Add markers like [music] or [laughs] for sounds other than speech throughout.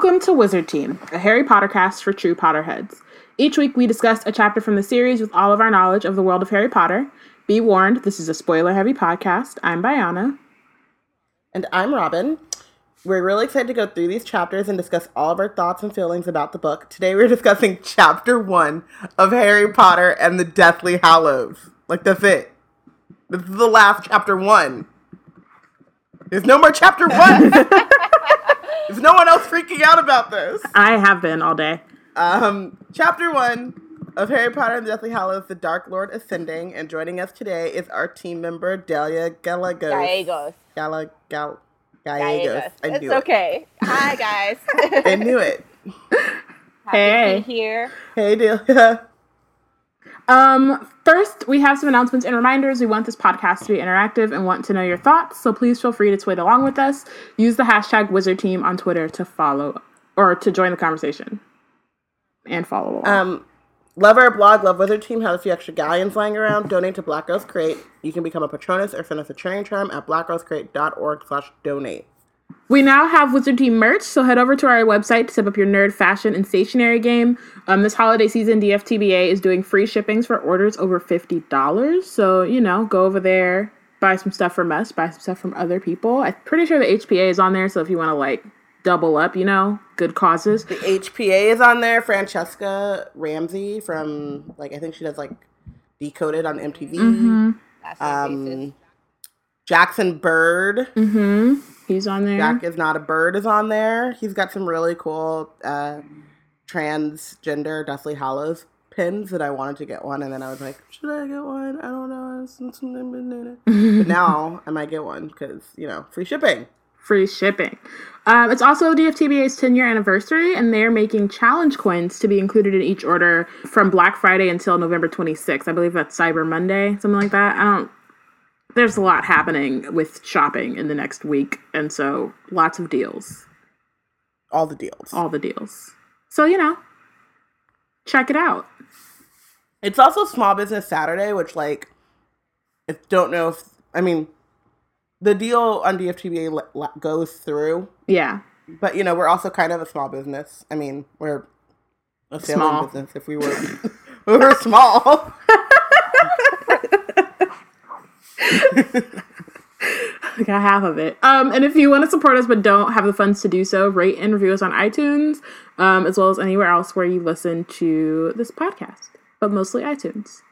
Welcome to Wizard Team, a Harry Potter cast for true Potterheads. Each week we discuss a chapter from the series with all of our knowledge of the world of Harry Potter. Be warned, this is a spoiler heavy podcast. I'm Bayana. And I'm Robyn. We're really excited to go through these chapters and discuss all of our thoughts and feelings about the book. Today we're [laughs] discussing chapter one of Harry Potter and the Deathly Hallows. Like, that's it. This is the last chapter one. There's no more chapter one. [laughs] [laughs] There's no one else freaking out about this. I have been all day. Um, chapter one of Harry Potter and the Deathly Hallows, The Dark Lord Ascending, and joining us today is our team member Delia Gallegos. Gallegos. Gala, gal, Gallegos. I It's knew okay. Hi guys. [laughs] I knew it. Happy Hey. to be here. Hey, Delia. Um, first, we have some announcements and reminders. We want this podcast to be interactive and want to know your thoughts, so please feel free to tweet along with us. Use the hashtag Wizard Team on Twitter to follow or to join the conversation and follow along. Um, love our blog, Love Wizard Team, has a few extra galleons lying around. Donate to Black Girls Create. You can become a patronus or send us a charity charm at blackgirlscreate.org slash donate. We now have Wizard Team merch, so head over to our website to set up your nerd fashion and stationery game. Um, this holiday season, DFTBA is doing free shippings for orders over $50. So, you know, go over there, buy some stuff from us, buy some stuff from other people. I'm pretty sure the HPA is on there, so if you want to, like, double up, you know, good causes. The HPA is on there. Franchesca Ramsey from, like, I think she does, like, Decoded on MTV. Mm-hmm. Last. Um, Jackson Bird. Mm-hmm. He's on there. Jack is not a bird is on there. He's got some really cool uh, transgender Deathly Hallows pins that I wanted to get one, and then I was like, should I get one? I don't know. [laughs] but now I might get one because you know free shipping. free shipping. Um, it's also DFTBA's 10 year anniversary, and they're making challenge coins to be included in each order from Black Friday until November 26th. I believe that's Cyber Monday, something like that. I don't. There's a lot happening with shopping in the next week, and so lots of deals, All the deals. all the deals. So, you know, check it out. It's also Small Business Saturday, which like, I don't know if I mean, the deal on DFTBA le- le- goes through, Yeah. but you know we're also kind of a small business. I mean, we're a sailing Small. business if we were [laughs] we were small. [laughs] I got half of it. Um, and if you want to support us but don't have the funds to do so, rate and review us on iTunes, um, as well as anywhere else where you listen to this podcast, but mostly iTunes.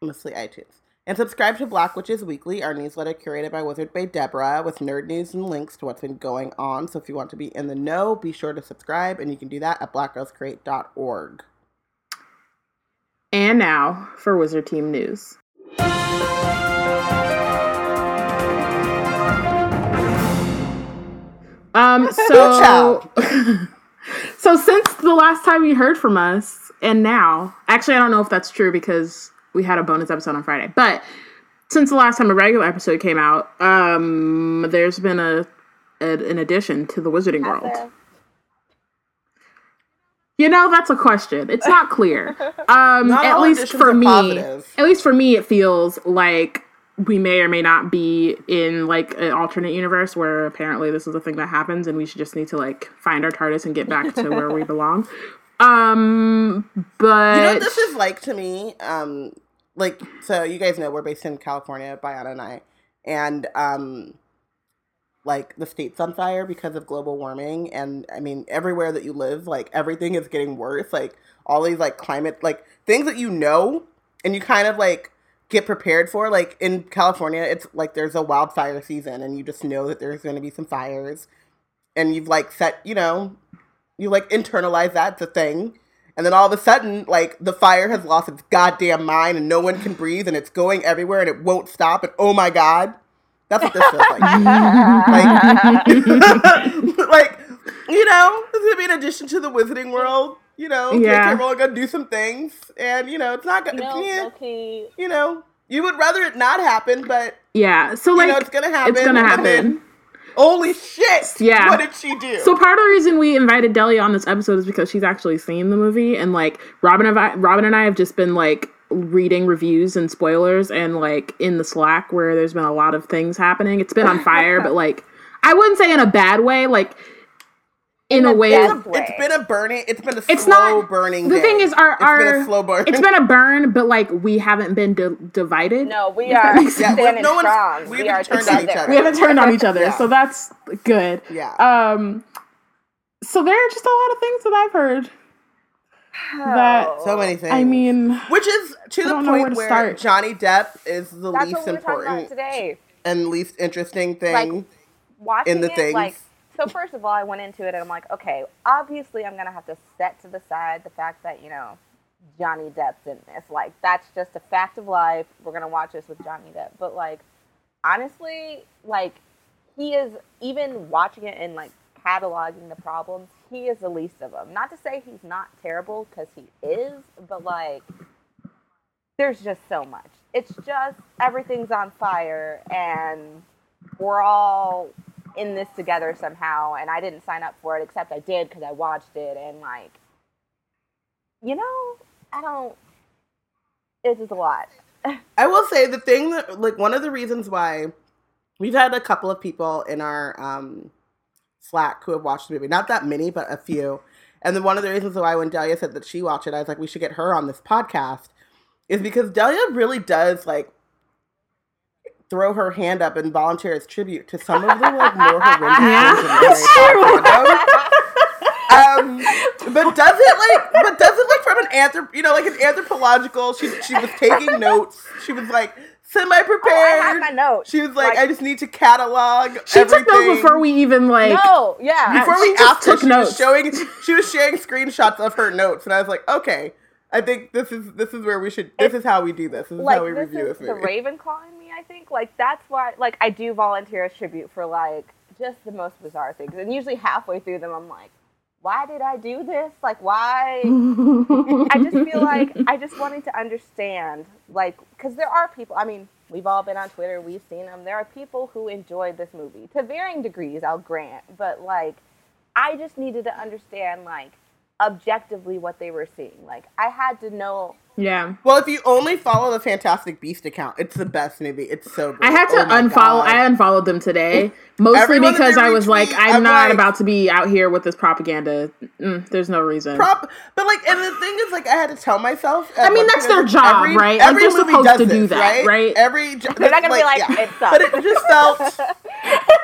mostly iTunes. And subscribe to Black Witches Weekly, our newsletter curated by Wizard Bay Deborah, with nerd news and links to what's been going on. So if you want to be in the know, be sure to subscribe, and you can do that at blackgirlscreate.org. And now for Wizard Team news. Um, so, [laughs] so since the last time you heard from us, and now, actually, I don't know if that's true because we had a bonus episode on Friday, but since the last time a regular episode came out, um, there's been a, a an addition to the Wizarding World. You know, that's a question. It's not clear. [laughs] Um, Not at least for me, positive. at least for me, it feels like we may or may not be in like an alternate universe where apparently this is a thing that happens, and we should just need to like find our TARDIS and get back to where we [laughs] belong. Um, but You know what this is like to me? Um, like, so you guys know we're based in California, Bayana and I, and um, like the state's on fire because of global warming, and I mean everywhere that you live, like everything is getting worse. Like all these like climate, like things that you know, and you kind of like get prepared for. Like in California, it's like there's a wildfire season, and you just know that there's going to be some fires, and you've like set, you know, you like internalize that it's a thing. And then all of a sudden, like the fire has lost its goddamn mind and no one can breathe and it's going everywhere and it won't stop. And oh my god, that's what this feels like. like, [laughs] like, you know, this is gonna be an addition to the wizarding world. You know, Yeah. yeah. we're all gonna do some things, and you know, it's not gonna. No, yeah, okay. you know, you would rather it not happen, but yeah, so you like know, it's gonna happen. it's gonna happen. then- holy shit! Yeah. what did she do? So part of the reason we invited Delia on this episode is because she's actually seen the movie, and like Robyn and I, Robyn and I have just been like reading reviews and spoilers, and like in the Slack where there's been a lot of things happening. It's been on fire, but like I wouldn't say in a bad way. Like in, In a the way. best It's, way. it's been a burning. It's been a It's slow not- burning. the day. thing is, our- It's been our- a slow burn. It's been a burn, but like we haven't been di- divided. No, we If that are makes Yeah, sense. standing no strong. we We, haven't are turned on each other. we haven't turned on each other, Yeah. so that's good. yeah. Um, so there are just a lot of things that I've heard. That- so many things. I mean, which is to I the don't where point where. Johnny Depp is the That's least what we were talking about important today. and least interesting thing. Watching in the it, things. like, so first of all, I went into it and I'm like, okay, obviously I'm gonna have to set to the side the fact that you know Johnny Depp's in this. Like, that's just a fact of life. We're gonna watch this with Johnny Depp. But like, honestly, like, he is even watching it and like cataloging the problems. He is the least of them. Not to say he's not terrible because he is, but like, there's just so much. It's just everything's on fire and we're all in this together somehow and I didn't sign up for it except I did because I watched it and like you know I don't it's a lot [laughs] I will say the thing that like one of the reasons why we've had a couple of people in our um Slack who have watched the movie. Not that many, but a few. And then one of the reasons why when Delia said that she watched it, I was like, we should get her on this podcast, is because Delia really does like throw her hand up and volunteer as tribute to some of the like more [laughs] horrendous Yeah, things in Harry it's true. Potter. um, but does it like, but does it like from an anthrop, you know, like an anthropological? She she was taking notes. She was like semi oh, I have prepared. my notes she was like, Like- I just need to catalog. she everything. took those before we even like. no yeah Before we just asked her, took she notes. was showing. She was sharing screenshots of her notes, and I was like, okay, I think this is this is where we should. This is how we do this. This is like how we this review is this the movie. Ravenclaw in me I think like that's why like I do volunteer as tribute for like just the most bizarre things and usually halfway through them I'm like why did I do this like why I just feel [laughs] like I just wanted to understand, like, because there are people. I mean, we've all been on Twitter, we've seen them. There are people who enjoyed this movie to varying degrees. I'll grant, but like, I just needed to understand, like, objectively what they were seeing. Like, I had to know. Yeah. Well, if you only follow the Fantastic Beast account, it's the best movie. It's so great. I had to Oh unfollow. God. I unfollowed them today, [laughs] mostly Everyone because I was like, I'm, I'm not like- about to be out here with this propaganda. Mm, there's no reason. Prop, but like, and the thing is, like, I had to tell myself. I mean, that's their job, right? Like, Every they're movie supposed does to do that, right? Every [laughs] jo- They're not gonna be like, "It sucks." but it just felt. [laughs]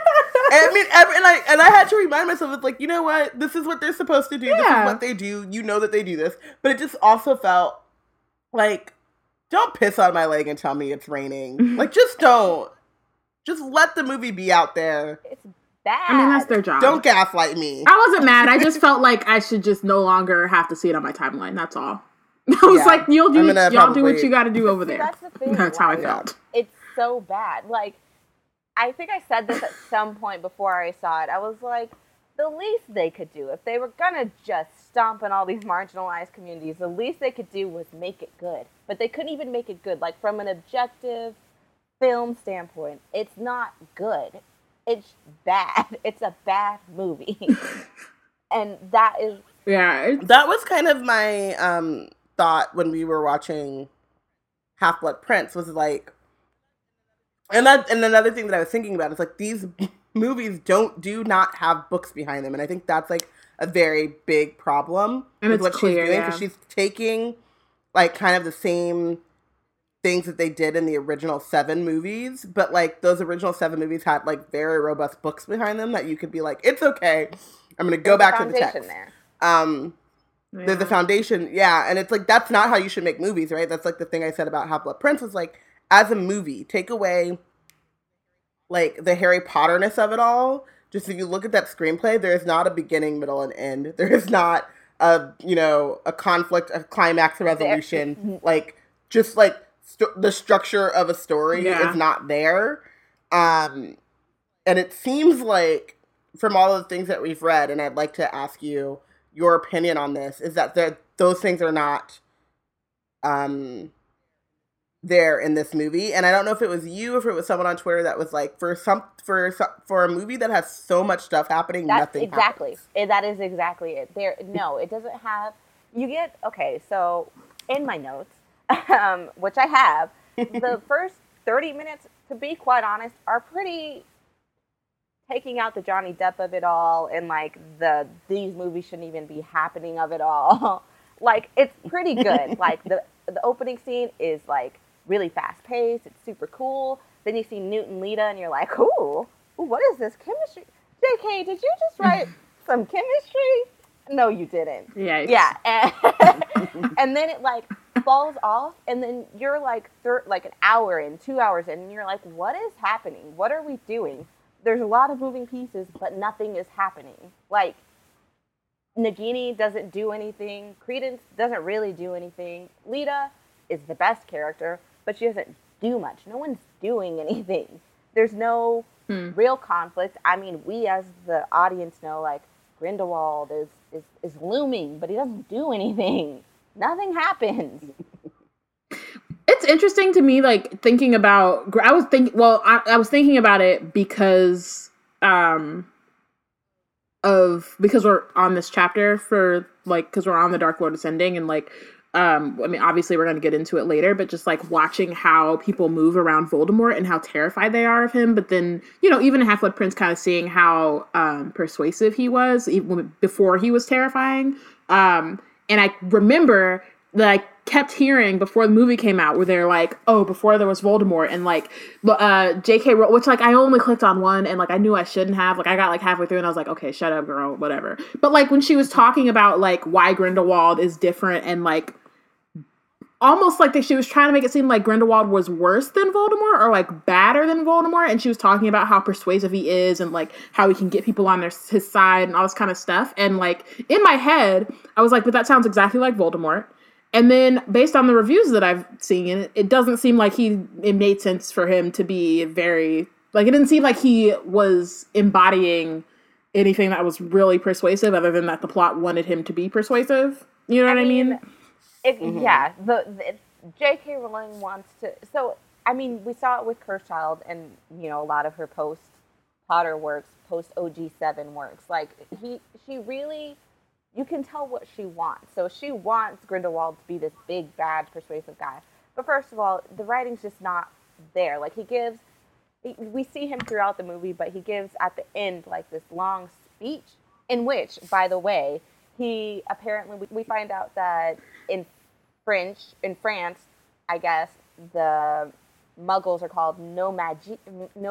I mean, every, and I and I had to remind myself, it's like, you know what? This is what they're supposed to do. This is what they do. You know that they do this, but it just also felt like, don't piss on my leg and tell me it's raining. [laughs] like, just don't. Just let the movie be out there. It's bad. I mean, that's their job. Don't gaslight me. I wasn't mad. I just felt like I should just no longer have to see it on my timeline. That's all. [laughs] I was Yeah. like, you'll do I'm what, gonna y'all do what you got to do over there. That's the thing. That's how I felt. It's so bad. Like, I think I said this at some point before I saw it. I was like, the least they could do, if they were gonna just stomp in all these marginalized communities, the least they could do was make it good. But they couldn't even make it good. Like, from an objective film standpoint, it's not good. It's bad. [laughs] It's a bad movie. [laughs] and that is Yeah, that was kind of my um thought when we were watching Half Blood Prince was like and that and another thing that I was thinking about is like these movies don't do not have books behind them and I think that's like a very big problem And with it's what clear, she's doing yeah. because she's taking like kind of the same things that they did in the original seven movies but like those original seven movies had like very robust books behind them that you could be like it's okay i'm gonna go there's back to the foundation text there. um there's a foundation yeah and it's like that's not how you should make movies right that's like the thing i said about half blood prince was like as a movie take away like the harry potterness of it all just if you look at that screenplay there is not a beginning middle and end. [laughs] There is not a you know a conflict a climax a resolution. like just like st- the structure of a story Yeah. is not there. Um and it seems like from all of the things that we've read and i'd like to ask you your opinion on this is that those things are not um there in this movie and i don't know if it was you if it was someone on twitter that was like for some for for a movie that has so much stuff happening That's nothing exactly. happens. That is exactly it. There, no, it doesn't have. You get okay. So in my notes, [laughs] um, which I have, [laughs] the first thirty minutes, to be quite honest, are pretty taking out the Johnny Depp of it all and like the these movies shouldn't even be happening of it all. [laughs] like it's pretty good. like the the opening scene is like really fast paced. It's super cool. Then you see Newt and Leta, and you're like, ooh, ooh what is this chemistry? J.K., did you just write [laughs] some chemistry? No, you didn't. Yeah. Yeah. [laughs] And, [laughs] and then it like falls off, and then you're like thir- like an hour in, two hours in, and you're like, what is happening? What are we doing? There's a lot of moving pieces, but nothing is happening. Like Nagini doesn't do anything. Credence doesn't really do anything. Leta is the best character, but she doesn't do much. No one's doing [laughs] anything. There's no hmm. real conflict. I mean, we as the audience know, like Grindelwald is, is is looming, but he doesn't do anything. Nothing happens. [laughs] It's interesting to me, like thinking about. I was thinking. Well, I, I was thinking about it because um of because we're on this chapter for like because we're on the Dark Lord ascending and like um I mean obviously we're going to get into it later but just like watching how people move around Voldemort and how terrified they are of him but then you know even Half-Blood Prince kind of seeing how um persuasive he was even before he was terrifying um and I remember that I kept hearing before the movie came out where they're like, oh, before there was Voldemort and like uh J.K. which like I only clicked on one and like I knew I shouldn't have. Like I got like halfway through and I was like, okay, shut up, girl, whatever. But like when she was talking about like why Grindelwald is different and like almost like that she was trying to make it seem like Grindelwald was worse than Voldemort or like badder than Voldemort and she was talking about how persuasive he is and like how he can get people on their his side and all this kind of stuff and like in my head I was like but that sounds exactly like Voldemort and then based on the reviews that I've seen, it, doesn't seem like he it made sense for him to be very like it didn't seem like he was embodying anything that was really persuasive other than that the plot wanted him to be persuasive. You know I what mean, I mean? It, mm-hmm. Yeah, the, the J.K. Rowling wants to. So I mean, we saw it with Cursed and you know a lot of her post Potter works, post OG seven works. Like he, she really you can tell what she wants. So she wants Grindelwald to be this big, bad, persuasive guy. But first of all, the writing's just not there. Like he gives, we see him throughout the movie, but he gives at the end like this long speech in which, by the way, he apparently we find out that in French, in France, I guess the Muggles are called no magic,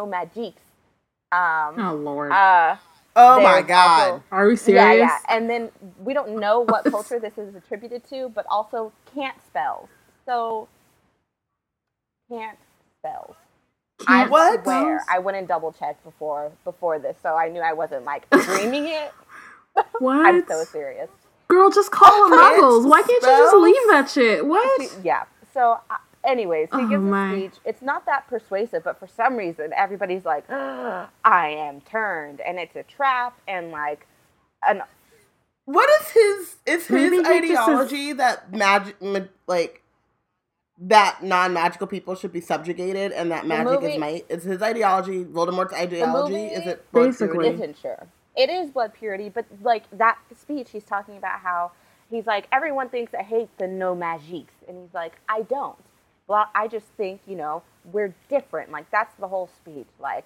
magiques. Um, oh Lord. Uh, Oh my god. Also, Are we serious? Yeah, yeah. And then we don't know what [laughs] culture this is attributed to, but also can't spells. So can't spells. Can't I what? swear I went and double checked before before this, so I knew I wasn't like [laughs] dreaming it. What? [laughs] I'm so serious. Girl, just call [laughs] them muggles. Why can't spells? you just leave that shit? What? Yeah. So uh, anyways, he oh gives my. a speech. It's not that persuasive, but for some reason, everybody's like, oh, "I am turned," and it's a trap, and like, an. What is his? Is his ideology that magic, like, that non-magical people should be subjugated, and that magic movie, is might? Is his ideology Voldemort's ideology? Is it basically? Isn't sure. It is blood purity, but like that speech, he's talking about how he's like everyone thinks I hate the no magiques, and he's like I don't well, I just think, you know, we're different. Like that's the whole speech. Like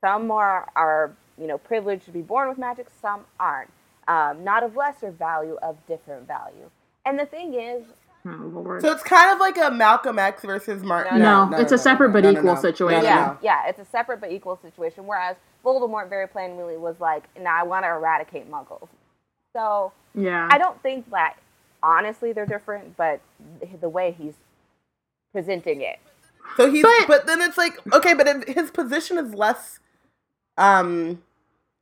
some are are, you know, privileged to be born with magic, some aren't. Um, not of lesser value, of different value. And the thing is, Oh, so it's kind of like a Malcolm X versus Martin. No, no, no it's no, a separate but equal situation. Yeah, yeah, it's a separate but equal situation. Whereas Voldemort very plainly really was like, "No, I want to eradicate Muggles." So yeah, I don't think that honestly they're different, but the way he's presenting it. So he's, but, but then it's like, okay, but his position is less um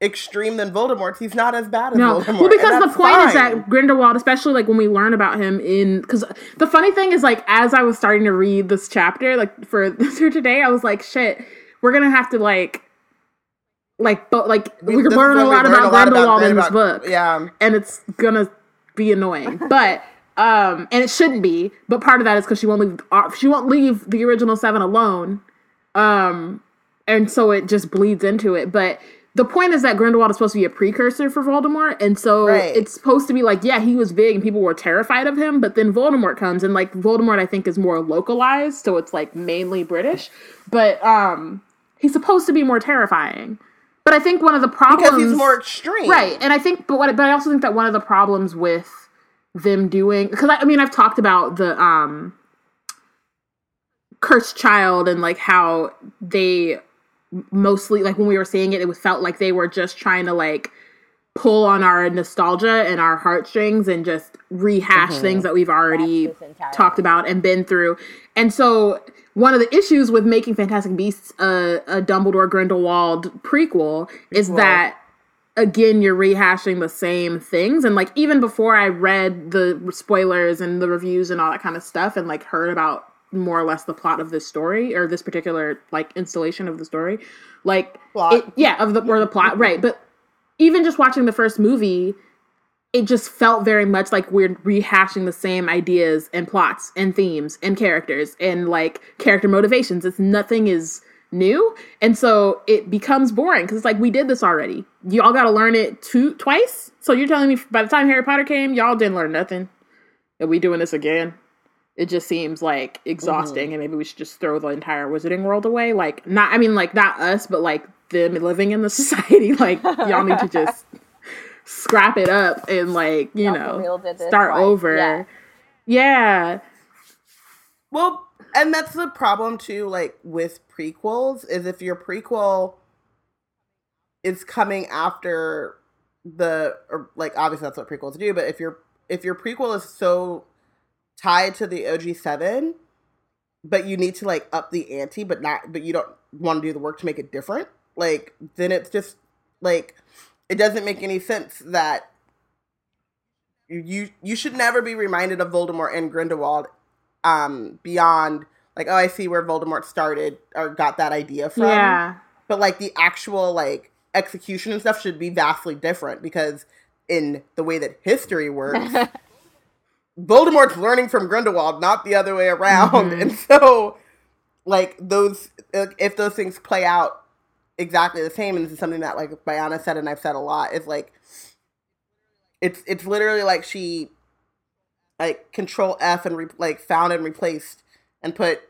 extreme than Voldemort. He's not as bad as no. Voldemort. Well, because the point fine. is that Grindelwald, especially like when we learn about him in, because the funny thing is like as I was starting to read this chapter, like for [laughs] for today, I was like, shit, we're gonna have to like. Like, but like we, we learn a lot about Grindelwald in this book, yeah, and it's gonna be annoying. [laughs] But um, and it shouldn't be, but part of that is because she won't leave. Uh, she won't leave the original seven alone, um, and so it just bleeds into it. But the point is that Grindelwald is supposed to be a precursor for Voldemort, and so right. it's supposed to be like, yeah, he was big and people were terrified of him, but then Voldemort comes and like Voldemort, I think, is more localized, so it's like mainly British, but um, he's supposed to be more terrifying. But I think one of the problems because he's more extreme, right? And I think, but what, but I also think that one of the problems with them doing because I, I mean I've talked about the um cursed child and like how they mostly like when we were seeing it it was felt like they were just trying to like pull on our nostalgia and our heartstrings and just rehash Mhm. things that we've already talked about and been through. And so one of the issues with making Fantastic Beasts a, a Dumbledore Grindelwald prequel is that again you're rehashing the same things and like even before I read the spoilers and the reviews and all that kind of stuff and like heard about more or less the plot of this story or this particular like installation of the story like it, yeah of the or the plot right but even just watching the first movie it just felt very much like we're rehashing the same ideas and plots and themes and characters and like character motivations. It's nothing is new, and so it becomes boring because it's like we did this already. Y'all got to learn it two twice. So you're telling me by the time Harry Potter came, y'all didn't learn nothing. Are we doing this again? It just seems like exhausting, and maybe we should just throw the entire Wizarding world away. Like not, I mean, like not us, but like them living in the [laughs] society. Like y'all need to just [laughs] scrap it up and like you Y'all know for real did this start twice. over Yeah. yeah Well, and that's the problem too, like with prequels, is if your prequel is coming after the or like obviously that's what prequels do, but if your if your prequel is so tied to the OG seven, but you need to like up the ante, but not but you don't want to do the work to make it different, like then it's just like it doesn't make any sense that you you should never be reminded of Voldemort and Grindelwald um beyond like oh I see where Voldemort started or got that idea from. yeah But like the actual like execution and stuff should be vastly different because in the way that history works, [laughs] Voldemort's learning from Grindelwald, not the other way around. Mhm. [laughs] And so like those if those things play out exactly the same and this is something that like Bayana said and I've said a lot is like it's it's literally like she like control F and re- like found and replaced and put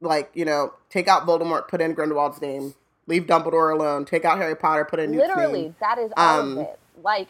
like you know take out Voldemort, put in Grindelwald's name, leave Dumbledore alone, take out Harry Potter, put in Literally, name. that is all Um, of it. Like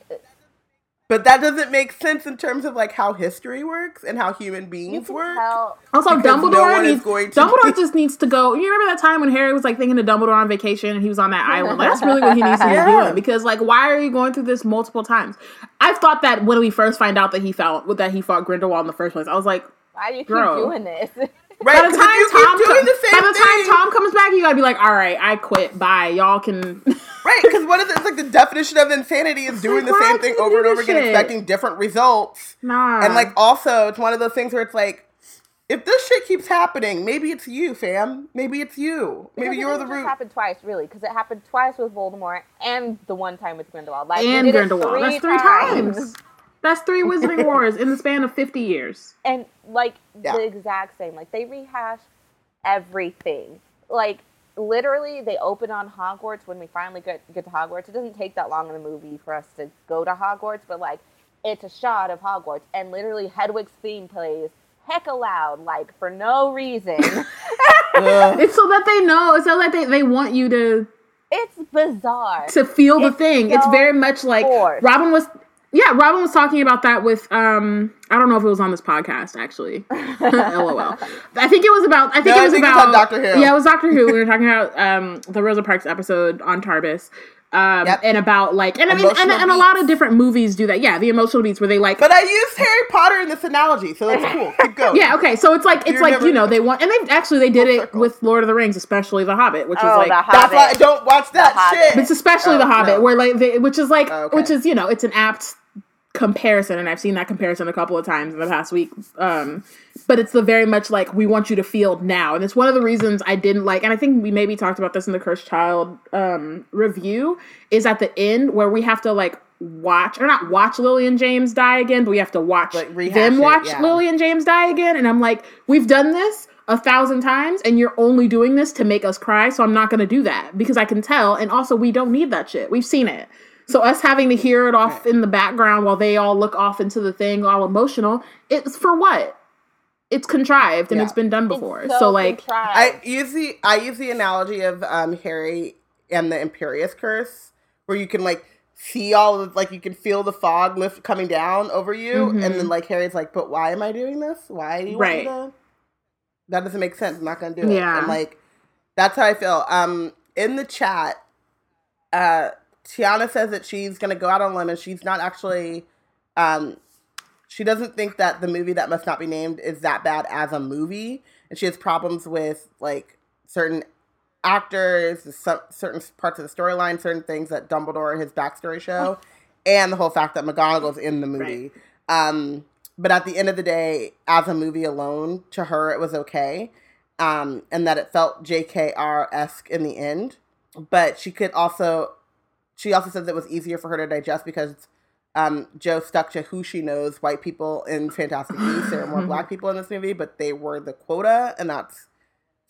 But that doesn't make sense in terms of like how history works and how human beings work. tell. also Because no dumbledore needs going to dumbledore be- just needs to go you remember that time when harry was like thinking of dumbledore on vacation and he was on that island Like, that's really what he needs to be [laughs] doing because like why are you going through this multiple times i've thought that when we first find out that he felt that he fought grindelwald in the first place i was like Why do you keep Girl. doing this? [laughs] Right? by the 'Cause time you Tom keep doing co- the same by the time thing, Tom comes back, you gotta be like, all right, I quit. Bye. Y'all can. [laughs] right? Because what is it? It's like the definition of insanity is doing the like, why same thing over and over this again, shit? expecting different results. nah. And like also, it's one of those things where it's like, if this shit keeps happening, maybe it's you, fam. Maybe it's you. Maybe Because you're the didn't just root. happened twice, really, because it happened twice with Voldemort and the one time with Grindelwald. Like, and did it Grindelwald. That's three times. That's three Wizarding [laughs] Wars in the span of fifty years. and like Yeah. the exact same. Like they rehash everything. Like literally, they open on Hogwarts when we finally get get to Hogwarts. It doesn't take that long in the movie for us to go to Hogwarts, but like it's a shot of Hogwarts, and literally Hedwig's theme plays heck aloud, like for no reason. Ugh. [laughs] [laughs] It's so that they know. It's so that they, they want you to it's bizarre. to feel the It's thing. it's very much like forced. Robyn was. Yeah, Robyn was talking about that with um I don't know if it was on this podcast actually. [laughs] LOL. I think it was about I think No, it was think about Doctor Who. Yeah, it was Doctor Who. we were [laughs] talking about um the Rosa Parks episode on TARDIS. Um Yep. and about like and I mean and, and a lot of different movies do that. Yeah, the emotional beats where they like But I used Harry Potter in this analogy, so it's cool. [laughs] Keep going. Yeah, okay. So it's like it's You're like you know they want and they actually they did it circle. with Lord of the Rings, especially The Hobbit, which is Oh, like The That's why I don't watch that shit. it's especially Oh, The Hobbit, no. where like they, which is like Okay. which is you know it's an apt comparison, and I've seen that comparison a couple of times in the past week. Um, but it's the very much like we want you to feel now, and it's one of the reasons I didn't like, and I think we maybe talked about this in the Cursed Child um review, is at the end where we have to like watch or not watch Lily and James die again, but we have to watch Like, them it, watch yeah. Lily and James die again, and I'm like, we've done this a thousand times, and you're only doing this to make us cry, so I'm not gonna do that because I can tell, and also we don't need that shit. We've seen it. So us having to hear it off in the background while they all look off into the thing, all emotional, it's for what? It's contrived and Yeah. it's been done It's before. So, like, contrived. I use the I use the analogy of um, Harry and the Imperius Curse, where you can like see all of like you can feel the fog lift coming down over you, Mhm. and then like Harry's like, "But why am I doing this? Why do you Right. want me to?" That doesn't make sense. I'm not gonna do it. Yeah. And like that's how I feel. Um, in the chat, uh, Tiana says that she's gonna go out on a limb and she's not actually, um, she doesn't think that the movie that must not be named is that bad as a movie, and she has problems with like certain actors, some certain parts of the storyline, certain things that Dumbledore and his backstory show, and the whole fact that McGonagall's in the movie. Um, but at the end of the day, as a movie alone, to her it was okay, um, and that it felt JKR esque in the end. But she could also, she also says it was easier for her to digest because um, Joe stuck to who she knows. White people in Fantastic Beasts, there are more black people in this movie, but they were the quota, and that's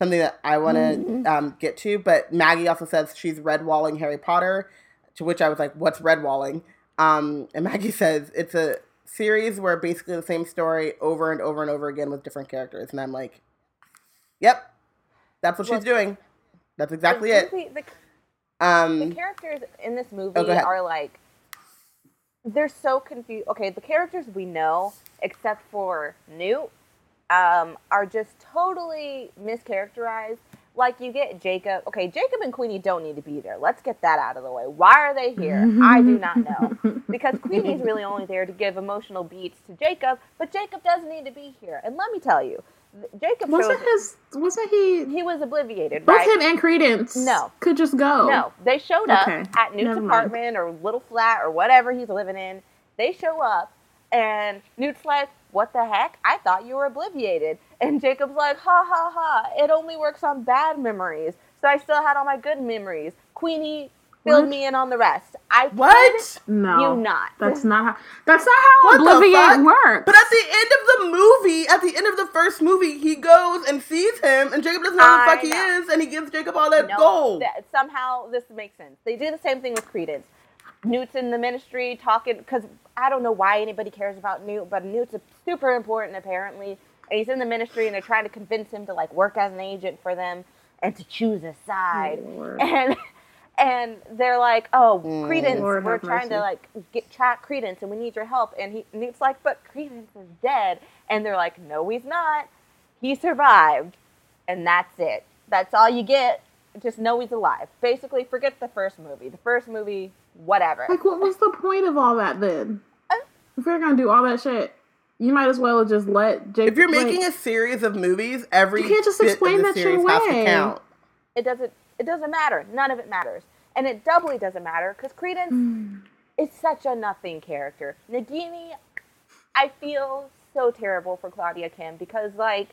something that I want to um, get to. But Maggie also says she's redwalling Harry Potter, to which I was like, "What's redwalling?" Um, and [laughs] Maggie says it's a series where basically the same story over and over and over again with different characters, and I'm like, "Yep, that's what she's doing. That's exactly it." the, Um, the characters in this movie Oh, are like they're so confused. Okay, the characters we know, except for Newt, um, are just totally mischaracterized. Like you get Jacob. Okay, Jacob and Queenie don't need to be there. Let's get that out of the way. Why are they here? I do not know. [laughs] Because Queenie's really only there to give emotional beats to Jacob, but Jacob doesn't need to be here. And let me tell you, Jacob Wasn't his? Wasn't he? he was obliviated, Both right? him and Credence. No. could just go. No, they showed up Okay, at Newt's never mind. apartment or little flat or whatever he's living in. They show up, and Newt's like, "What the heck? I thought you were obliviated." And Jacob's like, "Ha ha ha! It only works on bad memories, so I still had all my good memories." Queenie filled What? me in on the rest. I what? No, You not. That's not how. That's not how What the Obliviate works. But at the end of the movie, at the end of the first movie, he goes and sees him, and Jacob doesn't know who the I fuck he is, and he gives Jacob all that No, gold. that- somehow this makes sense. They do the same thing with Credence. Newt's in the ministry talking because I don't know why anybody cares about Newt, but Newt's super important apparently. And he's in the ministry, and they're trying to convince him to like work as an agent for them and to choose a side. Lord. And [laughs] and they're like, "Oh, Mm. Credence, Lord we're have trying to like get track Credence, and we need your help." And he Newt's like, "But Credence is dead," and they're like, "No, he's not. He survived." and that's it. That's all you get. Just know he's alive. Basically, forget the first movie. The first movie, whatever. Like, what was the point of all that then? Uh, If you're gonna do all that shit, you might as well just let Jake. if you're like- making a series of movies, every You can't just explain of the that shit series has to away. count. It doesn't. It doesn't matter. None of it matters, and it doubly doesn't matter because Credence Mm. is such a nothing character. Nagini, I feel so terrible for Claudia Kim because, like,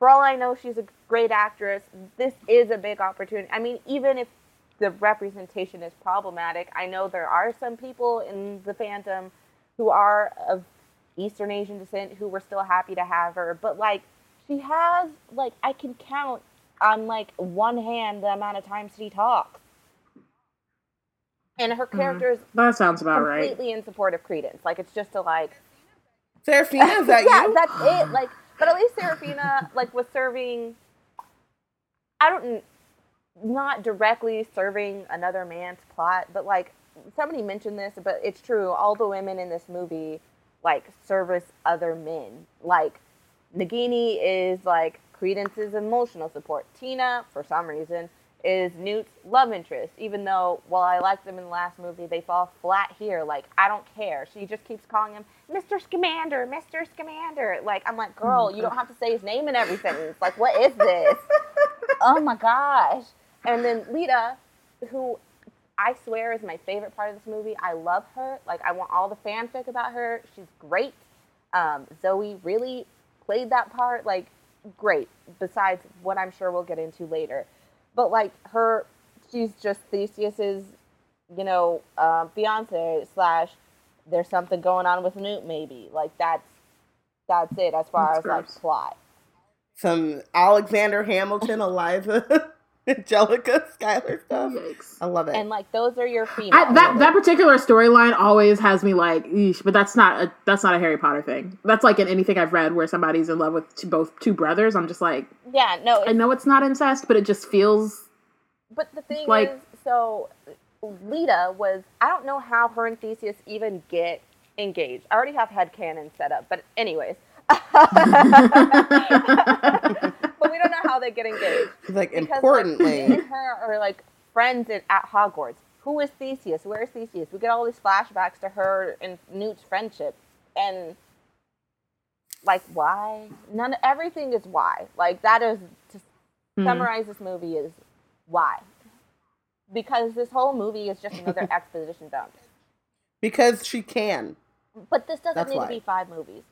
for all I know, she's a great actress. This is a big opportunity. I mean, even if the representation is problematic, I know there are some people in the fandom who are of Eastern Asian descent who were still happy to have her. But like, she has like I can count on like one hand the amount of times she talks, and her mm-hmm. character is That sounds about right. completely in support of Credence. Like it's just a like Seraphina, is that [laughs] yeah, you? that's it. Like, but at least Seraphina like was serving. I don't, not directly serving another man's plot, but like somebody mentioned this, but it's true. All the women in this movie like service other men. Like Nagini is like Credence's emotional support. Tina, for some reason, is Newt's love interest. Even though, while I liked them in the last movie, they fall flat here. Like, I don't care. She just keeps calling him Mr. Scamander, Mr. Scamander. Like, I'm like, girl, you don't have to say his name in every sentence. Like, what is this? [laughs] oh my gosh. And then Leta, who I swear is my favorite part of this movie. I love her. Like, I want all the fanfic about her. She's great. Um, Zoe really played that part. Like, great. Besides what I'm sure we'll get into later. But, like, her, she's just Theseus's, you know, uh, fiance slash there's something going on with Newt, maybe. Like, that's, that's it as far That's as, like, plot. Some Alexander Hamilton, Eliza, [laughs] [laughs] Angelica, Skylar stuff. Yikes. I love it. And, like, those are your females. I, that that particular storyline always has me like, Eesh, but that's not a that's not a Harry Potter thing. That's like in anything I've read where somebody's in love with two, both two brothers. I'm just like, yeah, no, I know it's not incest, but it just feels But the thing Like- is, so Leta was I don't know how her and Theseus even get engaged. I already have headcanon set up, but anyways. [laughs] [laughs] but we don't know how they get engaged. [laughs] Like Because, importantly, like, and her are like friends at, at Hogwarts. Who is Theseus? Where is Theseus? We get all these flashbacks to her and Newt's friendship, and like why? None. Everything is why. Like that is to Mhm. summarize this movie is why. Because this whole movie is just another [laughs] exposition dump. because she can. But this doesn't That's need why. to be five movies.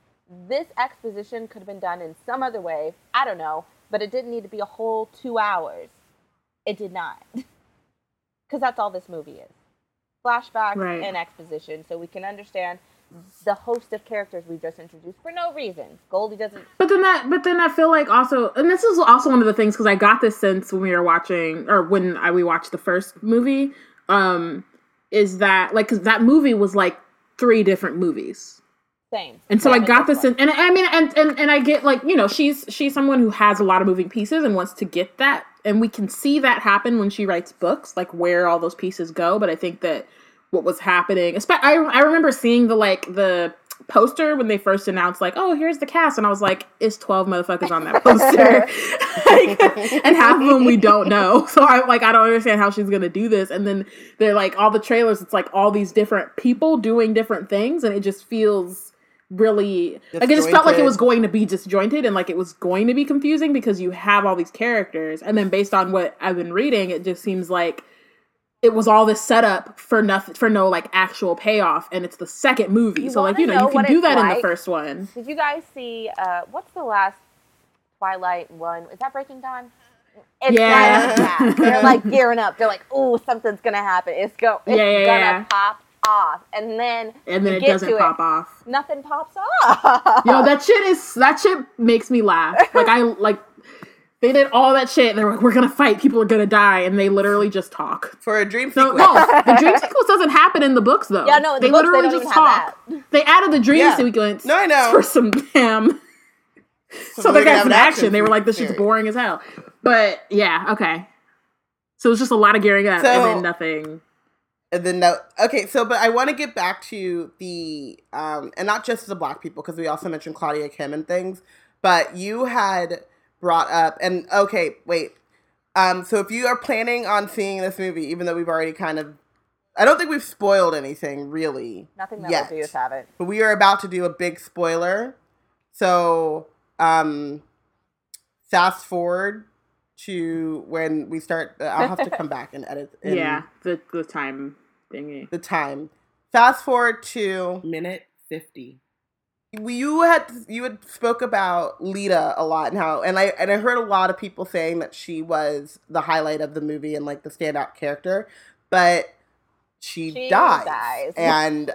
This exposition could have been done in some other way. I don't know, but it didn't need to be a whole two hours. It did not. [laughs] Because that's all this movie is flashback Right. and exposition, so we can understand the host of characters we just introduced for no reason. Goldie doesn't. But then that, but then I feel like also, and this is also one of the things because I got this sense when we were watching, or when I, we watched the first movie, um, is that like 'cause that movie was like three different movies, Same. and so Same I got this, in, and I mean, and, and and I get like you know she's she's someone who has a lot of moving pieces and wants to get that, and we can see that happen when she writes books, like where all those pieces go. But I think that what was happening, I I remember seeing the like the poster when they first announced like oh here's the cast. And i was like it's 12 motherfuckers on that [laughs] poster. Like, [laughs] and half of them we don't know. [laughs] So i'm like i don't understand how she's gonna do this. And then they're like all the trailers it's like all these different people doing different things. And it just feels really like it just felt like it was going to be disjointed and like it was going to be confusing because you have all these characters and then based on what i've been reading it just seems like it was all this setup for nothing for no like actual payoff and it's the second movie You so like you know, know you can do it's that in the first one Did you guys see uh, what's the last Twilight one? Is that Breaking Dawn? It's Yeah. like. They're like [laughs] gearing up. They're like, oh something's gonna happen. It's go. It's Yeah, yeah, gonna yeah. pop off." And then and then it get doesn't to pop off Nothing pops off. [laughs] Yo, that shit is that shit makes me laugh. Like I like they did all that shit and they're like, we're gonna fight, people are gonna die, and they literally just talk. For a dream sequence. no, the dream [laughs] sequence doesn't happen in the books though. Yeah, no, the they books, they literally don't just talk. They added the dream Yeah. sequence. No, I know. for some damn. So, we they got some an action. They were like, "This shit's boring as hell." But yeah, okay. So it's just a lot of gearing up So- and then nothing. And then no, okay. So, but I want to get back to the um, and not just the black people because we also mentioned Claudia Kim and things. But you had brought up and okay, wait. Um, so if you are planning on seeing this movie, even though we've already kind of, I don't think we've spoiled anything really. Nothing that yet. will do is have it. But we are about to do a big spoiler. So, um, fast forward to when we start. uh, I'll have to come [laughs] back and edit. in yeah, the the time thingy. The time. Fast forward to Minute 50. you had you had spoke about Leta a lot and how and I and I heard a lot of people saying that she was the highlight of the movie and like the standout character, but she, She dies. dies. [laughs] And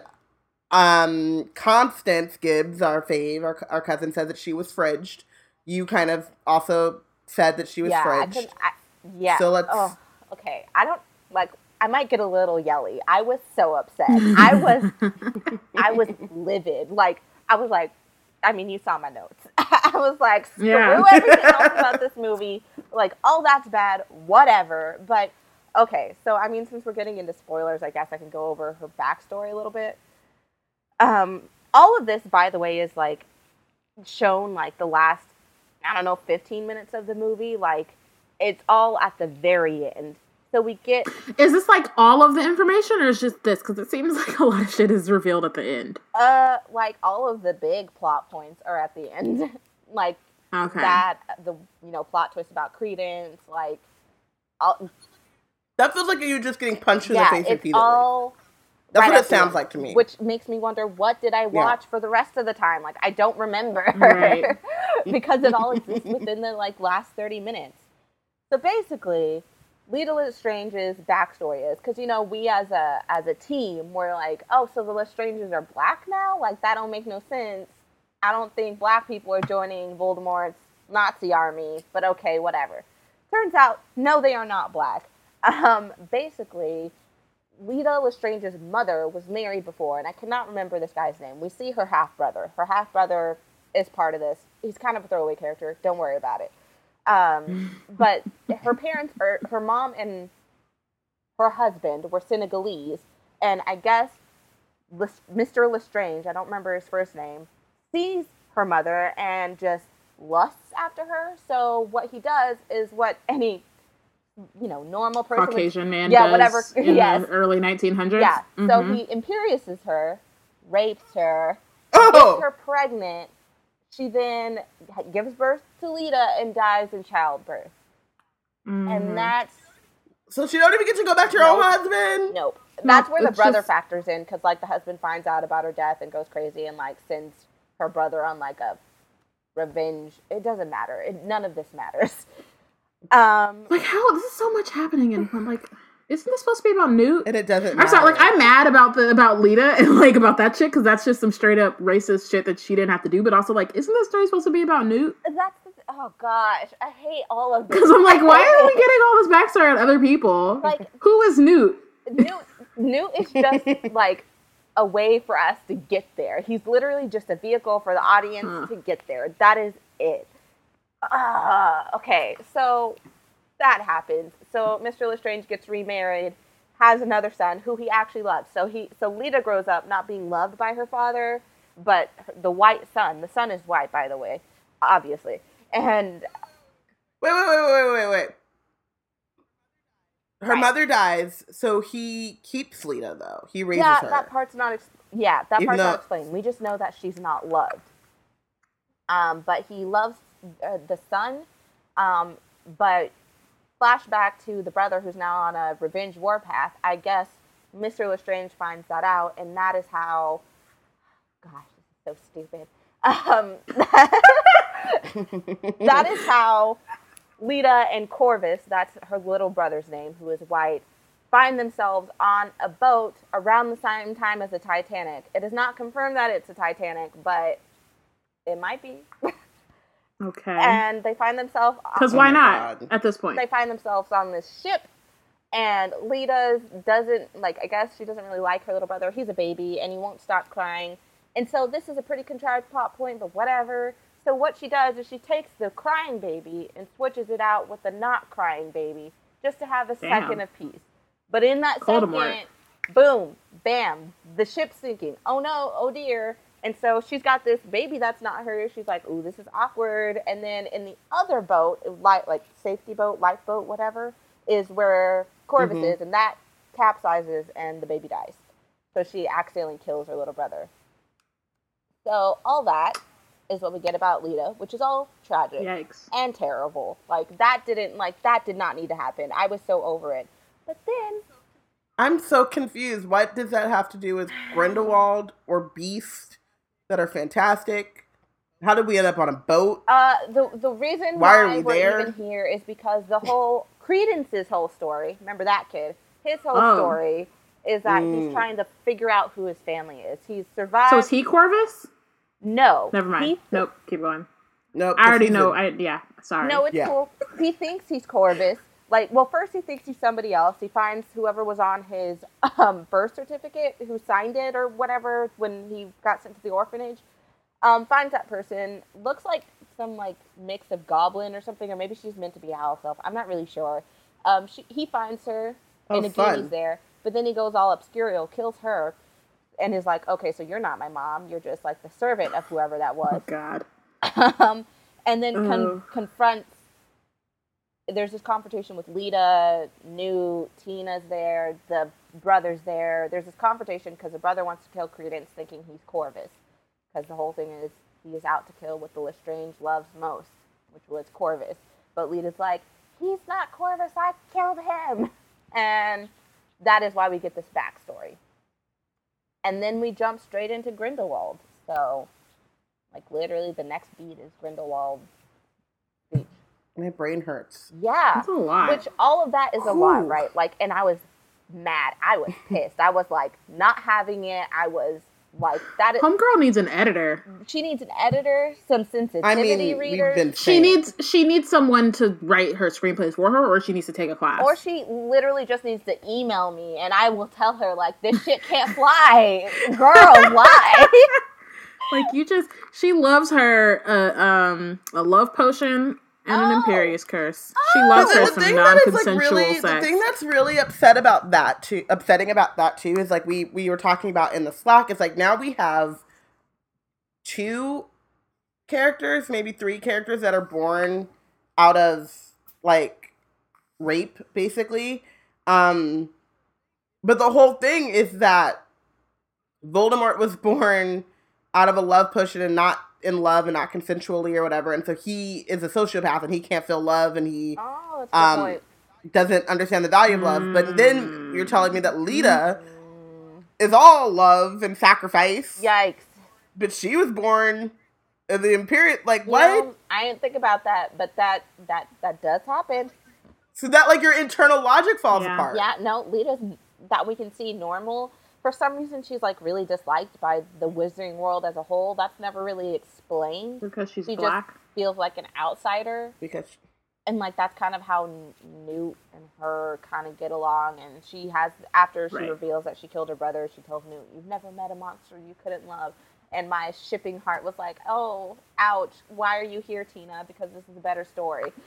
um Constance Gibbs, our fave, our, our cousin, said that she was fridged. You kind of also said that she was yeah, I fridged. could. I, yeah. So let's- Oh, okay. I don't like. I might get a little yelly. I was so upset. I was. [laughs] I was livid. Like I was like. I mean, you saw my notes. [laughs] I was like, screw Yeah. everything else about this movie. Like, oh, that's bad. Whatever. But okay. So I mean, since we're getting into spoilers, I guess I can go over her backstory a little bit. Um, all of this, by the way, is like shown like the last I don't know, 15 minutes of the movie. Like, it's all at the very end. So we get, Is this like all of the information, or is just this? Because it seems [laughs] like a lot of shit is revealed at the end. uh, like, all of the big plot points are at the end. [laughs] like, Okay. that, the, you know, plot twist about Credence, like, all, that feels like you're just getting punched in yeah, the face it's repeatedly. all. That's right what it sounds end, like to me. Which makes me wonder, what did I watch for the rest of the time? Like, I don't remember. Right. [laughs] because it all exists within the like last 30 minutes. So basically, Leta Lestrange's backstory is because you know we as a as a team we're like, oh, so the Lestranges are black now? Like that don't make no sense. I don't think black people are joining Voldemort's Nazi army, but okay, whatever. Turns out, no, they are not black. Um, basically, Leta Lestrange's mother was married before, and I cannot remember this guy's name. We see her half brother. Her half brother is part of this. He's kind of a throwaway character. Don't worry about it. Um, [laughs] but her parents, or her mom and her husband were Senegalese, and I guess Mr. Lestrange, I don't remember his first name, sees her mother and just lusts after her. So what he does is what any you know normal person Caucasian would, man yeah whatever [laughs] in yes the early 1900s. yeah mm-hmm. so he imperiouses her, rapes her, oh! gets her pregnant. She then gives birth to Leta and dies in childbirth, mm-hmm. and that's so she don't even get to go back to her nope. own husband. Nope. That's where the brother just... factors in because like the husband finds out about her death and goes crazy and like sends her brother on like a revenge. It doesn't matter. It, none of this matters. [laughs] Um, like how this is so much happening and I'm like, isn't this supposed to be about Newt? And it doesn't. I'm sorry. Like I'm mad about the about Leta [laughs] and like about that shit because that's just some straight up racist shit that she didn't have to do. But also like, isn't this story supposed to be about Newt? That's the, oh gosh, I hate all of this. [laughs] Because I'm like, why are we [laughs] getting all this backstory on other people? Like, who is Newt? Newt Newt is just like a way for us to get there. He's literally just a vehicle for the audience huh. to get there. That is it. Uh, okay, so that happens. So Mr. Lestrange gets remarried, has another son who he actually loves. So he so Leta grows up not being loved by her father, but the white son. The son is white, by the way, obviously. And wait, wait, wait, wait, wait, wait. Her right. mother dies, so he keeps Leta though. He raises yeah, her. that part's not. Ex- yeah, that Even part's though- not explained. We just know that she's not loved. Um, but he loves uh, the son. Um, but flashback to the brother who's now on a revenge warpath. I guess Mr. Lestrange finds that out, and that is how. Gosh, this is so stupid. Um, [laughs] that is how Leta and Corvus, that's her little brother's name, who is white, find themselves on a boat around the same time as the Titanic. It is not confirmed that it's a Titanic, but it might be. [laughs] Okay. And they find themselves because why oh not God. at this point? They find themselves on this ship, and Leta doesn't like. I guess she doesn't really like her little brother. He's a baby, and he won't stop crying. And so this is a pretty contrived plot point, but whatever. So what she does is she takes the crying baby and switches it out with the not crying baby just to have a Damn. second of peace. But in that Voldemort. second, boom, bam, the ship's sinking. Oh no, oh dear. And so she's got this baby that's not hers. She's like, ooh, this is awkward. And then in the other boat, like like safety boat, lifeboat, whatever, is where Corvus mm-hmm. is, and that capsizes and the baby dies. So she accidentally kills her little brother. So all that is what we get about Leta, which is all tragic Yikes. and terrible. Like that didn't like that did not need to happen. I was so over it. But then I'm so confused. What does that have to do with Grindelwald or Beast that are fantastic? How did we end up on a boat? Uh, the the reason why, why are we we're there? even here is because the whole [laughs] Credence's whole story. Remember that kid? His whole oh. story is that mm. he's trying to figure out who his family is. He's survived. So is he Corvus? No. Never mind. He, nope. Keep going. Nope. I already know. I yeah. Sorry. No, it's yeah. cool. He thinks he's Corvus. Like, well, first he thinks he's somebody else. He finds whoever was on his [laughs] um, birth certificate who signed it or whatever when he got sent to the orphanage. Um, finds that person. Looks like some like mix of goblin or something, or maybe she's meant to be a house elf. I'm not really sure. Um, she, he finds her, oh, and again he's there. But then he goes all obscurial, kills her, and is like, okay, so you're not my mom. You're just like the servant of whoever that was. Oh God. [laughs] um, and then con- confronts. There's this confrontation with Leta, Newt Tina's there, the brother's there. There's this confrontation because the brother wants to kill Credence, thinking he's Corvus, because the whole thing is he is out to kill what the Lestrange loves most, which was Corvus. But Leta's like, he's not Corvus. I killed him, and that is why we get this backstory and then we jump straight into Grindelwald. So, like literally, the next beat is Grindelwald. My brain hurts. Yeah, that's a lot. Which all of that is a lot, right? Like, and I was mad. I was [laughs] pissed. I was like not having it. I was like that. Is, Homegirl needs an editor. She needs an editor, some sensitivity I mean, readers. She needs she needs someone to write her screenplays for her, or she needs to take a class, or she literally just needs to email me, and I will tell her like this shit can't fly, [laughs] girl. Why? [laughs] like you just she loves her uh, um a love potion and an Oh. Imperius curse. She loves her the some thing that is non-consensual like really, sex. the thing that's really upset about that too, upsetting about that too, is like we we were talking about in the Slack. It's like now we have two characters, maybe three characters that are born out of like rape, basically. Um, but the whole thing is that Voldemort was [laughs] born out of a love potion and not in love and not consensually or whatever, and so he is a sociopath and he can't feel love and he Oh, that's a good um, doesn't understand the value of love. But then you're telling me that Leta Mm, is all love and sacrifice, yikes. but she was born in the Imperial. Like You what? know, I didn't think about that, but that that that does happen. so that like your internal logic falls Yeah. apart. Yeah, no, Leta's that we can see normal. For some reason, she's like really disliked by the wizarding world as a whole. That's never really explained. because she's She black. just feels like an outsider, Because and like that's kind of how Newt and her kind of get along. And she has after she Right. reveals that she killed her brother, she tells Newt, "You've never met a monster you couldn't love." And my shipping heart was like, "Oh, ouch! Why are you here, Tina? Because this is a better story." [laughs]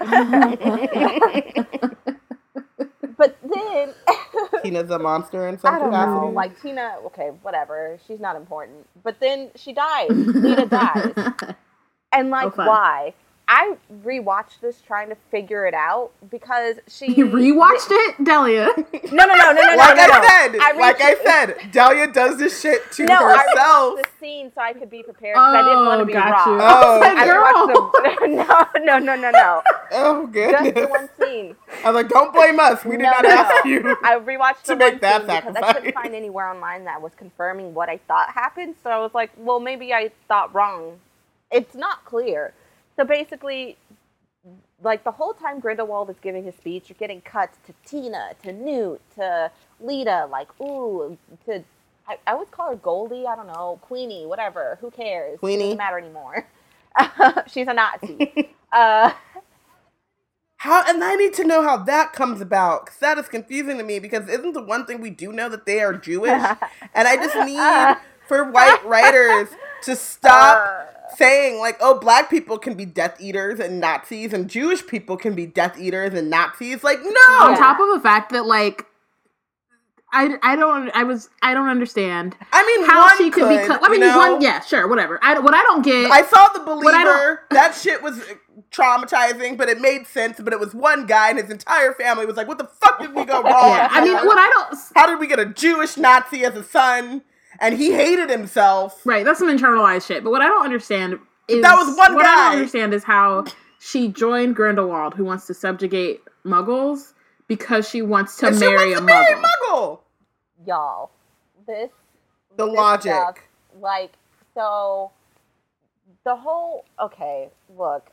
[laughs] [laughs] but then [laughs] Tina's a monster in some I don't capacity. know. Like Tina, okay, whatever. She's not important. But then she dies. Leta dies. [laughs] And like Oh, fun. why? I rewatched this trying to figure it out because she you rewatched it, Delia. [laughs] No, no, no, no, no, like no, no. I said, I like I said, Delia does this shit to No, I herself. rewatched the scene so I could be prepared because I didn't want to Oh, be got you. wrong. Oh, [laughs] I was I like, girl. the [laughs] no, no, no, no, no. Oh Just the goodness! one scene. I was like, don't blame us. We did No, not no, ask no. you. I rewatched to the make one that scene because I couldn't find anywhere online that was confirming what I thought happened. So I was like, well, maybe I thought wrong. It's not clear. So basically, like the whole time Grindelwald is giving his speech, you're getting cuts to Tina, to Newt, to Leta, like ooh, to I, I always call her Goldie. I don't know, Queenie, whatever. Who cares? Queenie. doesn't matter anymore. [laughs] She's a Nazi. [laughs] uh, How and I need to know how that comes about because that is confusing to me. Because isn't the one thing we do know that they are Jewish, [laughs] and I just need for white writers to stop Uh. Saying like, oh, black people can be Death Eaters and Nazis, and Jewish people can be Death Eaters and Nazis. Like, no. On top of the fact that like I, I don't I was I don't understand I mean, how one she could, could, become. I mean, you know? one yeah sure whatever. I what I don't get. I saw the I believer. That shit was traumatizing, but it made sense. But it was one guy, and his entire family was like, "What the fuck did we go [laughs] wrong?" yeah, I mean, what I don't How did we get a Jewish Nazi as a son? And he hated himself. right that's some internalized shit. But what I don't understand is That was one What I don't understand is how she joined Grindelwald, who wants to subjugate Muggles because she wants to and she marry wants a to marry Muggle. Muggle. y'all, this The this logic. stuff, like so the whole okay look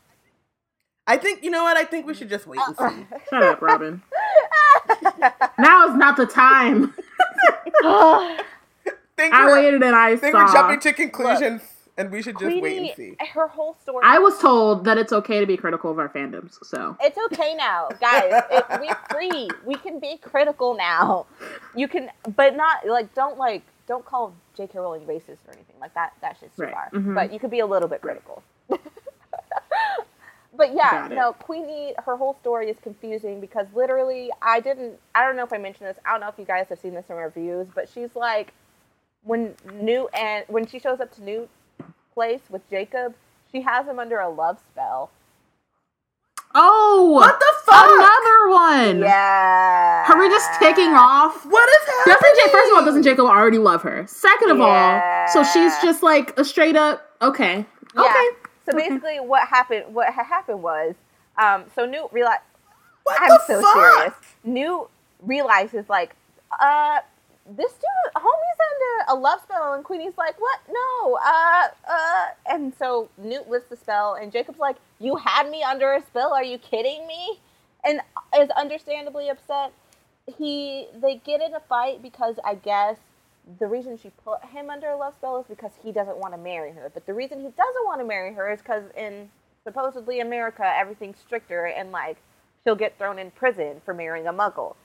I think you know what. I think we should just wait and uh, see. [laughs] Shut up, Robyn. now is not the time. [laughs] think I waited and I think saw. we're jumping to conclusions, and we should just wait and see. her whole story I was told that it's okay to be critical of our fandoms, so it's okay now guys it, we're [laughs] free we can be critical now you can but not like don't like don't call J.K. Rowling racist or anything like that that shit's too Right. far Mhm. but you could be a little bit critical [laughs] but yeah no Queenie her whole story is confusing because literally I didn't I don't know if I mentioned this I don't know if you guys have seen this in reviews but she's like when new and when she shows up to new place with Jacob she has him under a love spell Oh, What the fuck? Another one. Yeah. Are we just taking off? What is happening? Doesn't J- first of all, doesn't Jacob already love her? Second of all, so she's just like a straight up okay, Yeah. okay. So basically, what happened? What had happened was, um, so Newt realized. What I'm the so fuck? serious. Newt realizes like, uh, this dude, homie's under a love spell, and Queenie's like, what? No, uh, uh, and so Newt lifts the spell, and Jacob's like, you had me under a spell? Are you kidding me? And is understandably upset. He they get in a fight because I guess the reason she put him under a love spell is because he doesn't want to marry her. But the reason he doesn't want to marry her is because in supposedly America everything's stricter and like she'll get thrown in prison for marrying a Muggle,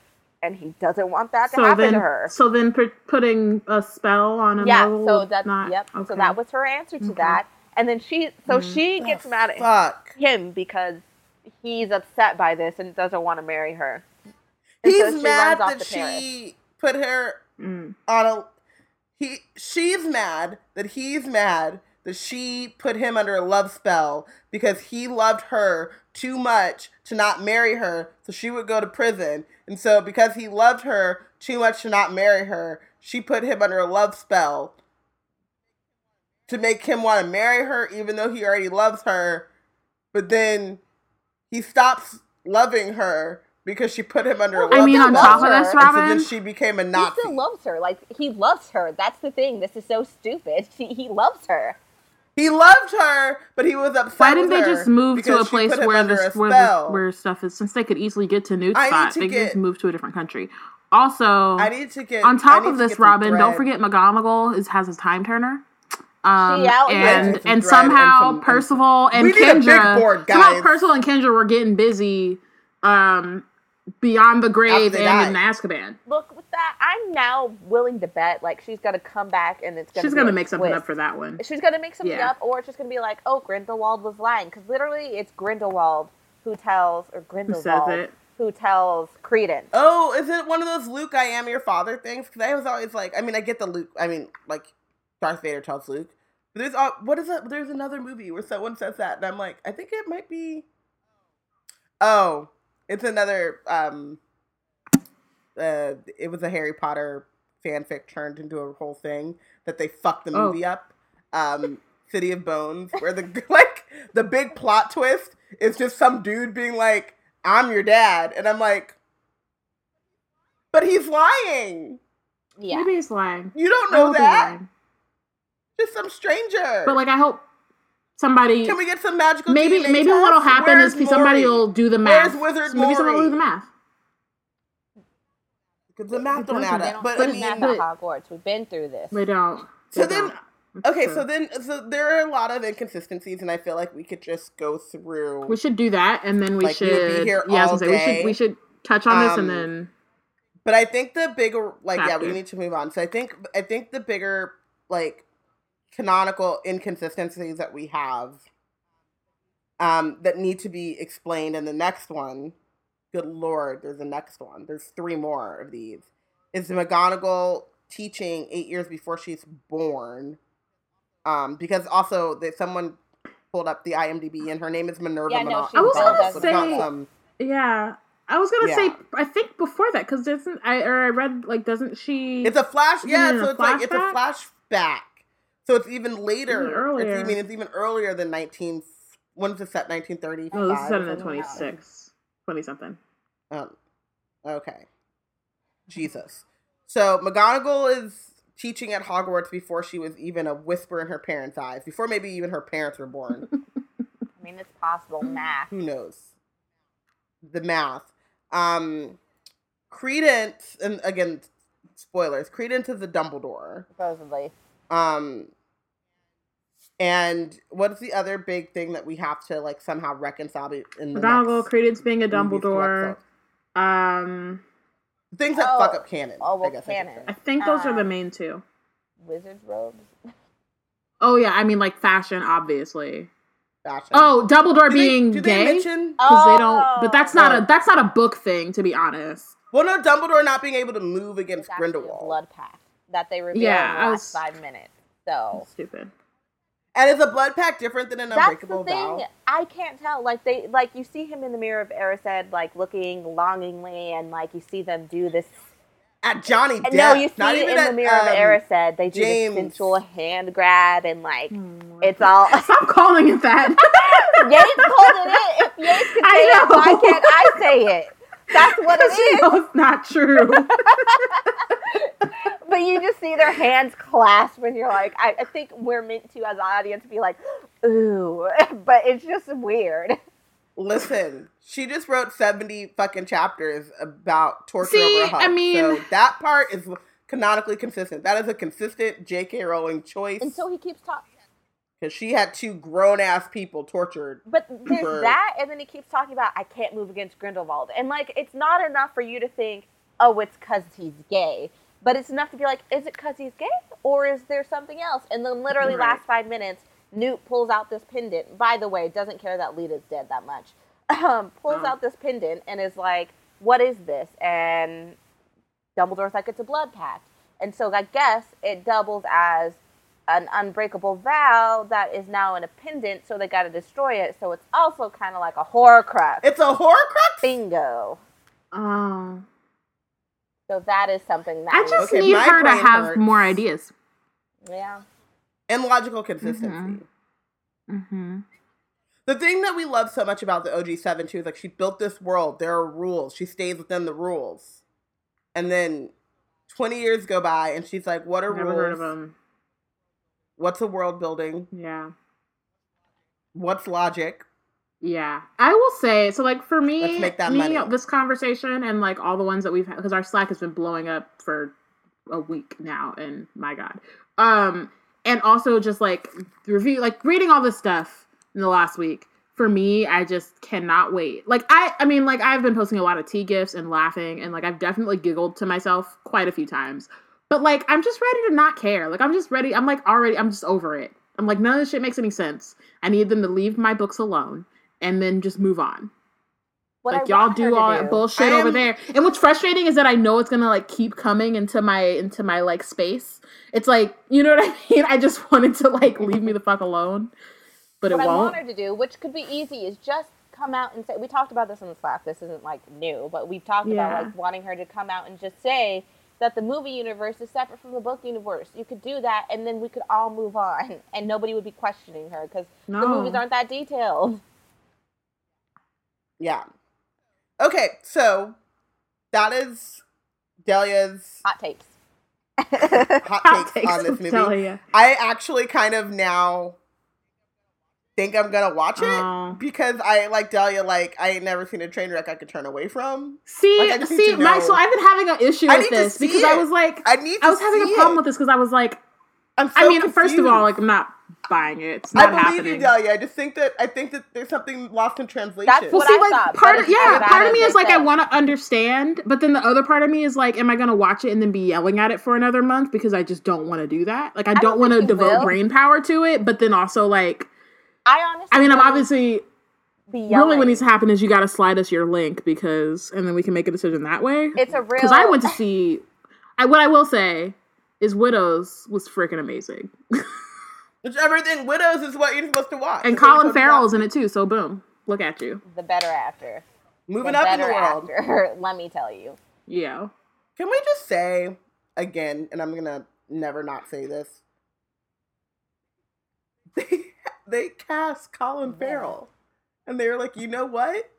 and he doesn't want that to So happen then, to her. so then, pu- putting a spell on a yeah, Muggle so would that not, yep. Okay. So that was her answer to Okay. that. And then she, so Mhm. she gets Oh, mad at Fuck. him because he's upset by this and doesn't want to marry her. And He's so she mad runs off that to Paris. she put her Mm. on a he she's mad that he's mad that she put him under a love spell because he loved her too much to not marry her so she would go to prison and so because he loved her too much to not marry her she put him under a love spell to make him want to marry her even though he already loves her but then he stops loving her because she put him under a Well, love I mean, on spell. top of this, And so then she became a Nazi. He still loves her. Like he loves her. That's the thing. This is so stupid. [laughs] He, he loves her. He loved her, but he was upset. why didn't with they her just move to a place where under this a where, spell. this, where stuff is since they could easily get to new I need spot, to they could just move to a different country. Also, I need to get on top of to this, Robyn, don't forget McGonagall is has his time turner. Um, She out- and and some thread and somehow some- and Percival and We need a big Kendra board, somehow. Percival and Kendra were getting busy um, beyond the grave they and in died. Azkaban. Look with that. I'm now willing to bet like she's gonna come back and it's gonna. She's be gonna a make something up for that one. She's gonna make something Yeah. up, or it's just gonna be like, oh, Grindelwald was lying, because literally it's Grindelwald who tells, or Who Grindelwald says it? who tells Credence. Oh, is it one of those Luke, I am your father things? Because I was always like, I mean, I get the Luke. I mean, like Darth Vader tells Luke. But there's uh, what is it? There's another movie where someone says that, and I'm like, I think it might be. Oh, it's another. um uh, It was a Harry Potter fanfic turned into a whole thing that they fucked the Oh. movie up. Um, City of Bones, where the [laughs] like the big plot twist is just some dude being like, "I'm your dad," and I'm like, but he's lying. Yeah. Maybe he's lying. You don't know hope that. lying. Just some stranger. But like, I hope somebody. can we get some magical? maybe DNA maybe tests? what'll happen Where's is somebody will do the Where's math. Wizard maybe someone will do the math. Because the math It don't doesn't. add up. But do I math at mean, but- Hogwarts. We've been through this. They don't. So They then- don't. That's okay, true. so then so there are a lot of inconsistencies, and I feel like we could just go through. we should do that, and then we Like, we would be should. here yeah, all gonna say we should we should touch on this Um, and then But I think the bigger, like, yeah, we need to move on. So I think I think the bigger, like, canonical inconsistencies that we have, um, that need to be explained in the next one. Good lord, there's a next one. There's three more of these. Is McGonagall teaching eight years before she's born? Um, because also that someone pulled up the IMDb and her name is Minerva. Yeah, no, Mono- I was gonna so say- some- yeah. I was gonna Yeah. say I think before that because doesn't I or I read like doesn't she? It's a flash. Yeah, so a it's like it's a flashback? flashback. So it's even later. Even earlier. It's even it's even earlier than nineteen. When is it set? Nineteen thirty. no, this is set in the something like that. 26, 20 something. Um, okay. Jesus. So McGonagall is teaching at Hogwarts before she was even a whisper in her parents' eyes. Before maybe even her parents were born. [laughs] I mean, it's possible. Math. Who knows? The math. Um, Credence, and again, spoilers. Credence is a Dumbledore. Supposedly. Um, and what's the other big thing that we have to like somehow reconcile be- in the McGonagall, next Credence being a movies to Dumbledore. Episode? Um, Things that Oh. fuck up canon. Oh, well, I guess I canon. say. I think those are the Um, main two. Wizard's robes. Oh yeah, I mean like fashion, obviously. Fashion. Oh, Dumbledore do they, being do they gay. mention? because they don't. But that's not Oh. a that's not a book thing, to be honest. Well, no, Dumbledore not being able to move against actually Grindelwald, blood pact that they reveal Yeah, in the last was- five minutes. So Stupid. And is a blood pact different than an that's unbreakable the thing. vow? I can't tell. Like they, like you see him in the mirror of Erised, like looking longingly, and like you see them do this. At Johnny Depp, no, you see not it even in at, the mirror um, of Erised. They do James. this sensual hand grab, and like Hmm. it's all. [laughs] Stop calling it that. [laughs] Yates called it it. If Yates can [laughs] I say it, why can't I say it? That's what it you is. know it's not true. [laughs] But you just see their hands clasp, and you're like, I, I think we're meant to, as an audience, be like, ooh. [laughs] But it's just weird. Listen, she just wrote 70 fucking chapters about torture See, over a hug. I mean- so that part is canonically consistent. That is a consistent J.K. Rowling choice Until he keeps talking. Because she had two grown ass people tortured. But there's For- that, and then he keeps talking about, I can't move against Grindelwald. And, like, it's not enough for you to think, oh, it's because he's gay. But it's enough to be like, is it because he's gay? Or is there something else? And then literally Right. last five minutes, Newt pulls out this pendant. By the way, doesn't care that Leta's dead that much. [laughs] Um, pulls Oh. out this pendant and is like, "What is this?" And Dumbledore's like, "It's a blood pact." And so I guess it doubles as an unbreakable vow that is now in a pendant. So they got to destroy it. So it's also kind of like a Horcrux. It's a Horcrux. Bingo. Oh. So that is something that I just Okay, need my her to have hurts. more ideas. yeah. and logical consistency. Mhm. Mm-hmm. The thing that we love so much about the OG7 too is like she built this world. There are rules. She stays within the rules. And then 20 years go by and she's like, what are Never rules? Heard of them. What's a world building? Yeah. What's logic? Yeah, I will say so. Like for me, Let's make that me, money. this conversation and like all the ones that we've had because our Slack has been blowing up for a week now, and my God, um, and also just like the review, like reading all this stuff in the last week. For me, I just cannot wait. Like I, I mean, like I've been posting a lot of tea gifts and laughing, and like I've definitely giggled to myself quite a few times. But like I'm just ready to not care. Like I'm just ready. I'm like already. I'm just over it. I'm like none of this shit makes any sense. I need them to leave my books alone and then just move on. What like I y'all do all that bullshit I over there. And what's frustrating is that I know it's gonna like keep coming into my into my like space. It's like you know what I [laughs] mean. I just wanted to like leave me the fuck alone, but what it I won't. want her to do, which could be easy, is just come out and say. We talked about this in the Slack. This isn't like new, but we've talked Yeah. about like wanting her to come out and just say that the movie universe is separate from the book universe. You could do that, and then we could all move on, [laughs] and nobody would be questioning her because the movies aren't that detailed. Yeah. Okay, so that is Delia's Hot takes. hot [laughs] Hot takes on this movie. telling ya. I actually kind of now think I'm gonna watch it Oh. because I like Delia. Like I ain't never seen a train wreck I could turn away from. See, Like, I just need see, to my, so I've been having an issue I with this because it. I was like, I need. To I was having a problem it. with this because I was like, I'm so I mean, first of all, like I'm not buying it. It's I not believe happening. you, Delia. I just think that I think that there's something lost in translation. That's Well, what see, I like thought, part of yeah, part of me is like I want to understand, but then the other part of me is like, am I going to watch it and then be yelling at it for another month because I just don't want to do that? Like I don't don't want to devote will. brain power to it, but then also like, I honestly. I mean, I'm obviously be really yelling. what needs to happen is you got to slide us your link because, and then we can make a decision that way. It's a real. Because I went to see, I what I will say is Widows was freaking amazing, [laughs] Which everything widows is what you're supposed to watch. and That's Colin Farrell's in it too. So boom, look at you. the better after. moving the up in the world. Actor, [laughs] let me tell you. Yeah. Can we just say again, and I'm gonna never not say this. [laughs] They they cast Colin Yeah. Farrell, and they were like, you know what?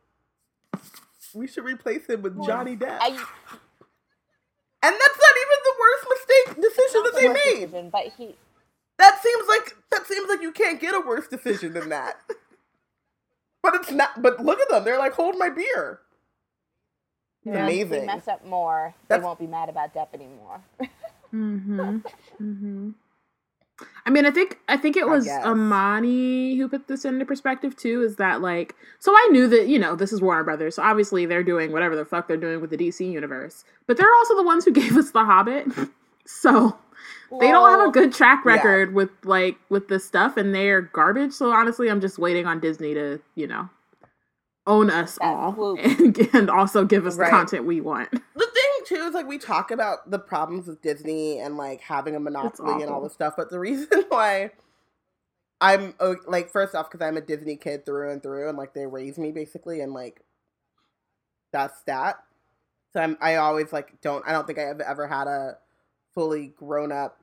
We should replace him with Johnny Depp, I, and that's not even the worst mistake decision that they made. decision, but he That seems like that seems like you can't get a worse decision than that. [laughs] but it's not. But look at them; they're like, hold my beer. It's Yeah, If we amazing. mess up more, That's- they won't be mad about Depp anymore. [laughs] Mm-hmm. mm-hmm. I mean, I think I think it was. Amani who put this into perspective too. Is that like so? I knew that you know this is Warner Brothers, so obviously they're doing whatever the fuck they're doing with the DC universe, but they're also the ones who [laughs] gave us The Hobbit, [laughs] so they don't have a good track Yeah. record with like with this stuff, and they're garbage. So honestly, I'm just waiting on Disney to you know own us That all [laughs] and, and also give us Right. the content we want. The thing too is like we talk about the problems with Disney and like having a monopoly and all this stuff, but the [laughs] reason why I'm like first off because I'm a Disney kid through and through, and like they raised me basically, and like that's that. So I'm I always like don't I don't think I have ever had a fully grown up,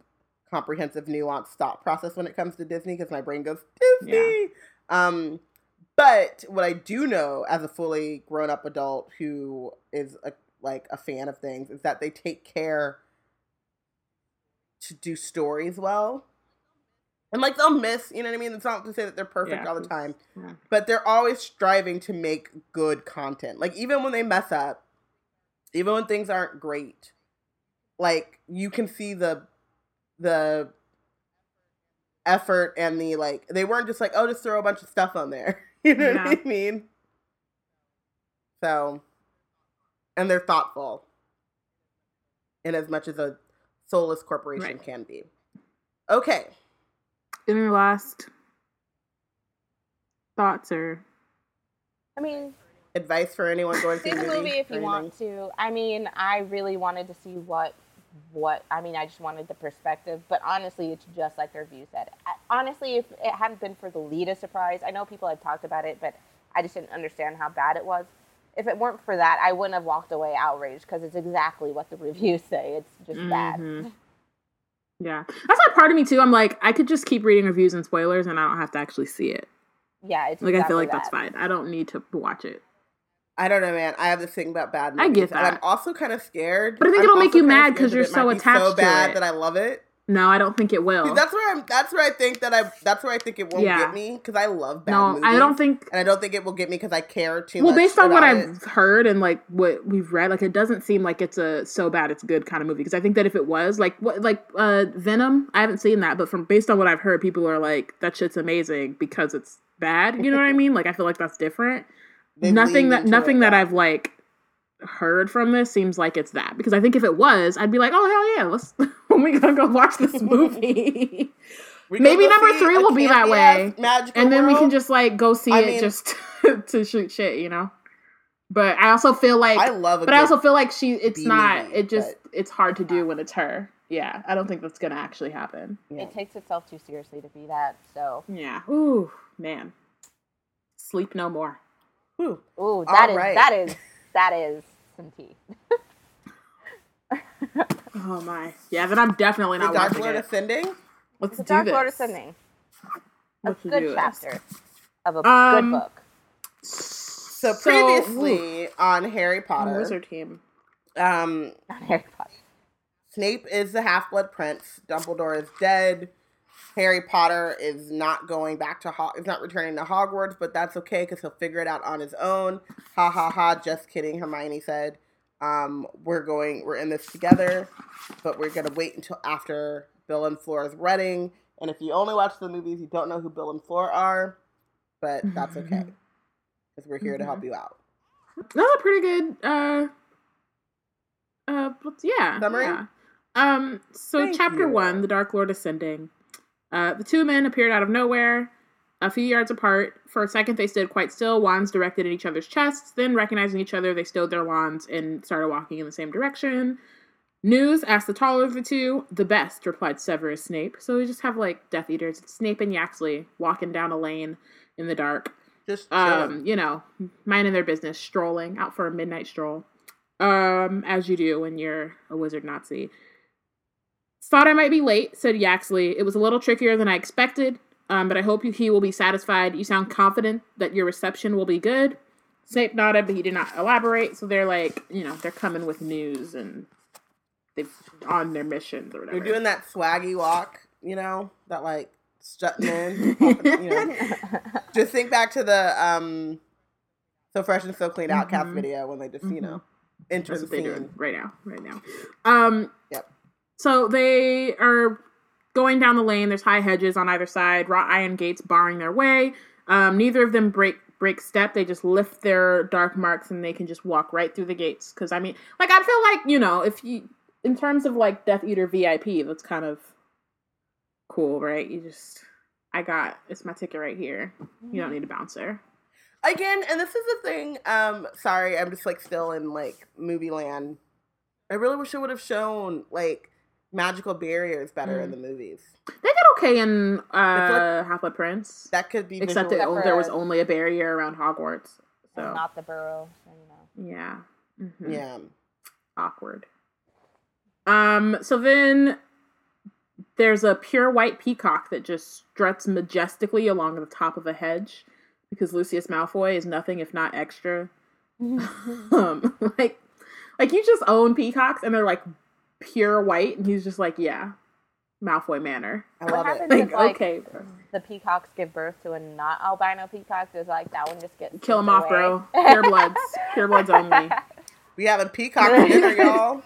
comprehensive, nuanced thought process when it comes to Disney because my brain goes Disney. Um, but what I do know as a fully grown up adult who is a, like a fan of things is that they take care to do stories well. And like they'll miss, you know what I mean? It's not to say that they're perfect Yeah. all the time, Yeah. but they're always striving to make good content. Like even when they mess up, even when things aren't great, like you can see the the effort and the like they weren't just like, oh just throw a bunch of stuff on there. [laughs] You know Yeah. what I mean? So and they're thoughtful in as much as a soulless corporation Right. can be. Okay. In your last thoughts or I mean, Advice for anyone going to see the movie if you want to. I mean, I really wanted to see what what I mean. I just wanted the perspective, but honestly, it's just like the review said. I, honestly, if it hadn't been for the lead of surprise, I know people had talked about it, but I just didn't understand how bad it was. If it weren't for that, I wouldn't have walked away outraged because it's exactly what the [laughs] reviews say. It's just Mhm. bad. yeah. That's why part of me too. I'm like, I could just keep reading reviews and spoilers, and I don't have to actually see it. Yeah, it's Like I feel exactly like that's fine. I don't need to watch it. I don't know, man. I have this thing about bad I movies. get and I'm also kind of scared. But I think I'm it'll make you mad because you're so might be attached so to bad it. that I love it. No, I don't think it will. That's where I'm. That's where I think that I. That's where I think it won't Yeah. get me because I love bad no, movies. I don't think. and I don't think it will get me because I care too much. Well, based on what about I've heard and like what we've read, like it doesn't seem like it's a so bad it's good kind of movie. Because I think that if it was like what like uh Venom, I haven't seen that, but from based on what I've heard, people are like that shit's amazing because it's bad. You know what I [laughs] mean? Like I feel like that's different. They've nothing that nothing it, that. I've like heard from this seems like it's that because I think if it was, I'd be like, oh hell yeah, let's [laughs] when we gonna go watch this [laughs] movie, maybe number three will be that way. And then we can just like go see I it mean- just [laughs] to shoot shit, you know. But I also feel like, I love a but I also feel like she, it's B not. movie, It just, it's hard to do when it's her. Yeah, I don't think that's gonna actually happen. Yeah. It takes itself too seriously to be that. So, Yeah. Ooh, man. Sleep no more. Whew. ooh, that is right. that is that is some tea. Oh my. Yeah, then I'm definitely The not Dark watching Lord it. Ascending. Let's The do Dark this. Lord Ascending. A Let's do good this. chapter of a Um, good book. So previously on Harry Potter, Wizard team. um, Not Harry Potter. Snape is the Half Blood Prince. Dumbledore is dead. Harry Potter is not going back to Ho- is not returning to Hogwarts, but that's okay because he'll figure it out on his own. Ha ha ha! Just kidding. Hermione said, um, "We're going. We're in this together, but we're gonna wait until after Bill and Fleur's wedding. And if you only watch the movies, you don't know who Bill and Fleur are, but that's okay because we're here to help you out." That's a pretty good uh uh yeah. Summary? yeah. Um so Thank chapter you. one, The Dark Lord Ascending. Uh the two men appeared out of nowhere, a few yards apart. For a second they stood quite still, wands directed at each other's chests, then recognizing each other, they stowed their wands and started walking in the same direction. News asked the taller of the two. The best, replied Severus Snape. So we just have like Death Eaters. It's Snape and Yaxley walking down a lane in the dark Just um, you know, minding their business, strolling out for a midnight stroll, um, as you do when you're a wizard Nazi. Thought I might be late, said Yaxley. It was a little trickier than I expected, um, but I hope he will be satisfied. You sound confident that your reception will be good. Snape nodded, but he did not elaborate. So they're like, you know, they're coming with news and they've on their missions or whatever. They're doing that swaggy walk, you know, that like strutting in. popping, you know. [laughs] Just think back to the um, so fresh and so clean outcast Mhm. video when they just you know enter That's the what they're scene. doing right now. Right now. Um. Yep. So they are going down the lane. There's high hedges on either side, wrought iron gates barring their way. Um, neither of them break break step. They just lift their dark marks and they can just walk right through the gates. Because I mean, like I feel like you know, if you in terms of like Death Eater VIP, that's kind of cool, right? You just I got it's my ticket right here. You don't need a bouncer. Again, and this is the thing. Um, sorry, I'm just like still in like movie land. I really wish it would have shown like magical barriers better in Mm. the movies. They did okay in feel uh, Half Blood Prince. That could be Except visually- it, there was only a barrier around Hogwarts. And So not the burrow. So, you know. yeah, Mhm. yeah. awkward. Um. So then there's a pure white peacock that just struts majestically along the top of a hedge because Lucius Malfoy is nothing if not extra. [laughs] [laughs] um, like, like you just own peacocks and they're like pure white, and he's just like, yeah, Malfoy Manor. I What love it. Like, if, like, okay, the peacocks give birth to a not albino peacock? Does like that one just get kill him sent off, bro. Pure bloods, pure bloods only. [laughs] We having peacock dinner, [laughs] y'all.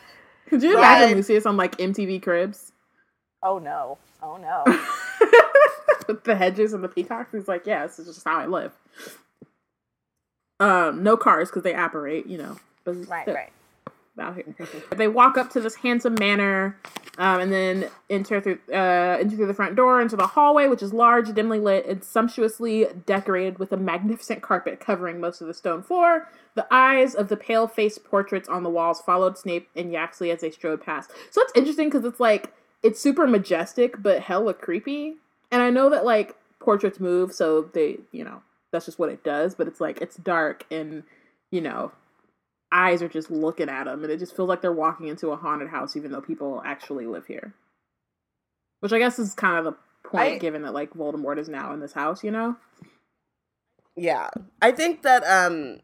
Could you Right. imagine Lucius on like MTV Cribs Oh no! Oh no! [laughs] with the hedges and the peacocks? He's like, yeah, this is just how I live. Um, no cars because they apparate, you know. But right, right. Out here. they walk up to this handsome manor, um, and then enter through uh, enter through the front door into the hallway, which is large, dimly lit, and sumptuously decorated with a magnificent carpet covering most of the stone floor. The eyes of the pale faced portraits on the walls followed Snape and Yaxley as they strode past. So it's interesting because it's like it's super majestic but hella creepy. And I know that like portraits move, so they you know that's just what it does. But it's like it's dark and you know eyes are just looking at them, and it just feels like they're walking into a haunted house, even though people actually live here. Which I guess is kind of the point, I- given that like Voldemort is now in this house. You know? Yeah, I think that um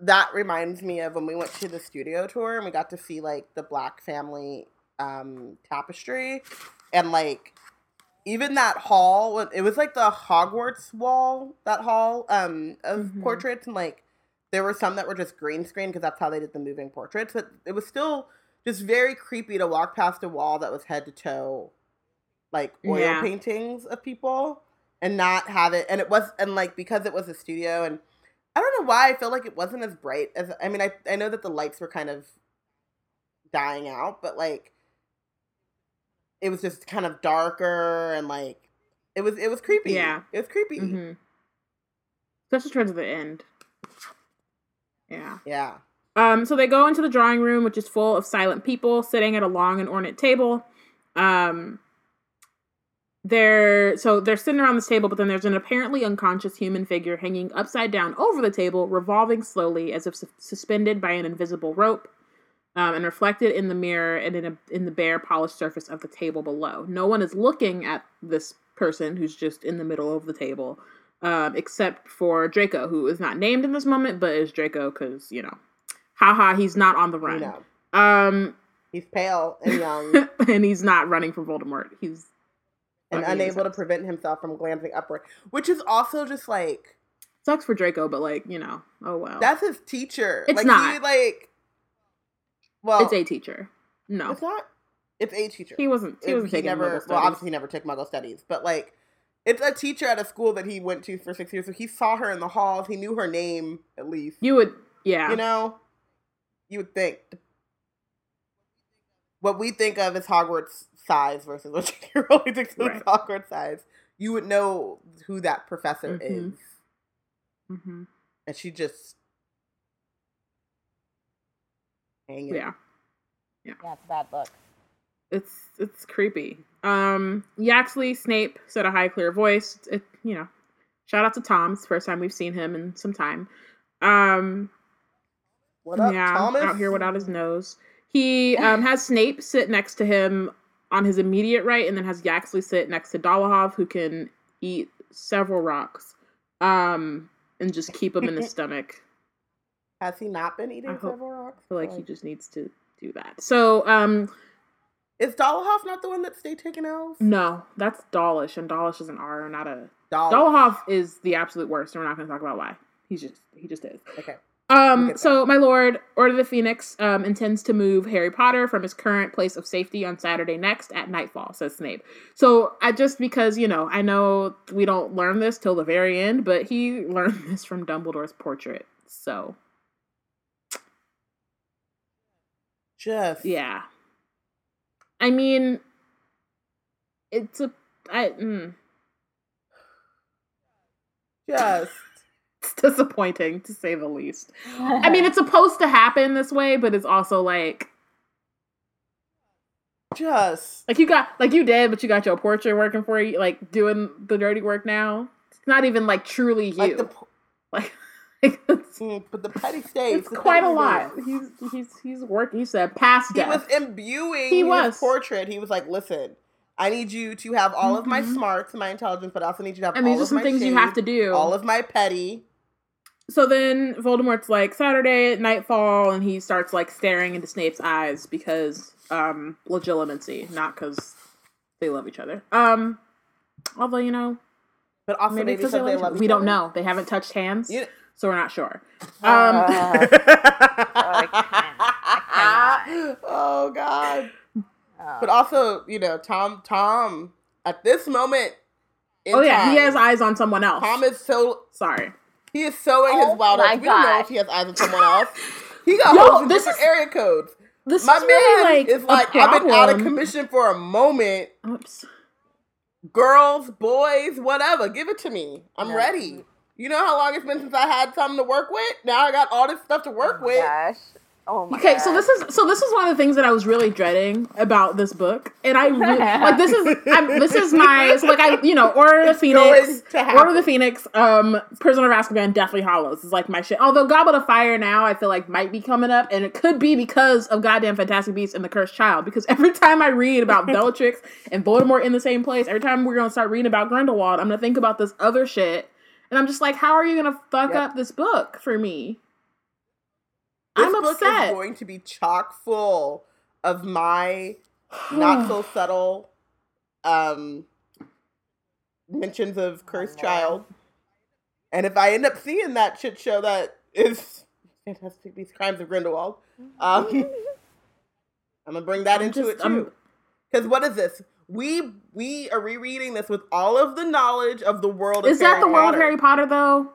that reminds me of when we went to the studio tour and we got to see like the Black family um tapestry and like even that hall it was like the Hogwarts wall that hall um of Mhm. portraits and like there were some that were just green screen because that's how they did the moving portraits but it was still just very creepy to walk past a wall that was head to toe like oil Yeah. paintings of people and not have it and it was and like because it was a studio and i don't know why i feel like it wasn't as bright as i mean i, I know that the lights were kind of dying out but like it was just kind of darker and like it was it was creepy Yeah. it was creepy Mm-hmm. Especially towards the end. Yeah. yeah Um, so they go into the drawing room, which is full of silent people sitting at a long and ornate table. Um, they're so they're sitting around this table, but then there's an apparently unconscious human figure hanging upside down over the table, revolving slowly as if sus- suspended by an invisible rope, um, and reflected in the mirror and in a, in the bare polished surface of the table below. No one is looking at this person who's just in the middle of the table, um, except for Draco, who is not named in this moment, but is Draco because you know haha, he's not on the you run. know Um, he's pale and [laughs] young and he's not running from Voldemort. He's and unable to prevent himself from glancing upward which is also just like sucks for Draco, but like you know, oh well. that's his teacher It's like not. he like well it's a teacher. No, it's not it's a teacher he wasn't. He wasn't he taking never well obviously he never took muggle studies but like it's a teacher at a school that he went to for six years so he saw her in the halls he knew her name at least You would, yeah. you know you would think what we think of as hogwarts size versus what you really think of as Right. hogwarts size you would know who that professor Mhm. is hmm and she just hanging Yeah, Yeah, it's a bad look. it's it's creepy. Um, Yaxley Snape said a high, clear voice. It, you know, shout out to Tom. It's the first time we've seen him in some time. Um, what up yeah, thomas out here without his nose. He um, has Snape sit next to him on his immediate right, and then has Yaxley sit next to Dolohov, who can eat several rocks, um, and just keep him in his [laughs] stomach. has he not been eating several rocks I feel like he just needs to do that. So, um, is Dolohov not the one that stayed taking L's? no, that's Dawlish, and Dawlish is an R, not a. Dolohov. Dolohov is the absolute worst, and we're not going to talk about why. He's just he just is. Okay. Um, so my lord, Order of the Phoenix, um, intends to move Harry Potter from his current place of safety on Saturday next at nightfall, says Snape. So I just because, you know, I know we don't learn this till the very end, but he learned [laughs] this from Dumbledore's portrait. So Just yeah. I mean it's a I mm, just it's disappointing to say the least. I mean, it's [laughs] supposed to happen this way, but it's also like just Like you got like you did, but you got your portrait working for you, like doing the dirty work now. It's not even like truly you. like the Like, [laughs] [laughs] mm, but the petty stays. it's quite a lot. He's he's he's working. He said past He was imbuing He his was. portrait. He was like, "Listen, I need you to have all of my Mhm. smarts and my intelligence, but I also need you to have and all these are of some things you have to do. all of my petty." so then Voldemort's like Saturday at nightfall, and he starts like staring into Snape's eyes because um Legilimency, not because they love each other. Um, although you know But also maybe because they, love love each- each we don't know. They haven't touched hands, You- so we're not sure. Um, Uh, [laughs] I [laughs] oh God! oh. But also, you know, Tom. Tom at this moment. Oh yeah, he has eyes on someone else. Tom is so Sorry. he is sowing Oh his wild my oats. We don't know if he has eyes on someone else. He got Yo, this is- area codes. this My is really man like is like, I've been out of commission for a moment. Oops. Girls, boys, whatever. Give it to me. I'm Yeah. ready. You know how long it's been since I had something to work with? Now I got all this stuff to work Oh my with. gosh. Oh my Okay, so this is so this is one of the things that I was really dreading about this book, and I really, [laughs] like this is I'm, this is my so like I you know Order of the Phoenix, going Order of the Phoenix, um, Prisoner of Azkaban, Deathly Hallows is like my shit. Although Goblet of Fire now I feel like might be coming up, and it could be because of goddamn Fantastic Beasts and the Cursed Child. Because every time I read about [laughs] Bellatrix and Voldemort in the same place, every time we're gonna start reading about Grindelwald, I'm gonna think about this other shit, and I'm just like, how are you gonna fuck Yep. up this book for me? This I'm book is going to be chock full of my not so [sighs] subtle um mentions of cursed Lord. child. And if I end up seeing that shit show that is [laughs] Fantastic these Crimes of Grindelwald, um [laughs] I'm gonna bring that I'm into just- it too. Because what is this? We we are rereading this with all of the knowledge of the world. Of Is that Harry the world of Harry Potter though?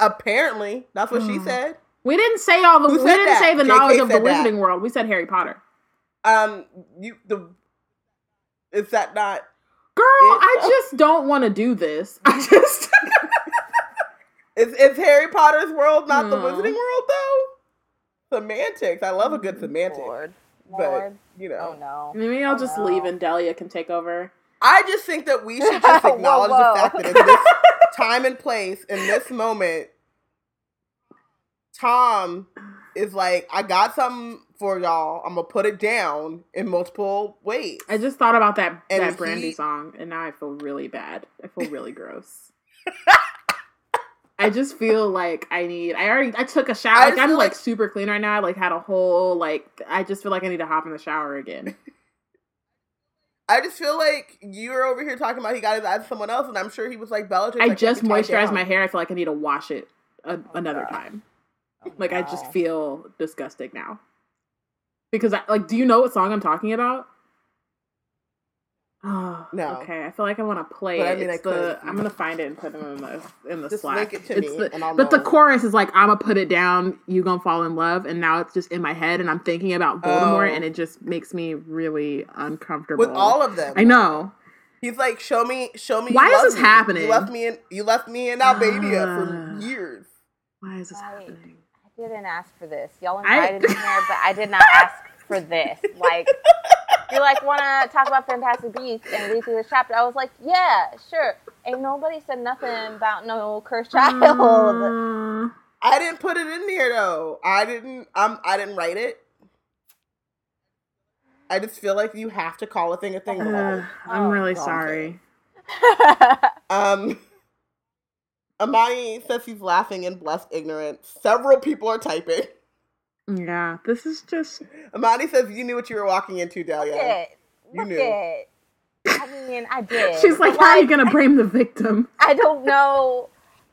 Apparently, that's what she Hmm. said. We didn't say all the. Who we didn't that? say the JK knowledge of the that. Wizarding world. We said Harry Potter. Um, you the is that not? Girl, It- I just don't want to do this. I [laughs] just. Is is Harry Potter's world not the Wizarding world though? Semantics. I love a good semantic, Lord. But you oh, know, Oh no. Maybe I'll Oh, just no. leave and Delia can take over. I just think that we should [laughs] just Whoa, acknowledge whoa. the fact that in this [laughs] time and place, in this moment, Tom is like, I got something for y'all. I'm gonna put it down in multiple ways. I just thought about that And that Brandy he- song, and now I feel really bad. I feel really gross. [laughs] I just feel like I need. I already. I took a shower. Like, I'm like like- super clean right now. I like had a whole like. I just feel like I need to hop in the shower again. [laughs] I just feel like you're over here talking about he got his eyes someone else, and I'm sure he was like Bellatrix. I can't just moisturized my hair. I feel like I need to wash it a, oh, another time. Oh, Like I just feel disgusting now. Because I like do you know what song I'm talking about? Oh, No. Okay, I feel like I want to play But I it. mean, I It's could the, if you- I'm gonna find it and put it in the in the Just Slack. link it to It's me, the- and I'll but the chorus is like I'm gonna put it down. You gonna fall in love, and now it's just in my head, and I'm thinking about Voldemort, Oh. and it just makes me really uncomfortable. with all of them. I know. He's like, show me, show me. you Why is this me. happening? You left me in, you left me in Albania Ah. for years. Why is this I- happening? I didn't ask for this. Y'all I- invited me here, but I did not [laughs] ask for this. Like, you're like, want to talk about Fantastic Beasts and read through this chapter? I was like, yeah, sure. Ain't nobody said nothing about no cursed child. Uh, I didn't put it in there though. I didn't. Um, I didn't write it. I just feel like you have to call a thing a thing. uh, [sighs] I'm Oh, really God. sorry. [laughs] Um, Amani says he's laughing in blessed ignorance. Several people are typing. Yeah, this is just Amani says you knew what you were walking into, Delia. Look it. You Look knew. it. I mean, I [laughs] did. She's like, But, how are you gonna blame the victim? [laughs] I don't know.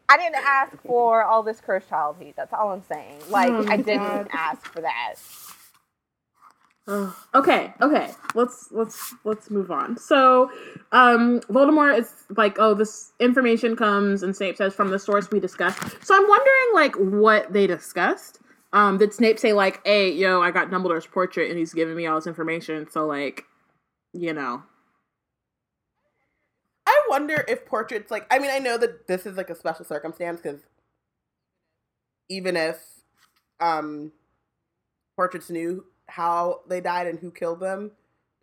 I didn't ask for all this cursed child heat. That's all I'm saying. Like, Oh, I didn't God. ask for that. Ugh. okay, okay. Let's let's let's move on. So, um, Voldemort is like, oh, this information comes, and Snape says from the source we discussed. So I'm wondering, like, what they discussed. Um, did Snape say like, hey, yo, I got Dumbledore's portrait, and he's giving me all this information, so like, you know, I wonder if portraits like I mean I know that this is like a special circumstance because even if um portraits knew how they died and who killed them,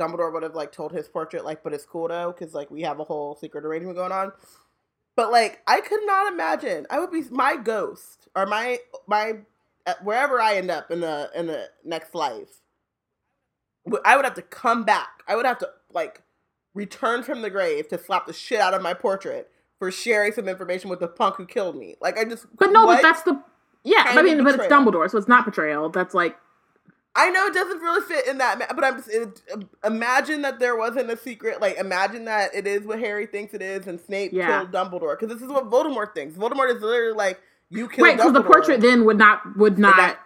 Dumbledore would have like told his portrait like, but it's cool though because like we have a whole secret arrangement going on. But like I could not imagine I would be my ghost or my my Uh, wherever I end up in the in the next life. I would have to come back. I would have to like return from the grave to slap the shit out of my portrait for sharing some information with the punk who killed me. Like I just but no, but that's the yeah. I mean, but it's? Dumbledore, so it's not betrayal. That's like, I know it doesn't really fit in that, but I'm just it, um, imagine that there wasn't a secret. Like imagine that it is what Harry thinks it is, and Snape Yeah. killed Dumbledore because this is what Voldemort thinks. Voldemort is literally like you killed right? Because the portrait then would not would not that-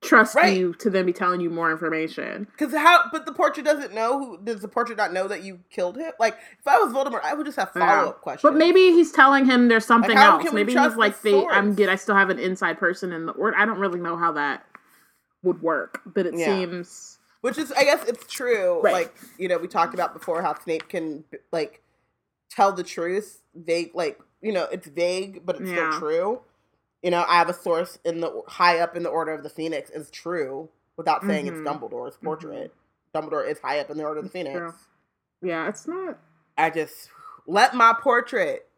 trust Right. you to then be telling you more information. Because how? But the portrait doesn't know who. Does the portrait not know that you killed him? Like, if I was Voldemort, I would just have follow up questions. But maybe he's telling him there's something how else. Maybe he's like the I'm good. I still have an inside person in the or I don't really know how that would work, but it Yeah. seems Which is, I guess, it's true. Right. Like you know, we talked about before how Snape can like tell the truth. They like you know, it's vague, but it's Yeah. still true. You know, I have a source in the high up in the Order of the Phoenix is true without saying Mhm. it's Dumbledore's portrait. Dumbledore is high up in the Order of the Phoenix. true. yeah, it's not. I just let my portrait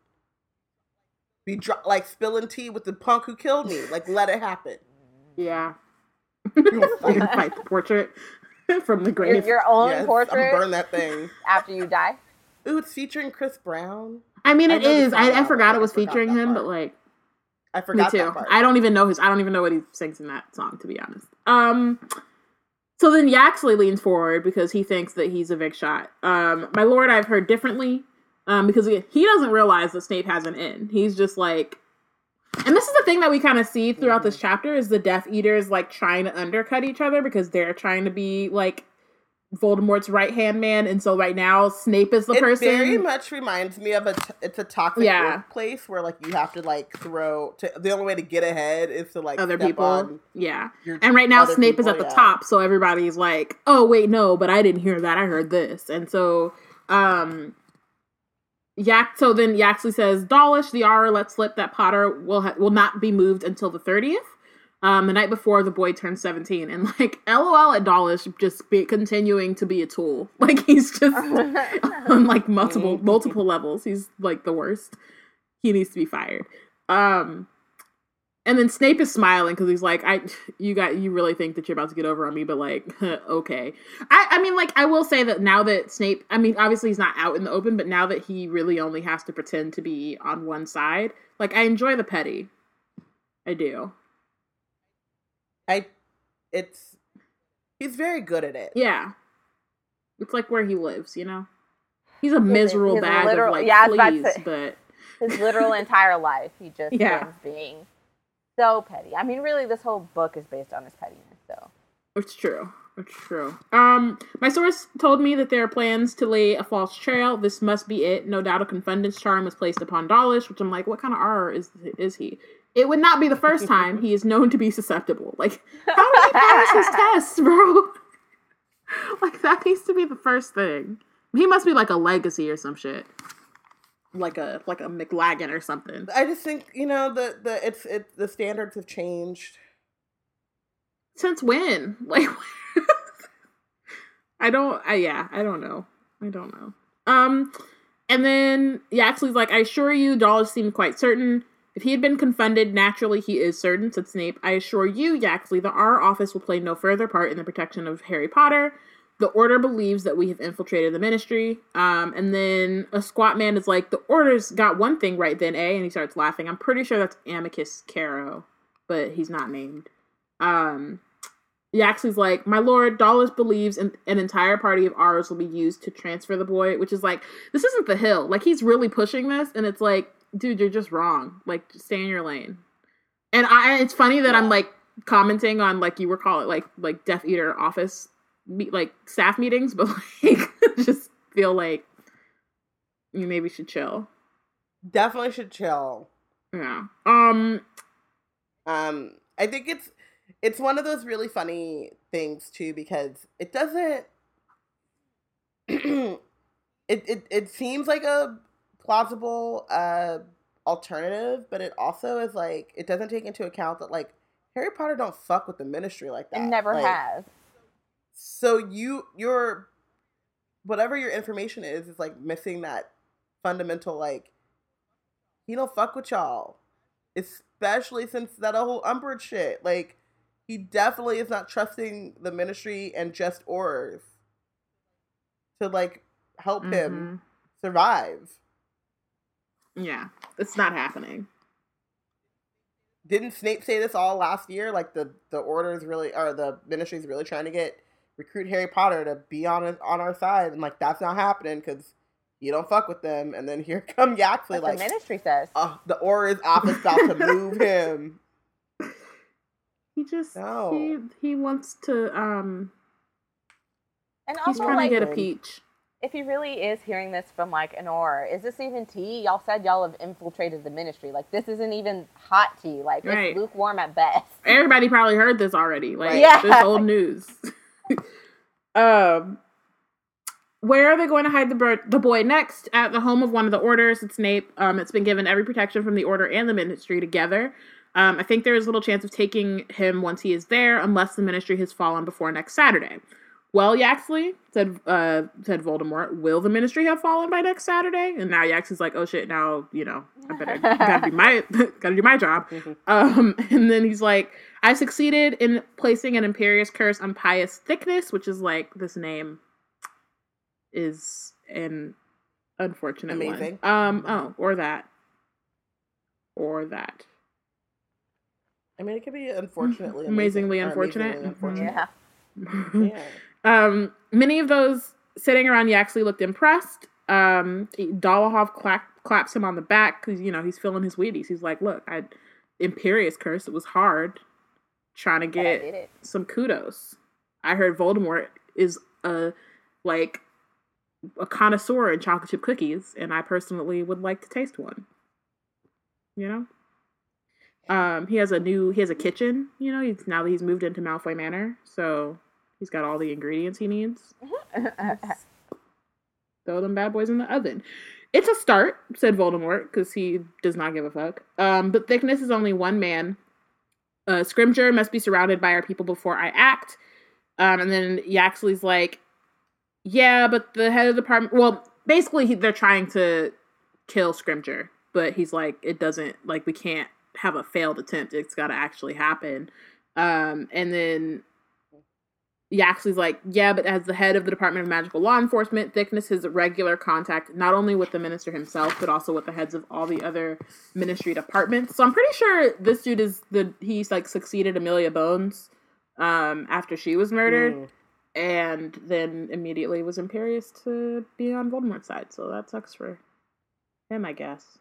be dro- like spilling tea with the punk who killed me. Like, let it happen. Yeah, You you can fight the portrait [laughs] from the grave. your own Yes, I'm portrait burn that thing. after you die. Ooh, it's featuring Chris Brown. I mean, I it is. I, I forgot it was featuring him, part. but like I me forgot too. that part. I don't even know his. I don't even know what he sings in that song, to be honest. Um. So then Yaxley leans forward because he thinks that he's a big shot. Um, my lord, I've heard differently. Um, because he, he doesn't realize that Snape has an in. He's just like, and this is the thing that we kind of see throughout this chapter is the Death Eaters like trying to undercut each other because they're trying to be like Voldemort's right hand man, and so right now Snape is the person it person. very much reminds me of a. T- it's a toxic Yeah. workplace where like you have to like throw. To, the only way to get ahead is to like other people. yeah. your And right now Snape is at the yeah. top, so everybody's like, "Oh wait, no, but I didn't hear that. I heard this." And so um Yak so then Yaxley says, "Dawlish, the Auror let slip that Potter will ha- will not be moved until the 30th." Um, the night before the boy turns 17 and like [laughs] LOL at Dawlish just be continuing to be a tool. [laughs] Like he's just [laughs] on like multiple multiple levels. He's like the worst. He needs to be fired. Um and then Snape is smiling because he's like, I [sighs] you got you really think that you're about to get over on me, but like, okay. I, I mean, like, I will say that now that Snape I mean, obviously he's not out in the open, but now that he really only has to pretend to be on one side, like I enjoy the petty. I do. I. It's. He's very good at it. Yeah. It's like where he lives, you know? He's a miserable his bag literal- of like, yeah, I was about to but His literal entire life, he just Yeah. ends being so petty. I mean, really, this whole book is based on his pettiness. So It's true. It's true. Um, my source told me that there are plans to lay a false trail. This must be it. No doubt a Confundus charm was placed upon Dawlish, which I'm like, what kind of Auror is is he? It would not be the first time he is known to be susceptible. Like, how did he pass his tests, bro? [laughs] like that needs to be the first thing. He must be like a legacy or some shit. Like a like a McLaggen or something. I just think you know the the it's it the standards have changed. Since when? [laughs] Like, I don't. I yeah. I don't know. I don't know. Um, and then Yaxley's like, I assure you, Dawlish seemed quite certain. If he had been confunded, naturally he is certain, said Snape. I assure you, Yaxley, that our office will play no further part in the protection of Harry Potter. The Order believes that we have infiltrated the Ministry. Um, and then a squat man is like, the Order's got one thing right then, eh? And he starts laughing. I'm pretty sure that's Amycus Carrow, but he's not named. Um, Yaxley's like, My lord, Dawlish believes an entire party of ours will be used to transfer the boy, which is like, this isn't the hill. Like, he's really pushing this, and it's like, dude, you're just wrong. Like, just stay in your lane. And I, it's funny that I'm like commenting on like you were calling like like Death Eater office meet like staff meetings, [laughs] but like just feel like you maybe should chill. Definitely should chill. Yeah. Um. Um, I think it's it's one of those really funny things too because it doesn't. [clears throat] it, it it seems like a plausible uh alternative, but it also is like it doesn't take into account that like Harry Potter don't fuck with the Ministry like that. it never Like, has. So you your whatever your information is is like missing that fundamental like he don't fuck with y'all. Especially since that whole Umbridge shit. Like he definitely is not trusting the ministry and just Aurors to like help him survive. Yeah, it's not happening. Didn't Snape say this all last year? Like the the orders really or the ministry's really trying to get recruit Harry Potter to be on his, on our side, and like that's not happening because you don't fuck with them. And then [laughs] here come Yaxley, Like like the ministry says. uh, the Auror's office about to move [laughs] him. He just No. he he wants to um and he's also, trying like, to get a Like- peach. If he really is hearing this from like an or, is this even tea? Y'all said y'all have infiltrated the ministry. Like this isn't even hot tea. Like Right. it's lukewarm at best. [laughs] Everybody probably heard this already. Like Yeah. this old news. [laughs] um, where are they going to hide the bird, the boy next? At the home of one of the orders. It's Snape. Um, it's been given every protection from the order and the ministry together. Um, I think there is little chance of taking him once he is there, unless the ministry has fallen before next Saturday. Well, Yaxley said, uh, said Voldemort, will the ministry have fallen by next Saturday? And now Yaxley's like, oh shit, now you know, I better [laughs] gotta do my [laughs] gotta do my job. Um, and then he's like, I succeeded in placing an Imperius curse on Pius Thicknesse, which is like this name is an unfortunate Amazing. one. Um, oh, or that, or that. I mean, it could be [laughs] unfortunately Amazingly amazing, or unfortunate. amazingly unfortunate. Yeah. Yeah. Um, many of those sitting around Yaxley looked impressed. Um, Dolohov clap, claps him on the back because you know he's feeling his Wheaties. He's like, "Look, I Imperius curse. It was hard trying to get some kudos. I heard Voldemort is a like a connoisseur in chocolate chip cookies, and I personally would like to taste one. You know, um, he has a new he has a kitchen. You know, he's now that he's moved into Malfoy Manor, so he's got all the ingredients he needs. [laughs] Throw them bad boys in the oven. It's a start, said Voldemort, because he does not give a fuck. Um, but Thicknesse is only one man. Uh, Scrimgeour must be surrounded by our people before I act. Um, and then Yaxley's like, yeah, but the head of the department. Well, basically, he, they're trying to kill Scrimgeour, but he's like, it doesn't like we can't have a failed attempt. It's got to actually happen. Um, and then Yaxley's like, yeah, but as the head of the Department of Magical Law Enforcement, Thicknesse has regular contact not only with the minister himself, but also with the heads of all the other ministry departments. So I'm pretty sure this dude is the he's like succeeded Amelia Bones um after she was murdered Mm. and then immediately was imperious to be on Voldemort's side. So that sucks for him, I guess.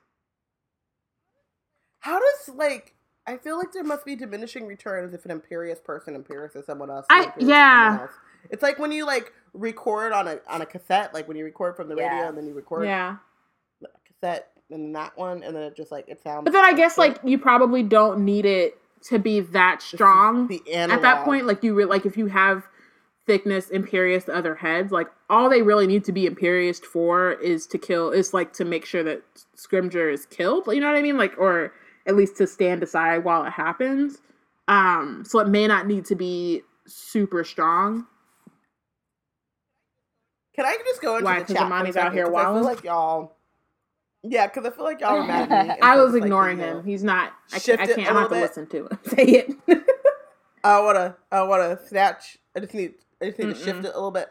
How does like I feel like there must be diminishing returns if an imperious person imperious is someone else. I- and imperious is yeah. someone else. It's like when you like record on a on a cassette, like when you record from the radio and then you record Yeah. a cassette and then that one, and then it just like it sounds. But then I guess like you probably don't need it to be that strong. the at that point, like you re- like if you have Thicknesse imperious to other heads, like all they really need to be imperious for is to kill is like to make sure that Scrimgeour is killed. You know what I mean? Like or at least to stand aside while it happens. Um, so it may not need to be super strong. Can I just go into Why? the chat? a Amani's out here 'Cause I feel like y'all. Yeah, because [laughs] I feel like y'all were mad at me. I was it's like, ignoring you know, him. He's not. I can't. I can't. not to bit. listen to him [laughs] say it. I wanna, I wanna snatch. I just need, I just need to shift it a little bit.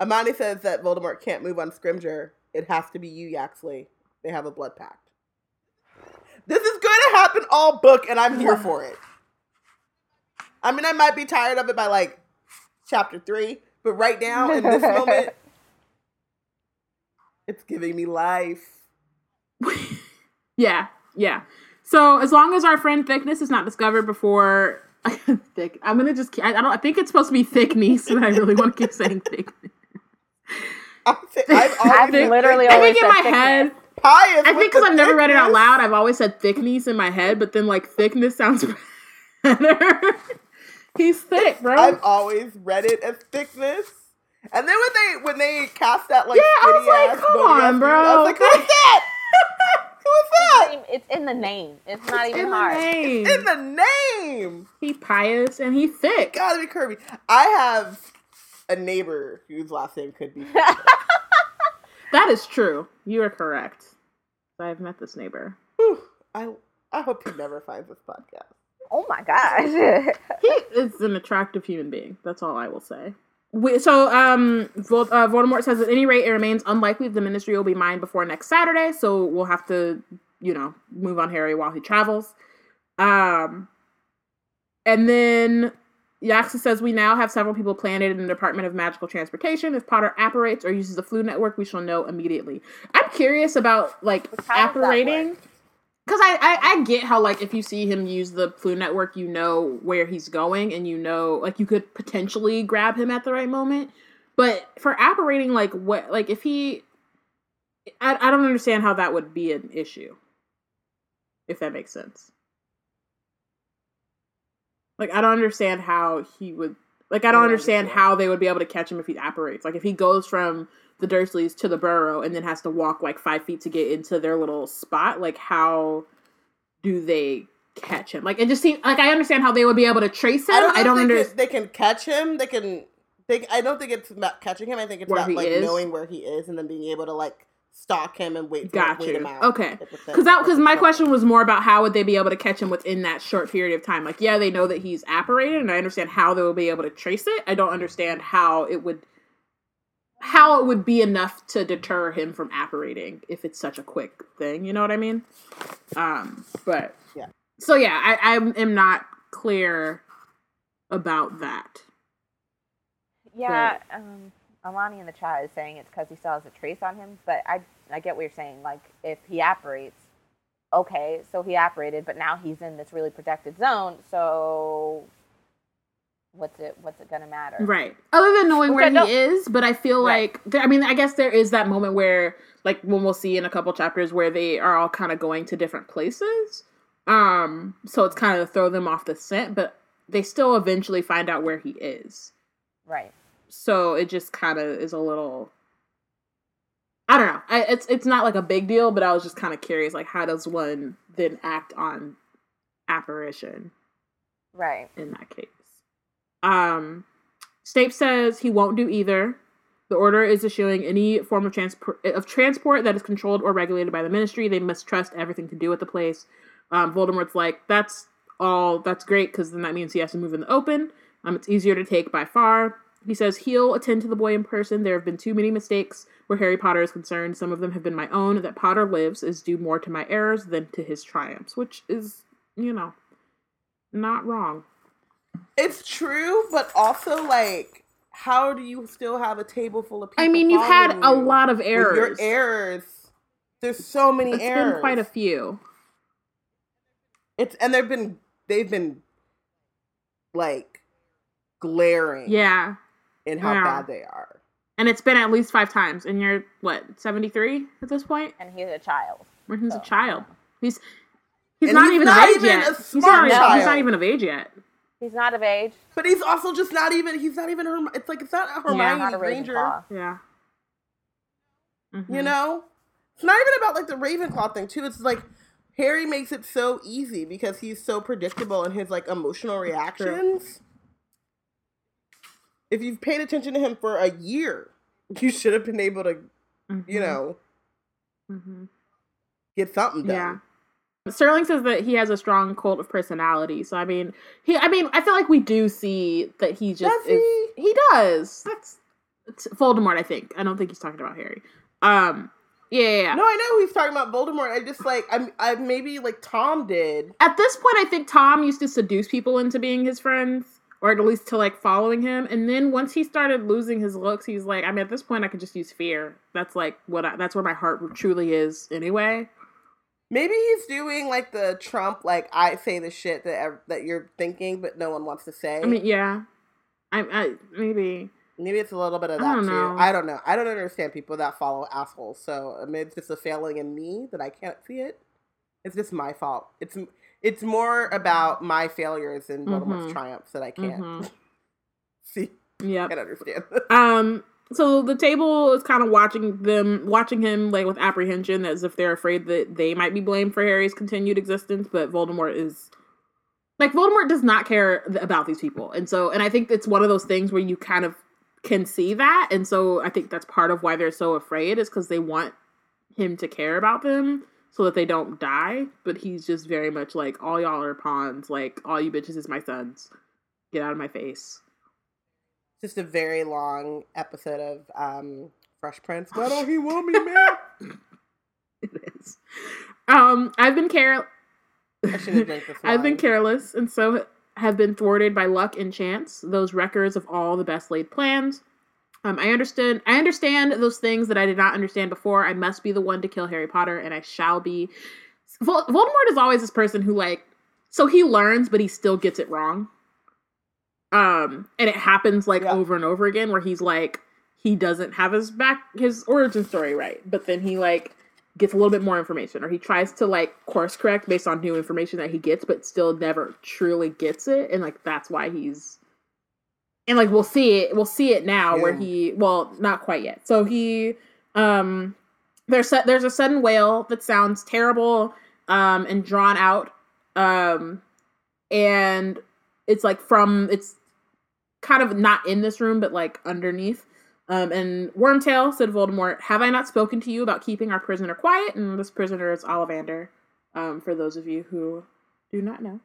Amani says that Voldemort can't move on Scrimgeour. It has to be you, Yaxley. They have a blood pact. This is going to happen all book, and I'm here for it. I mean, I might be tired of it by like chapter three, but right now in this moment, [laughs] it's giving me life. [laughs] yeah, yeah. So as long as our friend Thicknesse is not discovered before [laughs] thick, I'm gonna just. I, I don't. I think it's supposed to be thick niece, but I really want to keep saying thick. I'm th- I've I've literally I always think in my thickness. head, pious. I think because I've never read it out loud, I've always said thickness in my head, but then like thickness sounds [laughs] better. He's thick, bro. I've always read it as thickness. And then when they when they cast that like Yeah, I was skinny like, ass come on, ass dude, bro. I was like, who's that? who's that? It's in the name. It's not even in the hard. It's In the name. he pious and he thick. Gotta be Kirby. I have a neighbor whose last name could be. [laughs] That is true. You are correct. I've met this neighbor. Whew. I I hope he never finds this podcast. Oh my gosh. [laughs] He is an attractive human being. That's all I will say. We, so, um, Vol- uh, Voldemort says at any rate, it remains unlikely the Ministry will be mine before next Saturday. So we'll have to, you know, move on Harry while he travels. Um, and then Yaxley says we now have several people planted in the Department of Magical Transportation. If Potter apparates or uses the Floo Network, we shall know immediately. I'm curious about like apparating. Because I, I, I get how like if you see him use the Floo Network, you know where he's going, and you know like you could potentially grab him at the right moment. But for apparating, like what, like if he, I, I don't understand how that would be an issue. If that makes sense. Like I don't understand how he would. Like I don't understand how they would be able to catch him if he apparates. Like if he goes from the Dursleys to the Burrow and then has to walk like five feet to get into their little spot. Like how do they catch him? Like it just seems like I understand how they would be able to trace him. I don't, I don't understand. they can catch him. They can. They, I don't think it's about catching him. I think it's Where about like is? knowing where he is and then being able to like stalk him and wait. Got wait you. him out. Okay. type of thing. Because that because my of question was more about how would they be able to catch him within that short period of time? Like, yeah, they know that he's apparated, and I understand how they will be able to trace it. I don't understand how it would how it would be enough to deter him from apparating if it's such a quick thing. You know what I mean? Um, but Yeah. So yeah, I, I am not clear about that. Yeah, um, Amani in the chat is saying it's because he still has a trace on him, but I I get what you're saying. Like if he apparates, okay, so he apparated, but now he's in this really protected zone. So what's it what's it gonna matter? Right. Other than knowing Okay, where he is, but I feel Right. like there, I mean, I guess there is that moment where, like, when we'll see in a couple chapters where they are all kind of going to different places. Um, so it's kind of to throw them off the scent, but they still eventually find out where he is. Right. So it just kind of is a little. I don't know. I, it's it's not like a big deal, but I was just kind of curious, like, how does one then act on apparition? Right. in that case. Um, Snape says he won't do either. The order is issuing any form of transport of transport that is controlled or regulated by the ministry. They must trust everything to do with the place. Um, Voldemort's like, that's all. That's great because then that means he has to move in the open. Um, it's easier to take by far. He says he'll attend to the boy in person. There have been too many mistakes where Harry Potter is concerned. Some of them have been my own. That Potter lives is due more to my errors than to his triumphs, which is, you know, not wrong. It's true, but also like, how do you still have a table full of people? I mean, you've had a lot of errors. Your errors. There's so many It's errors. been quite a few. It's and they've been they've been like glaring Yeah. In how Yeah. bad they are. And it's been at least five times. And you're, what, 73 at this point? And he's a child. When he's So, a child. He's he's And not he's even not of age even yet. a He's smart not, he's not even of age yet. He's not of age. But he's also just not even he's not even Herm- it's like it's not a Hermione Not a Granger. Ravenclaw. Yeah. Mhm. You know? It's not even about like the Ravenclaw thing too. It's like Harry makes it so easy because he's so predictable in his like emotional reactions. If you've paid attention to him for a year, [laughs] you should have been able to, you Mhm. know, Mhm. get something done. Yeah. Sterling says that he has a strong cult of personality. So I mean, he. I mean, I feel like we do see that he just Does is. He does. That's Voldemort. I think. I don't think he's talking about Harry. Um. Yeah. yeah, yeah. No, I know he's talking about Voldemort. I just like I'm I maybe like Tom did. At this point, I think Tom used to seduce people into being his friends, or at least to like following him. And then once he started losing his looks, he's like, I mean, at this point, I could just use fear. That's like what. I, that's where my heart truly is, anyway. Maybe he's doing like the Trump like I say the shit that that you're thinking but no one wants to say. I mean, yeah. I, I maybe. Maybe it's a little bit of that don't too. I don't know. I don't understand people that follow assholes. So I mean, it's just a failing in me that I can't see it. It's just my fault. It's it's more about my failures and Voldemort's Mhm. triumphs that I can't Mhm. [laughs] see. Yep. Can't understand. [laughs] Um. So the table is kind of watching them, watching him like with apprehension, as if they're afraid that they might be blamed for Harry's continued existence. But Voldemort is like Voldemort does not care th- about these people, and so and I think it's one of those things where you kind of can see that, and so I think that's part of why they're so afraid is because they want him to care about them so that they don't die. But he's just very much like all y'all are pawns, like all you bitches is my sons. Get out of my face. just a very long episode of um Fresh Prince. Why don't he want me, man? [laughs] It is. Um, I've been care. I should have drank this. [laughs] I've been careless, and so have been thwarted by luck and chance. Those records of all the best laid plans. Um, I understand. I understand those things that I did not understand before. I must be the one to kill Harry Potter, and I shall be. Vol- Voldemort is always this person who, like, so he learns, but he still gets it wrong. Um, and it happens like Yeah. over and over again, where he's like, he doesn't have his back his origin story right, but then he like gets a little bit more information or he tries to like course correct based on new information that he gets but still never truly gets it and like that's why he's and like we'll see it we'll see it now yeah. where he well not quite yet so he um there's there's a sudden wail that sounds terrible um and drawn out um and it's like from it's kind of not in this room but like underneath um, and Wormtail said Voldemort, Have I not spoken to you about keeping our prisoner quiet? And this prisoner is Ollivander, um, for those of you who do not know.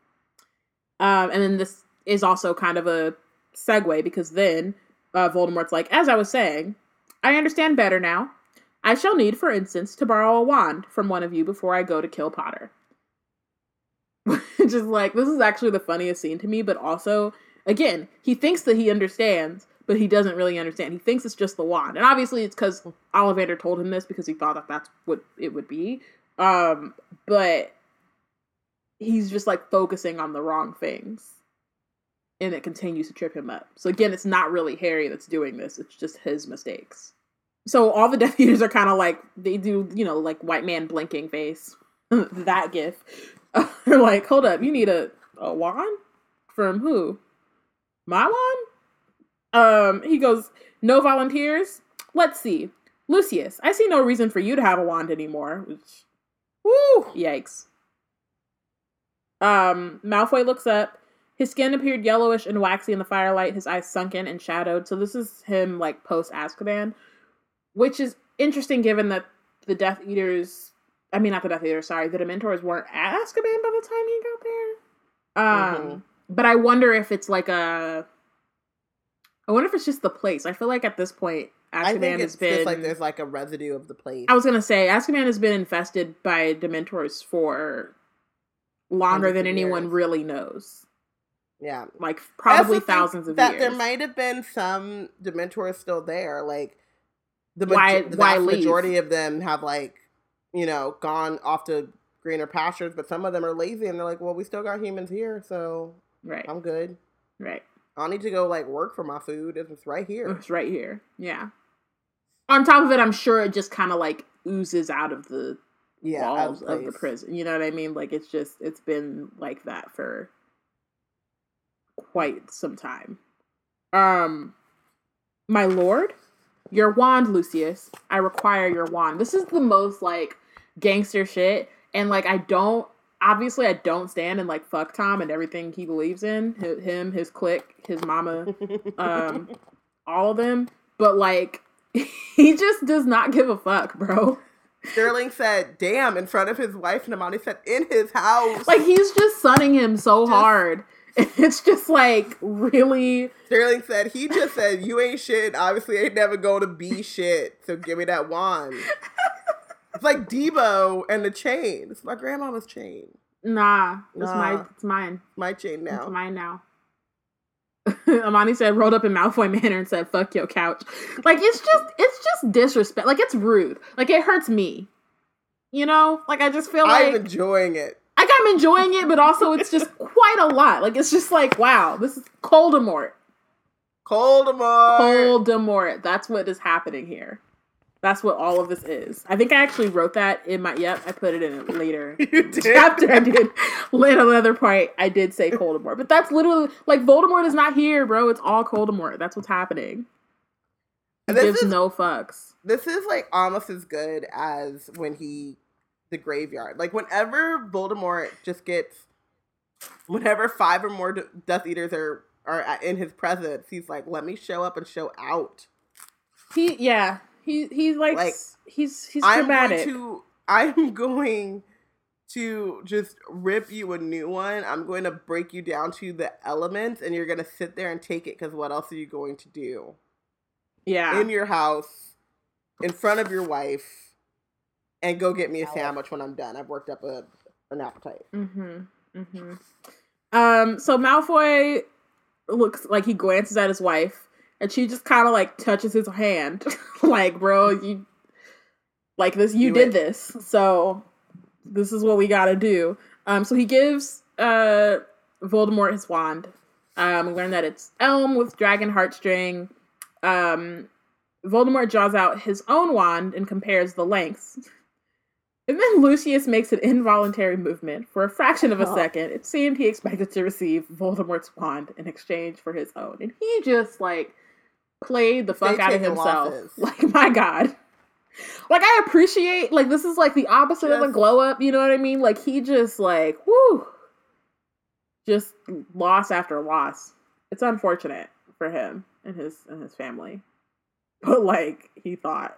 Um, and then this is also kind of a segue because then uh, Voldemort's like, As I was saying, I understand better now. I shall need, for instance, to borrow a wand from one of you before I go to kill Potter. [laughs] Which is like, this is actually the funniest scene to me, but also, again, he thinks that he understands, but he doesn't really understand. He thinks it's just the wand, and obviously it's because Ollivander told him this because he thought that that's what it would be. Um, but he's just like focusing on the wrong things, and it continues to trip him up. So again, it's not really Harry that's doing this; it's just his mistakes. So all the [laughs] Death Eaters are kind of like they do, you know, like white man blinking face, [laughs] that gif. [laughs] They're like, hold up, you need a a wand from who? My wand? Um, he goes, No volunteers? Let's see. Lucius, I see no reason for you to have a wand anymore. Which, woo, yikes. Um, Malfoy looks up. His skin appeared yellowish and waxy in the firelight, his eyes sunken and shadowed. So this is him like post Azkaban, which is interesting given that the Death Eaters, I mean not the Death Eaters, sorry, the Dementors weren't at Azkaban by the time he got there. Um, mm-hmm. but I wonder if it's like a I wonder if it's just the place. I feel like at this point, Azkaban has been like there's like a residue of the place. I was gonna say Azkaban has been infested by Dementors for longer than anyone years. really knows. Yeah, like probably thousands of that years. That there might have been some Dementors still there. Like the, why, the why majority of them have like you know gone off to greener pastures, but some of them are lazy and they're like, well, we still got humans here, so right, I'm good. Right. I need to go like work for my food. It's right here. It's right here. Yeah. On top of it, I'm sure it just kind of like oozes out of the yeah, walls of the prison. You know what I mean? Like it's just it's been like that for quite some time. Um, my lord, your wand, Lucius. I require your wand. This is the most like gangster shit, and like I don't obviously I don't stand and like fuck Tom and everything he believes in, him, his clique, his mama, um, [laughs] all of them. But like, [laughs] he just does not give a fuck, bro. Sterling said, "Damn!" in front of his wife, and Amani said, "In his house." Like he's just sunning him so just, hard. [laughs] It's just like really. Sterling said, "He just said you ain't shit. Obviously, ain't never going to be shit. So give me that wand." [laughs] It's like Deebo and the chain. It's my grandmama's chain. Nah, it's nah. my it's mine. My chain now. It's mine now. [laughs] Amani said, rolled up in Malfoy Manor and said, "Fuck your couch." Like it's just it's just disrespect. Like it's rude. Like it hurts me. You know, like I just feel like I'm enjoying it. Like I'm enjoying it, but also it's just [laughs] quite a lot. Like it's just like, wow, this is Coldemort. Coldemort. Coldemort. That's what is happening here. That's what all of this is. I think I actually wrote that in my. Yep, I put it in a later [laughs] chapter. I did. Later, another part, I did say Voldemort, but that's literally like Voldemort is not here, bro. It's all Voldemort. That's what's happening. He gives is, no fucks. This is like almost as good as when he the graveyard. Like whenever Voldemort just gets, whenever five or more Death Eaters are are in his presence, he's like, "Let me show up and show out." He yeah, he he's like, like he's he's I'm dramatic. Going to, I'm [laughs] going to just rip you a new one. I'm going to break you down to the elements, and you're gonna sit there and take it because what else are you going to do? Yeah, in your house, in front of your wife, and go get me a sandwich when I'm done. I've worked up a an appetite. Mm-hmm. Mm-hmm. Um. So Malfoy looks like he glances at his wife and she just kind of like touches his hand, [laughs] like, bro, you like this, you, did this, so this is what we got to do. Um, so he gives uh Voldemort his wand. Um, we learn that it's elm with dragon heartstring. Um, Voldemort draws out his own wand and compares the lengths. And then Lucius makes an involuntary movement. For a fraction of a Oh. second, it seemed he expected to receive Voldemort's wand in exchange for his own. And he just, like, played the fuck They out of himself. [laughs] Like, my God. Like, I appreciate, like, this is, like, the opposite of a glow up, you know what I mean? Like, he just, like, whoo, just loss after loss. It's unfortunate for him and his and his family. [laughs] But like he thought.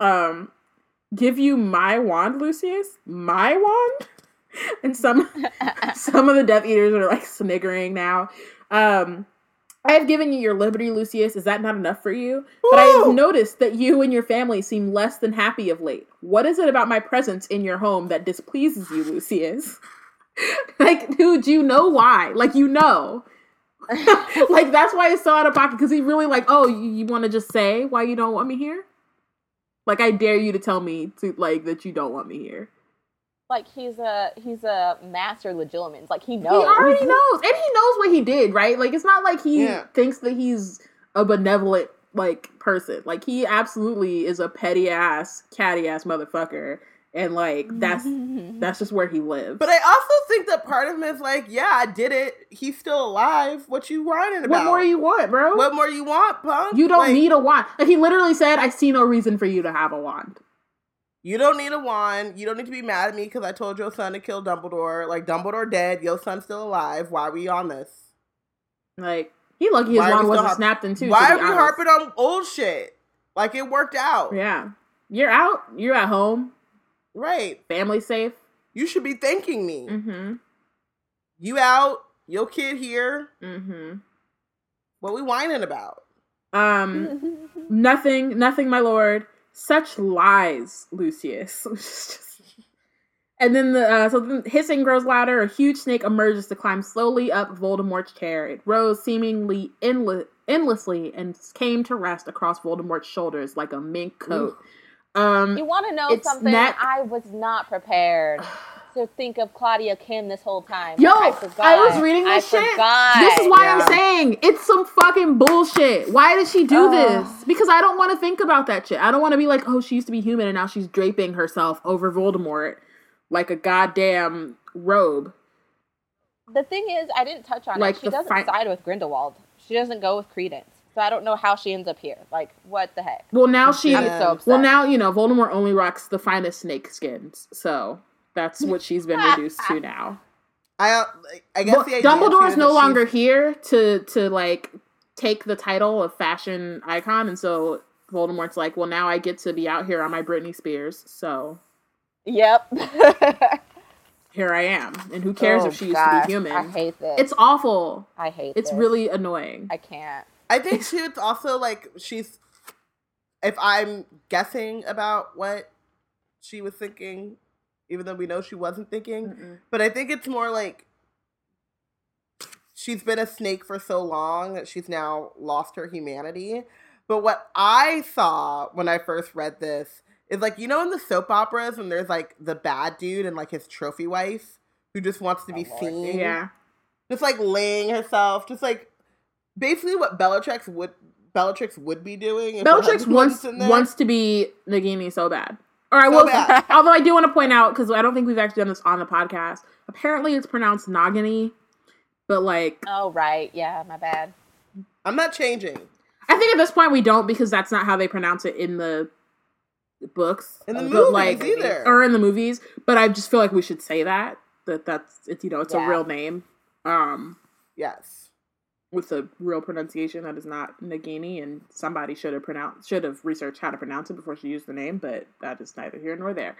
Um give you my wand, Lucius? My wand? [laughs] And some [laughs] some of the Death Eaters are like sniggering now. Um I have given you your liberty, Lucius. Is that not enough for you? But I have noticed that you and your family seem less than happy of late. What is it about my presence in your home that displeases you, Lucius? [laughs] like, dude, you know why? Like, you know. like, that's why it's so out of pocket because he really, like, oh, you, you want to just say why you don't want me here? Like, I dare you to tell me to, like, that you don't want me here. like he's a he's a master legilimens. Like he knows. He already knows. And he knows what he did, right? Like, it's not like he Yeah. thinks that he's a benevolent, like, person. Like, he absolutely is a petty ass, catty ass motherfucker. And, like, that's [laughs] that's just where he lives. But I also think that part of him is like, yeah, I did it. He's still alive. What you whining about? what more you want, bro? What more you want, punk? you don't Like, need a wand. Like, he literally said, I see no reason for you to have a wand. You don't need a wand. You don't need to be mad at me because I told your son to kill Dumbledore. Like Dumbledore dead. Your son's still alive. Why are we on this? Like, he lucky his Why wand wasn't harp- snapped in two. Why to are we honest. harping on old shit? Like it worked out. Yeah. You're out. You're at home. Right. Family safe. You should be thanking me. Mm-hmm. You out. Your kid here. Mm-hmm. What we whining about? Um, [laughs] nothing, nothing, my lord. Such lies, Lucius. [laughs] and then the uh, so the hissing grows louder. A huge snake emerges to climb slowly up Voldemort's chair. It rose seemingly endle- endlessly and came to rest across Voldemort's shoulders like a mink coat. Um, You want to know something? not- I was not prepared [sighs] to think of Claudia Kim this whole time. Yo, I, I, was reading I this shit. forgot. This is why Yeah. I'm saying it's some fucking bullshit. Why did she do Ugh. this? Because I don't want to think about that shit. I don't want to be like, oh, she used to be human and now she's draping herself over Voldemort like a goddamn robe. The thing is, I didn't touch on Like it. She doesn't fi- side with Grindelwald. She doesn't go with Credence. So I don't know how she ends up here. Like, what the heck? Well, now she. I'm so upset. Well, now you know Voldemort only rocks the finest snake skins, so that's what she's been reduced to now. [laughs] I uh, I guess Well, the idea Dumbledore is no longer here to to like take the title of fashion icon, and so Voldemort's like, well, now I get to be out here on my Britney Spears, so Yep. [laughs] here I am. And who cares Oh, if she used to be human? I hate this. it's awful. I hate it. It's this. really annoying. I can't. I think too. It's also like she's. If I'm guessing about what she was thinking, even though we know she wasn't thinking, but I think it's more like she's been a snake for so long that she's now lost her humanity. But what I saw when I first read this is like you know in the soap operas when there's like the bad dude and like his trophy wife who just wants to be Oh, seen, yeah. just like laying herself, just like basically what Bellatrix would Bellatrix would be doing. if her Bellatrix wants wasn't in there. wants to be Nagini so bad. Or I So will, bad. [laughs] although I do want to point out because I don't think we've actually done this on the podcast. Apparently, it's pronounced Nagini, but like Oh, right. Yeah, my bad. I'm not changing. I think at this point we don't because that's not how they pronounce it in the books In the movies like, either. or in the movies. But I just feel like we should say that that that's it's you know it's Yeah. a real name, um, yes. With the real pronunciation that is not Nagini, and somebody should have pronounced should have researched how to pronounce it before she used the name, but that is neither here nor there.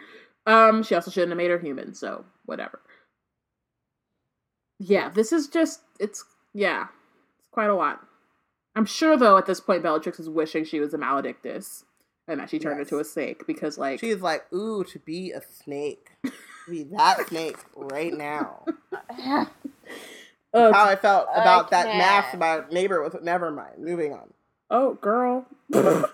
Um, she also shouldn't have made her human, so whatever. Yeah, this is just it's yeah, it's quite a lot. I'm sure though at this point Bellatrix is wishing she was a maledictus and that she turned Yes. into a snake because like She's like, ooh, to be a snake. Be that [laughs] snake right now. [laughs] [laughs] How I felt I about that can't. math about neighbor was never mind. Moving on. oh girl, [laughs] [laughs] chill,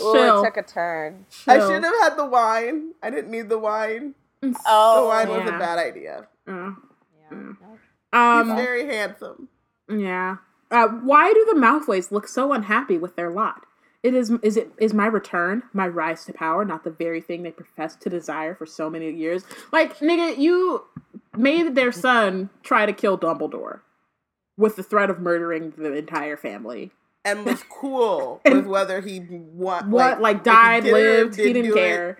Ooh, it took a turn. I chill. should have had the wine. I didn't need the wine. Oh, the wine was a bad idea. Uh, Yeah. Mm. no. He's um, very handsome. Yeah. Uh, why do the Malfoys look so unhappy with their lot? It is is it is my return, my rise to power, not the very thing they professed to desire for so many years. Like, nigga, you made their son try to kill Dumbledore with the threat of murdering the entire family. And was [laughs] cool And- with whether he what What, like, if died, did it or lived, he didn't it, care.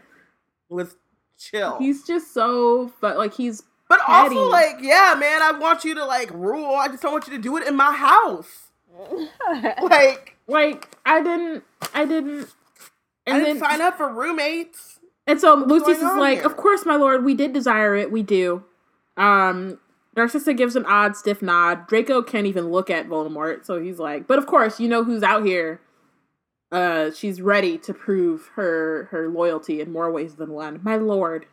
Was chill. He's just so, but like he's but petty. also like, yeah, man, I want you to like rule. I just don't want you to do it in my house. [laughs] Like, like I didn't, I didn't, I and didn't then sign up for roommates. And so Lucius is like, here? "Of course, my lord, we did desire it. We do." Um, Narcissa gives an odd, stiff nod. Draco can't even look at Voldemort, so he's like, "But of course, you know who's out here. Uh, she's ready to prove her her loyalty in more ways than one. My lord,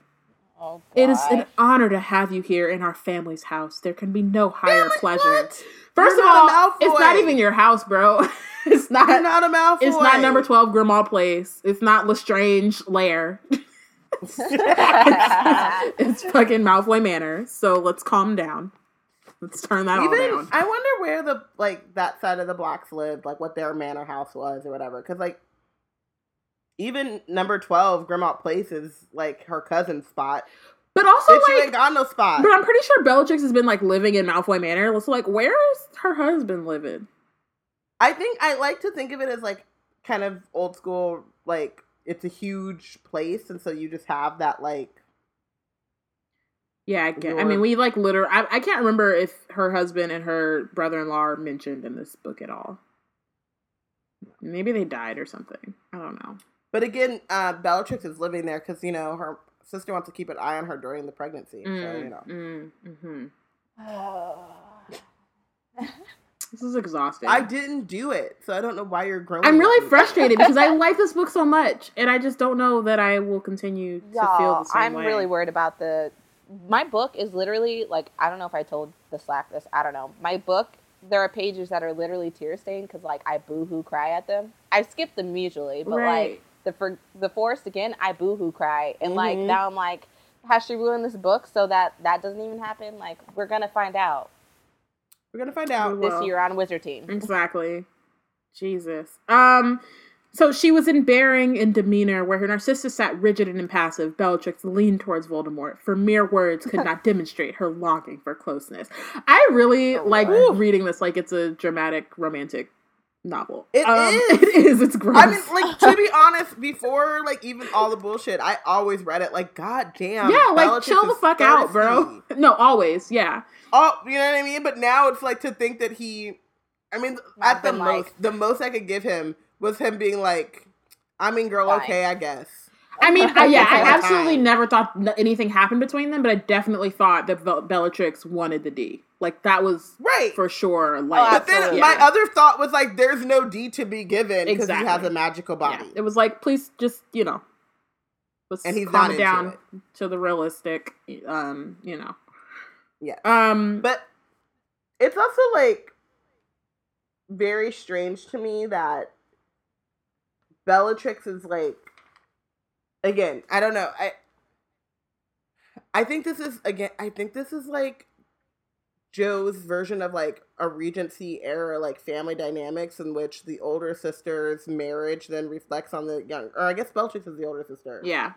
oh, it is an honor to have you here in our family's house. There can be no higher pleasure. what? First You're of all, it's not even your house, bro. [laughs] it's not. You're not a Malfoy. it's not number twelve Grimmauld Place. It's not Lestrange Lair. [laughs] it's [laughs] fucking Malfoy Manor. So let's calm down. Let's turn that all down. I wonder where the like that side of the blocks lived, like what their manor house was or whatever. Because like even number twelve, Grimmauld Place is like her cousin's spot. But also, Bitch, you like, ain't got no spot. but I'm pretty sure Bellatrix has been like living in Malfoy Manor. So like, where is her husband living? I think I like to think of it as like kind of old school, like it's a huge place, and so you just have that like Yeah, I get. I mean, we like literally. I, I can't remember if her husband and her brother-in-law are mentioned in this book at all. Maybe they died or something. I don't know. But again, uh, Bellatrix is living there because you know her sister wants to keep an eye on her during the pregnancy. so you know, mm, hmm Oh. [sighs] This is exhausting. I didn't do it, so I don't know why you're growing. I'm really frustrated because I [laughs] like this book so much, and I just don't know that I will continue to feel Y'all, the same way. I'm way. really worried about the. My book is literally like I don't know if I told the Slack this. I don't know. My book, there are pages that are literally tear stained because like I boohoo cry at them. I skip them usually, but Right. like the for the forest again, I boohoo cry, and like Mhm. now I'm like, has she ruined this book so that that doesn't even happen? Like we're gonna find out We're gonna find out. This will. year on Wizard Team. Exactly. Jesus. Um. So she was in bearing and demeanor where her Narcissus sat rigid and impassive. Bellatrix leaned towards Voldemort, for mere words could not [laughs] demonstrate her longing for closeness. I really like Lord. reading this like it's a dramatic romantic novel. It um, is. [laughs] It is. It's gross. I mean, like to be honest, before like even all the bullshit, I always read it like, God damn, yeah, like Bellatrix chill the is fuck out, bro. [laughs] No, always, yeah. Oh, you know what I mean? But now it's like to think that he, I mean, Not at the been most, like- the most I could give him was him being like, I mean, girl, Fine. okay, I guess. I mean, [laughs] I, yeah, I absolutely time. never thought anything happened between them, but I definitely thought that Bell- Bellatrix wanted the D. Like that was Right. for sure. Like, but then absolutely. my other thought was like, there's no D to be given because Exactly. he has a magical Yeah. body. It was like, please, just you know, let's And he's calm not it down it. to the realistic. Um, you know, Yeah. um, But it's also like very strange to me that Bellatrix is like again, I don't know. I I think this is again I think this is like Jo's version of like a Regency era like family dynamics in which the older sister's marriage then reflects on the young or I guess Bellatrix is the older sister. yeah,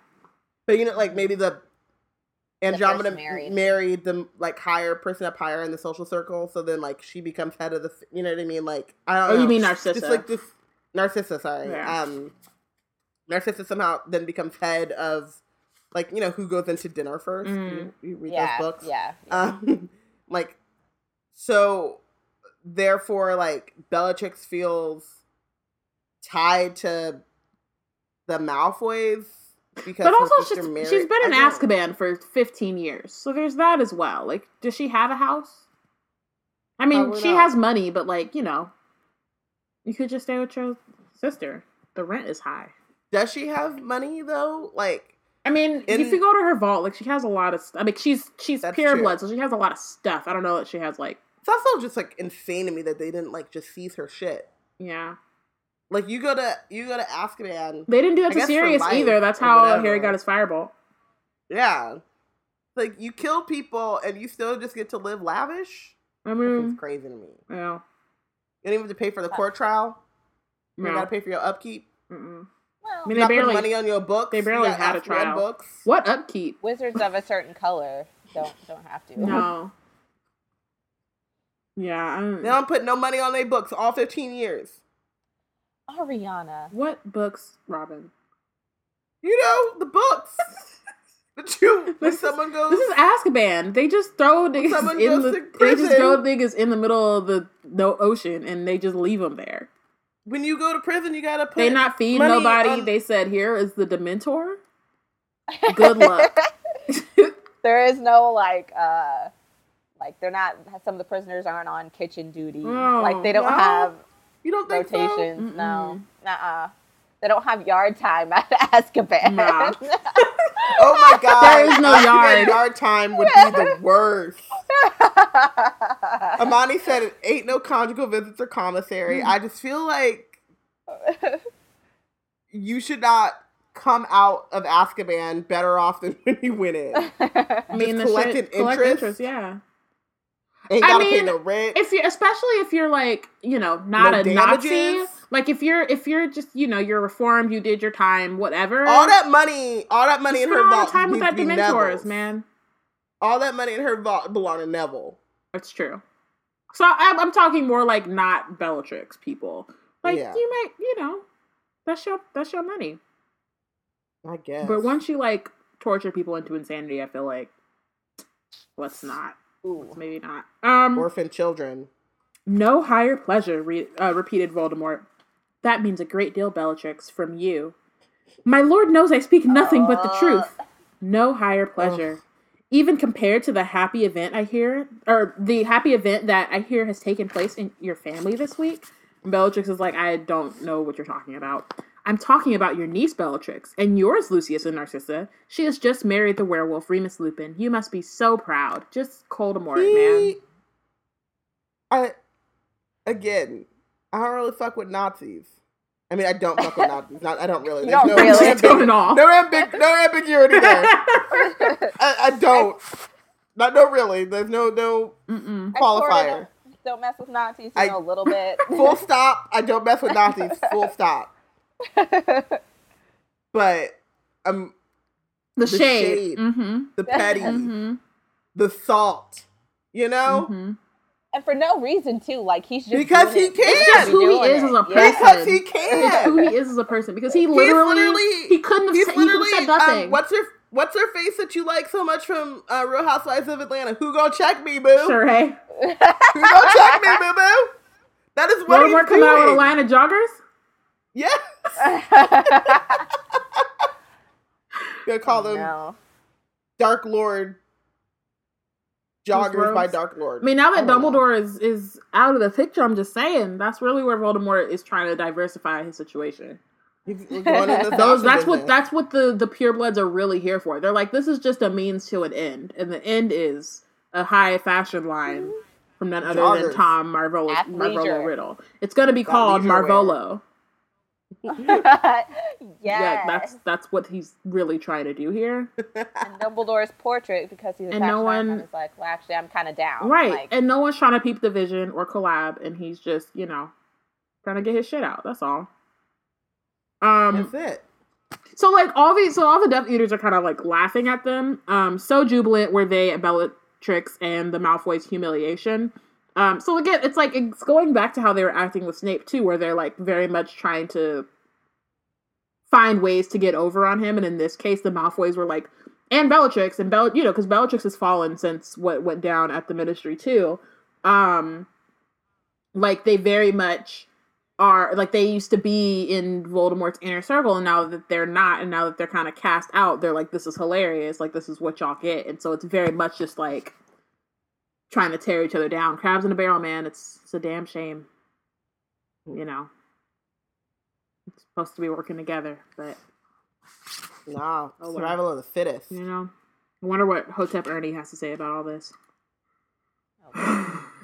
But you know, like maybe the Andromeda first married. married. the like higher person up higher in the social circle, so then like she becomes head of the. You know what I mean? Like I don't. Oh, know. you mean Narcissa. Just like this, Narcissa. Sorry. Yeah. Um, Narcissa somehow then becomes head of, like you know who goes into dinner 1st Mhm. You, you read yeah, those books. yeah. Um, [laughs] like, so therefore, like Bellatrix feels tied to the Malfoys because but also she's, married- she's been in I Azkaban for 15 years, so there's that as well. Like, does she have a house? I mean, Probably she not. has money, but like, you know, you could just stay with your sister. The rent is high. Does she have money though? Like, I mean, In- if you go to her vault, like she has a lot of. St- I mean, she's she's That's pure true. blood, so she has a lot of stuff. I don't know that she has like, it's also just like insane to me that they didn't like just seize her shit. yeah. Like, you go to you go to Azkaban, They didn't do that I to Sirius either. That's how whatever. Harry got his Firebolt. yeah. Like you kill people and you still just get to live lavish. I mean, it's crazy to me. yeah, You don't even have to pay for the court trial. You no. gotta pay for your upkeep. Mm-mm. Well, I mean, You they got barely- money on your books. they barely had a Ask trial. Books. What upkeep? wizards of a certain color don't don't have to. No. [laughs] Yeah. I don't, They don't put no money on their books all 15 years. Ariana. what books, Robyn? You know, the books. [laughs] but you, when This someone goes, This is Azkaban. They just throw niggas in the. They just throw niggas in the middle of the, the ocean and they just leave them there. When you go to prison, you gotta put. They not feed money nobody. on- They said here is the Dementor. Good [laughs] luck. [laughs] there is no like uh like they're not some of the prisoners aren't on kitchen duty. No. like they don't No. have You don't think so? rotations. No. Mm-mm. Uh-uh. They don't have yard time at [laughs] Azkaban. Nah. [laughs] Oh my god. There is no Azkaban yard. Yard time would be the worst. Amani said it ain't no conjugal visits or commissary. I just feel like you should not come out of Azkaban better off than [laughs] when you went in. I mean, the collected shit, collect interest? interest. Yeah. Ain't I gotta pay mean, no rent. If you, especially if you're like, you know, not No a Nazi. Like if you're, if you're just, you know, you're reformed, you did your time, whatever. all that money, all that money in her all vault time with that Dementors, man. All that money in her vault belong to Neville. That's true. So I'm, I'm talking more like not Bellatrix people. Like Yeah. you might, you know, that's your that's your money. I guess. But once you like torture people into insanity, I feel like let's not. Ooh. Maybe not. Um, orphan children. no higher pleasure. Re- uh, repeated Voldemort. That means a great deal, Bellatrix, from you. My lord knows I speak nothing but the truth. No higher pleasure. Even compared to the happy event I hear, or the happy event that I hear has taken place in your family this week. Bellatrix is like, I don't know what you're talking about. I'm talking about your niece Bellatrix and yours, Lucius and Narcissa. She has just married the werewolf Remus Lupin. You must be so proud. Just Coldemort, man. He- I again, I don't really fuck with Nazis. I mean, I don't fuck with Nazis. Not, I don't really. You [laughs] There's don't no, really. No, Just don't at no, ambig- no ambiguity there. [laughs] I, I don't. Not no really. There's no no Mm-mm. I sorta qualifier. Don't, don't mess with Nazis, you I- know, a little bit. [laughs] Full stop. I don't mess with Nazis. Full stop. But um, The, The shade. shade. Mm-hmm. the petty, Mm-hmm. the salt. You know, Mm-hmm. And for no reason too. Like he's just Because he can. He's It's just who he is it. as a Yeah. because he can. It's who he is as a person because he literally, literally- he couldn't have He's said, he could have said nothing. um, what's her what's her face that you like so much from uh, Real Housewives of Atlanta? Who gonna check me, boo? sure, hey. [laughs] Who gonna check me, boo boo? That is what Voldemort he's come out with a line of joggers. Yes. [laughs] Gonna call them no. Dark Lord joggers by? Dark Lord. I mean, now that oh, I don't know. Dumbledore is is out of the picture, I'm just saying that's really where Voldemort is trying to diversify his situation. He's going [laughs] into Those that's what that's what the the purebloods are really here for. They're like, this is just a means to an end, and the end is a high fashion line from none other than Tom Marvolo Marvolo Riddle. It's gonna be called leisure wear. Marvolo. yes. [laughs] Yeah, that's that's what he's really trying to do here. and [laughs] Dumbledore's portrait because he's And no one- one is like, well, actually, I'm kind of down. Right. Like, and no one's trying to peep the vision or collab, and he's just, you know, trying to get his shit out. That's all. Um That's it. so like all these so all the Death Eaters are kind of like laughing at them. Um so jubilant were they at Bellatrix and the Malfoy's humiliation. Um so again, it's like it's going back to how they were acting with Snape too, where they're like very much trying to find ways to get over on him, and in this case, the Malfoys were like, and Bellatrix and Bell, you know, because Bellatrix has fallen since what went down at the Ministry too. Um, like they very much are like they used to be in Voldemort's inner circle, and now that they're not, and now that they're kind of cast out, they're like, this is hilarious, like this is what y'all get, and so it's very much just like trying to tear each other down. Crabs in a barrel, man. It's it's a damn shame. You know, it's supposed to be working together, but Nah, Oh, survival of the fittest. you know, I wonder what Hotep Ernie has to say about all this.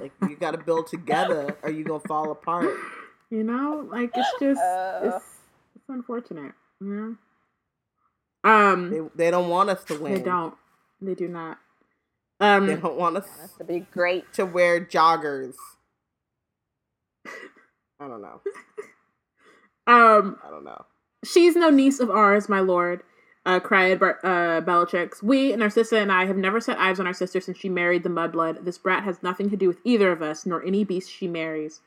Like you got to build together, or you gonna fall apart. [gasps] You know, like it's just Uh. it's, it's unfortunate. You know, um, They they don't want us to win. they don't, they do not. Um, They don't want us That's to be great. to wear joggers. I don't know. um, I don't know. She's no niece of ours, my lord, uh, cried Bar- uh, Bellatrix. We, Narcissa and I, have never set eyes on our sister since she married the mudblood. This brat has nothing to do with either of us, nor any beast she marries.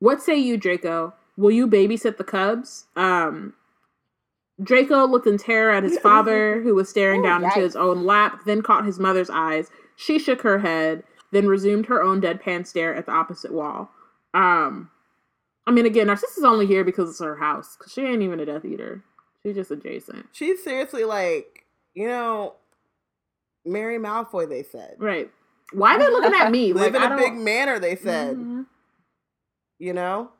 What say you, Draco? Will you babysit the cubs? Um, Draco looked in terror at his [laughs] father, who was staring Ooh, down into his own lap, then caught his mother's eyes. She shook her head, then resumed her own deadpan stare at the opposite wall. Um, I mean, again, Narcissa's only here because it's her house, because she ain't even a Death Eater. She's just adjacent. She's seriously like, you know, Mary Malfoy. They said Right. Why are they looking at me? [laughs] live like, in I a don't... big manor. They said, Mhm. you know,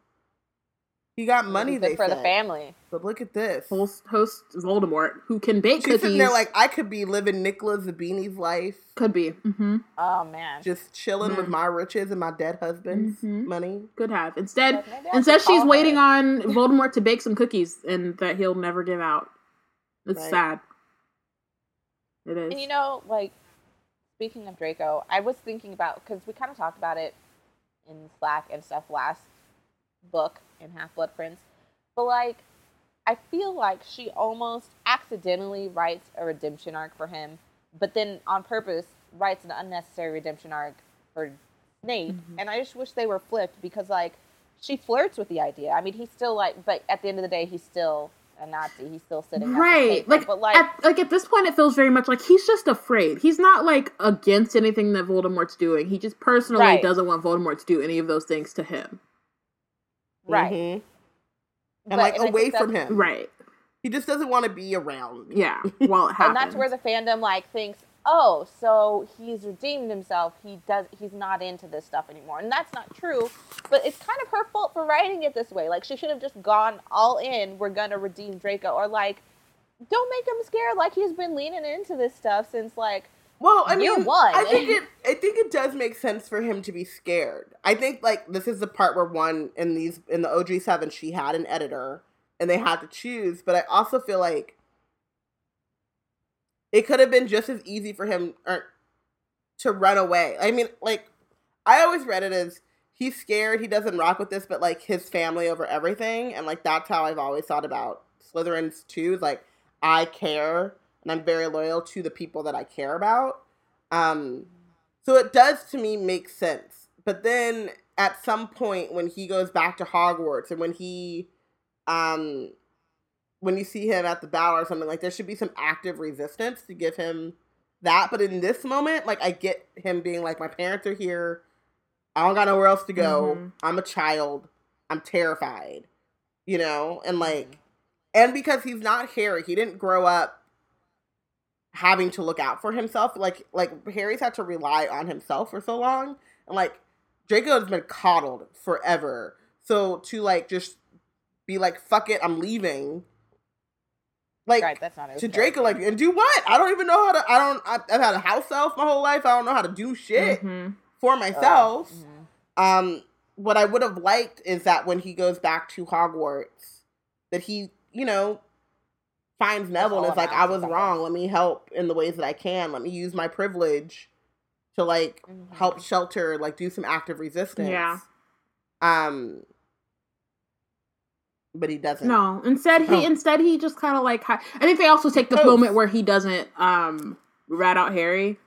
he got money. Good They for said, the family. but look at this. Host, host Voldemort, who can bake She's cookies. sitting there like I could be living Nicola Zabini's life, Could be. hmm Oh man. just chilling with Mm. my riches and my dead husband's Mhm. money. Could have. Instead, Like, maybe instead she's waiting her. on Voldemort to bake some cookies and that he'll never give out. It's Right. sad. It is. And you know, like speaking of Draco, I was thinking about because we kind of talked about it in Slack and stuff last book in Half Blood Prince, but like I feel like she almost accidentally writes a redemption arc for him, but then on purpose writes an unnecessary redemption arc for Snape, Mhm. and I just wish they were flipped because like she flirts with the idea. I mean, he's still like, but at the end of the day, he's still a Nazi. He's still sitting right like, but like at, like at this point it feels very much like he's just afraid he's not like against anything that voldemort's doing he just personally Right. doesn't want voldemort to do any of those things to him right. Mhm. and But- like and away from him. right He just doesn't want to be around. yeah while it happens [laughs] and that's where the fandom like thinks oh so he's redeemed himself he does he's not into this stuff anymore and that's not true but it's kind of her fault for writing it this way like she should have just gone all in we're gonna redeem draco or like don't make him scared like he's been leaning into this stuff since like Well, I mean, one. I think it. I think it does make sense for him to be scared. I think like this is the part where one in these in the OG seven she had an editor and they had to choose. But I also feel like it could have been just as easy for him or, to run away. I mean, like I always read it as he's scared, he doesn't rock with this, but like his family over everything, and like that's how I've always thought about Slytherins too. Is like I care and I'm very loyal to the people that I care about. Um, so it does to me make sense. But then at some point when he goes back to Hogwarts and when he, um, when you see him at the battle or something like there should be some active resistance to give him that. But in this moment, like I get him being like, my parents are here. I don't got nowhere else to go. Mhm. I'm a child. I'm terrified. You know, and like, and because he's not Harry, he didn't grow up having to look out for himself. Like like Harry's had to rely on himself for so long, and like Draco has been coddled forever. So to like just be like fuck it, I'm leaving. Like right that's not his to. Draco, like and do what? I don't even know how to. I don't. I've, I've had a house elf my whole life. I don't know how to do shit Mhm. for myself. Um, what I would have liked is that when he goes back to Hogwarts, that he, you know, finds Neville and is like, I was wrong. Let me help in the ways that I can. Let me use my privilege to like Mhm. help shelter, like do some active resistance. Yeah. Um, but he doesn't. No, instead he Oh. instead he just kind of like hi- I think they also take the Toast. moment where he doesn't um rat out Harry.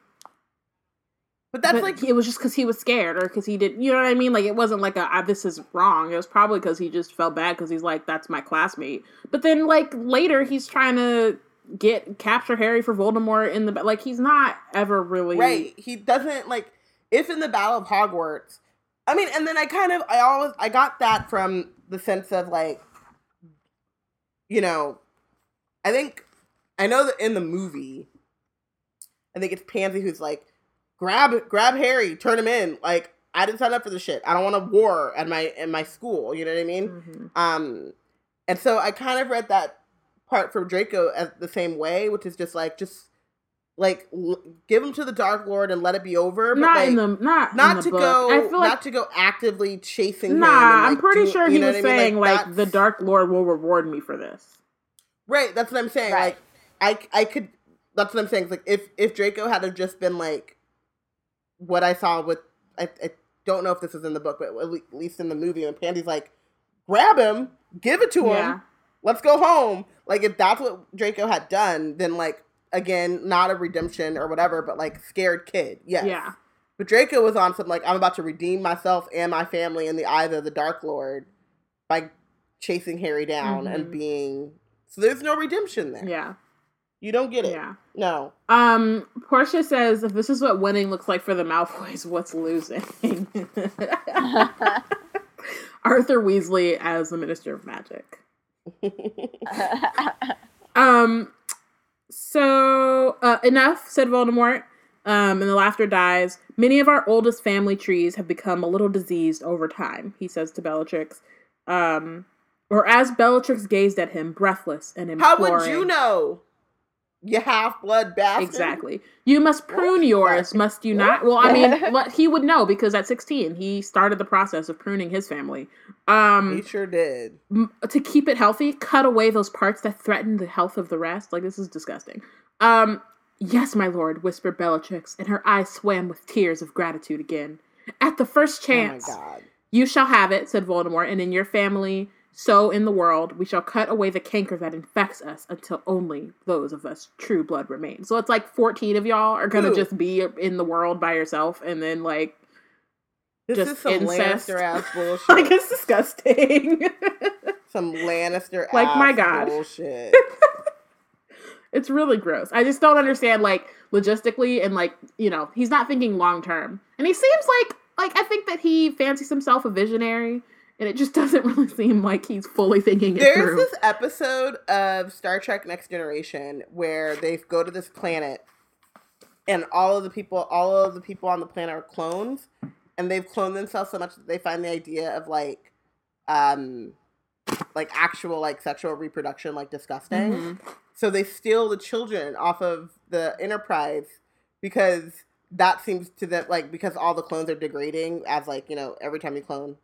But that's but like it was just because he was scared or because he didn't. You know what I mean? Like it wasn't like a "Ah, this is wrong. It was probably because he just felt bad because he's like that's my classmate. But then like later he's trying to get capture Harry for Voldemort in the like he's not ever really right. He doesn't like if in the Battle of Hogwarts. I mean, and then I kind of I always I got that from the sense of like, you know, I think I know that in the movie, I think it's Pansy who's like, grab grab Harry, turn him in. Like I didn't sign up for this shit. I don't want a war at my in my school. You know what I mean? Mhm. Um, and so I kind of read that part from Draco as the same way, which is just like just like l- give him to the Dark Lord and let it be over. But not like, in the not not the to book. go, I feel like not to go actively chasing him. nah. and, I'm pretty do- sure he was mean? saying like, the Dark Lord will reward me for this. Right, that's what I'm saying. Right. Like I I could that's what I'm saying. It's like if if Draco had have just been like what I saw with I, I don't know if this is in the book, but at least in the movie, and Pansy's like, grab him, give it to him, Yeah. let's go home. Like if that's what Draco had done, then like again, not a redemption or whatever, but like scared kid. Yes. Yeah. But Draco was on some like I'm about to redeem myself and my family in the eyes of the Dark Lord by chasing Harry down and Mhm. being so there's no redemption there. Yeah. You don't get it. Yeah. No. Um, Portia says, if this is what winning looks like for the Malfoys, what's losing? [laughs] Arthur Weasley as the Minister of Magic. [laughs] Um, so uh, enough, said Voldemort. Um, and the laughter dies. Many of our oldest family trees have become a little diseased over time, he says to Bellatrix. Um, or as Bellatrix gazed at him, breathless and How would you know? You half blood bastard. Exactly. You must prune What? yours, must you not? Well, I mean, [laughs] what he would know because at 16 he started the process of pruning his family. Um, He sure did. m- to keep it healthy, cut away those parts that threaten the health of the rest. Like this is disgusting. Um, yes, my lord, whispered Bellatrix, and her eyes swam with tears of gratitude again. At the first chance, Oh my god. you shall have it, said Voldemort, and in your family, so in the world, we shall cut away the canker that infects us until only those of us true blood remain. So it's like 14 of y'all are gonna just be in the world by yourself, and then like, This Just is some incest. Lannister ass bullshit. [laughs] like it's disgusting. [laughs] some Lannister ass, Like, my God. bullshit. [laughs] it's really gross. I just don't understand like logistically and like, you know, he's not thinking long term. And he seems like like I think that he fancies himself a visionary and it just [laughs] doesn't really seem like he's fully thinking it There's through. this episode of Star Trek Next Generation where they go to this planet and all of the people all of the people on the planet are clones and they've cloned themselves so much that they find the idea of like um like actual like sexual reproduction like disgusting. Mhm. So they steal the children off of the Enterprise because that seems to them like because all the clones are degrading as like, you know, every time you clone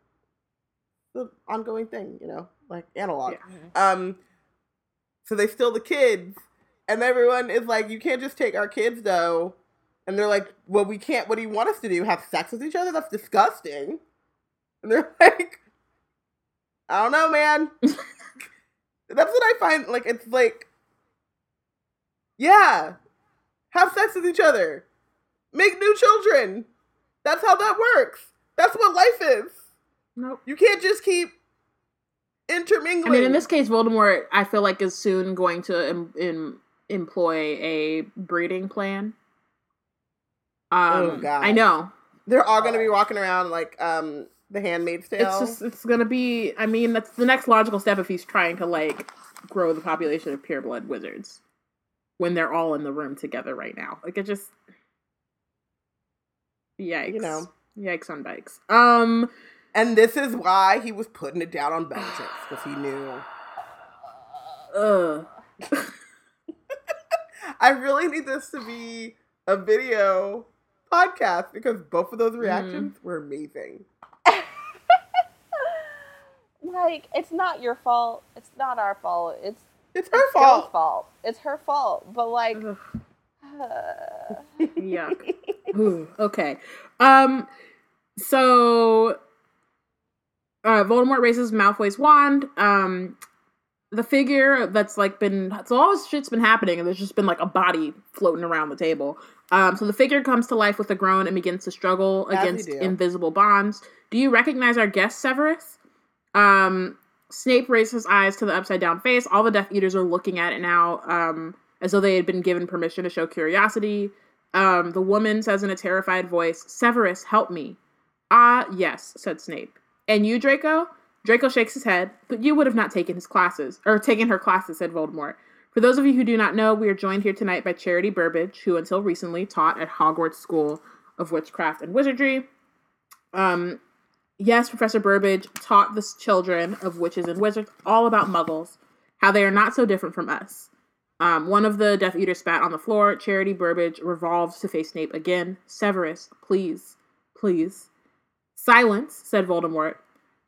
the ongoing thing, you know, like analog. Yeah. Um, so they steal the kids, and everyone is like, "You can't just take our kids, though." And they're like, "Well, we can't. What do you want us to do? Have sex with each other? That's disgusting." And they're [laughs] like, "I don't know, man." [laughs] That's what I find. Like, it's like, yeah, have sex with each other, make new children. That's how that works. That's what life is. Nope. You can't just keep intermingling. I mean, in this case, Voldemort, I feel like is soon going to em- em- employ a breeding plan. Um, Oh, God. I know. they're all gonna be walking around like um the Handmaid's Tale. It's just it's gonna be. I mean, that's the next logical step if he's trying to like grow the population of pureblood wizards when they're all in the room together right now. Like it just, yikes. You know. yikes on bikes. Um, and this is why he was putting it down on Bellatrix because he knew. ugh. [laughs] I really need this to be a video podcast because both of those reactions were amazing. [laughs] like it's not your fault. It's not our fault. It's It's her it's Jo's fault. fault. It's her fault. But like, Ugh. [sighs] uh, [laughs] Yuck. Ooh, okay. Um. So, uh, Voldemort raises Malfoy's wand. Um, the figure that's like been so all this shit's been happening, and there's just been like a body floating around the table. Um, so the figure comes to life with a groan and begins to struggle As against invisible bonds. Do you recognize our guest, Severus? Um, Snape raises his eyes to the upside down face. All the Death Eaters are looking at it now, um, as though they had been given permission to show curiosity. Um, the woman says in a terrified voice, Severus, help me. Ah, yes, said Snape. And you, Draco? Draco shakes his head, but you would have not taken his classes, or taken her classes, said Voldemort. For those of you who do not know, we are joined here tonight by Charity Burbage, who until recently taught at Hogwarts School of Witchcraft and Wizardry. Um, yes, Professor Burbage taught the children of witches and wizards all about muggles, how they are not so different from us. Um, one of the Death Eaters spat on the floor. Charity Burbage revolves to face Snape again. Severus, please, please. Silence, said Voldemort.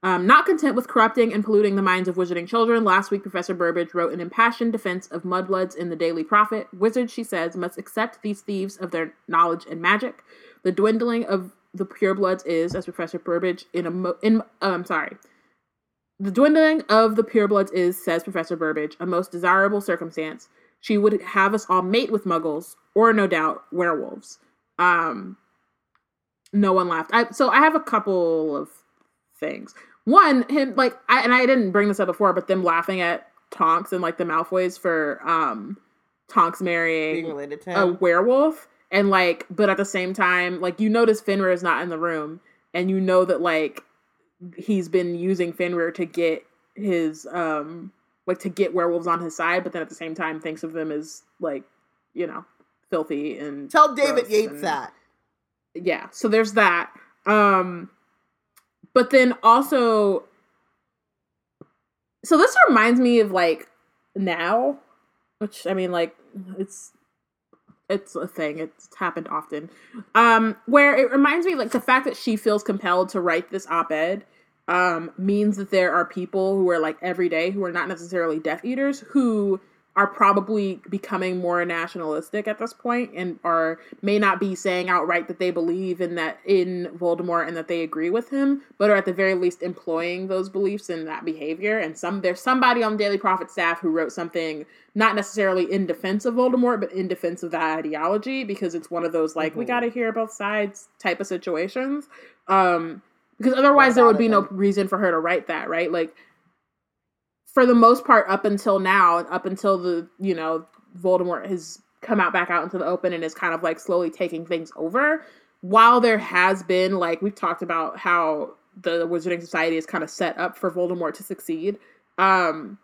Um, not content with corrupting and polluting the minds of wizarding children, last week Professor Burbage wrote an impassioned defense of mudbloods in the Daily Prophet. Wizards, she says, must accept these thieves of their knowledge and magic. The dwindling of the purebloods is, as Professor Burbage in a mo- in I'm sorry, the dwindling of the purebloods is, says Professor Burbage, a most desirable circumstance. She would have us all mate with muggles, or no doubt, werewolves. Um, no one laughed. I, so I have a couple of things. One, him like, I, and I didn't bring this up before, but them laughing at Tonks and like the Malfoys for um Tonks marrying to a werewolf and like but at the same time like you notice Fenrir is not in the room and you know that like he's been using Fenrir to get his um like to get werewolves on his side but then at the same time thinks of them as like you know filthy and Tell David Yates and- that. Yeah so there's that um but then also so this reminds me of like now which i mean like it's it's a thing it's happened often um where it reminds me like the fact that she feels compelled to write this op-ed um means that there are people who are like every day who are not necessarily death eaters who are probably becoming more nationalistic at this point and are may not be saying outright that they believe in that in Voldemort and that they agree with him, but are at the very least employing those beliefs and that behavior. And some there's somebody on Daily Prophet staff who wrote something not necessarily in defense of Voldemort, but in defense of that ideology because it's one of those like we Mhm. got to hear both sides type of situations. Um, because otherwise there would be no reason for her to write that, right? Like for the most part up until now up until the you know voldemort has come out back out into the open and is kind of like slowly taking things over while there has been like we've talked about how the wizarding society is kind of set up for voldemort to succeed um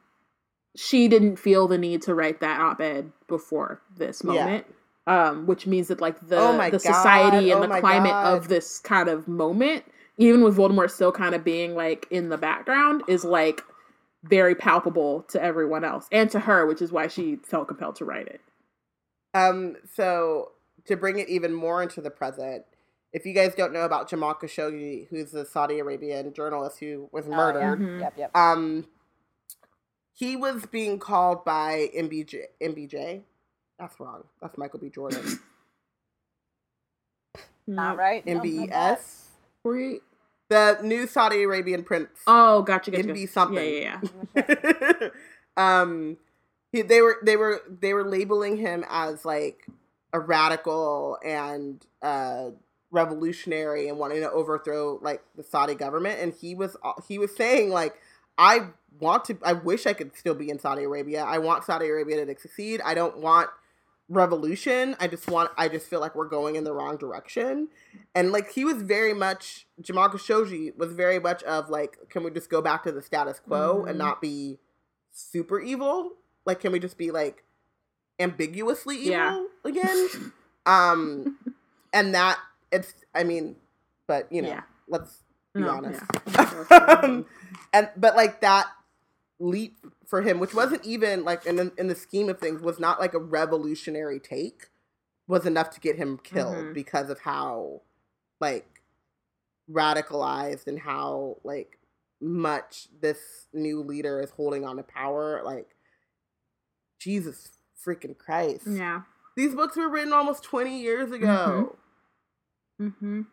she didn't feel the need to write that op-ed before this Yeah. moment um which means that like the Oh the society and oh the climate God. of this kind of moment even with voldemort still kind of being like in the background is like very palpable to everyone else and to her, which is why she felt compelled to write it. Um, so to bring it even more into the present, if you guys don't know about Jamal Khashoggi, who's the Saudi Arabian journalist who was Oh, yeah. murdered, Mhm. Yep, yep. um, he was being called by MBJ. MBJ, that's wrong. That's Michael B. Jordan. Not right. No, not that. MBS, Were you- the new Saudi Arabian prince. Oh, gotcha, gotcha. Gotcha. something. Yeah, yeah, yeah. [laughs] um he, they were they were they were labeling him as like a radical and uh revolutionary and wanting to overthrow like the Saudi government and he was he was saying like I want to I wish I could still be in Saudi Arabia. I want Saudi Arabia to succeed. I don't want revolution. I just want I just feel like we're going in the wrong direction. And like he was very much Jamal Khashoggi was very much of like can we just go back to the status quo and Mhm. not be super evil? Like can we just be like ambiguously evil Yeah. [laughs] again? um and that it's I mean but you know Yeah. let's be No, honest. yeah. um, [laughs] and but like that leap for him, which wasn't even like in the, in the scheme of things, was not like a revolutionary take, was enough to get him killed Mhm. because of how like radicalized and how like much this new leader is holding on to power. Like Jesus freaking Christ! yeah. These books were written almost twenty years ago. Mm-hmm. Mhm.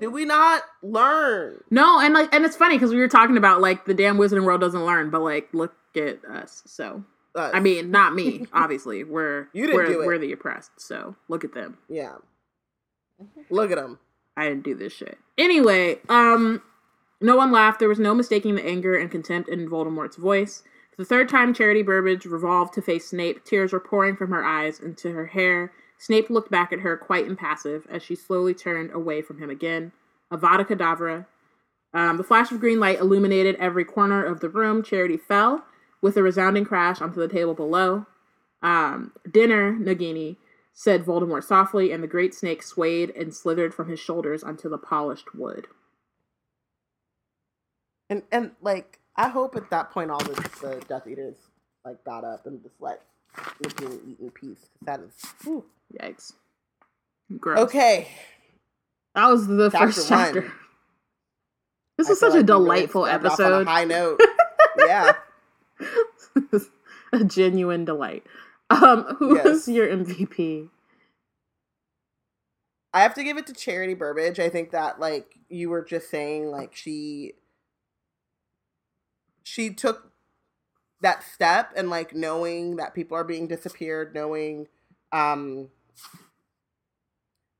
Did we not learn? No, and like, and it's funny because we were talking about like the damn wizarding world doesn't learn, but like, look at us. So, Uh, I mean, not me, [laughs] obviously. We're You didn't we're, do it. we're the oppressed. So look at them. yeah. Look at them. I didn't do this shit. Anyway, um, no one laughed. There was no mistaking the anger and contempt in Voldemort's voice. For the third time, Charity Burbage revolved to face Snape. Tears were pouring from her eyes into her hair. Snape looked back at her, quite impassive, as she slowly turned away from him again. Avada Kedavra. Um, the flash of green light illuminated every corner of the room. Charity fell with a resounding crash onto the table below. Um, dinner, Nagini, said Voldemort softly, and the great snake swayed and slithered from his shoulders onto the polished wood. And and like I hope at that point all the, the Death Eaters like got up and just let Nagini eat in peace. 'cause That is whew. Yikes. Gross. okay. That was the Chapter first one. chapter. This I is such a like really delightful started off on a episode. high note. [laughs] yeah. [laughs] a genuine delight. Um, who Yes. was your MVP? I have to give it to Charity Burbage. I think that like you were just saying, like she she took that step and like knowing that people are being disappeared, knowing um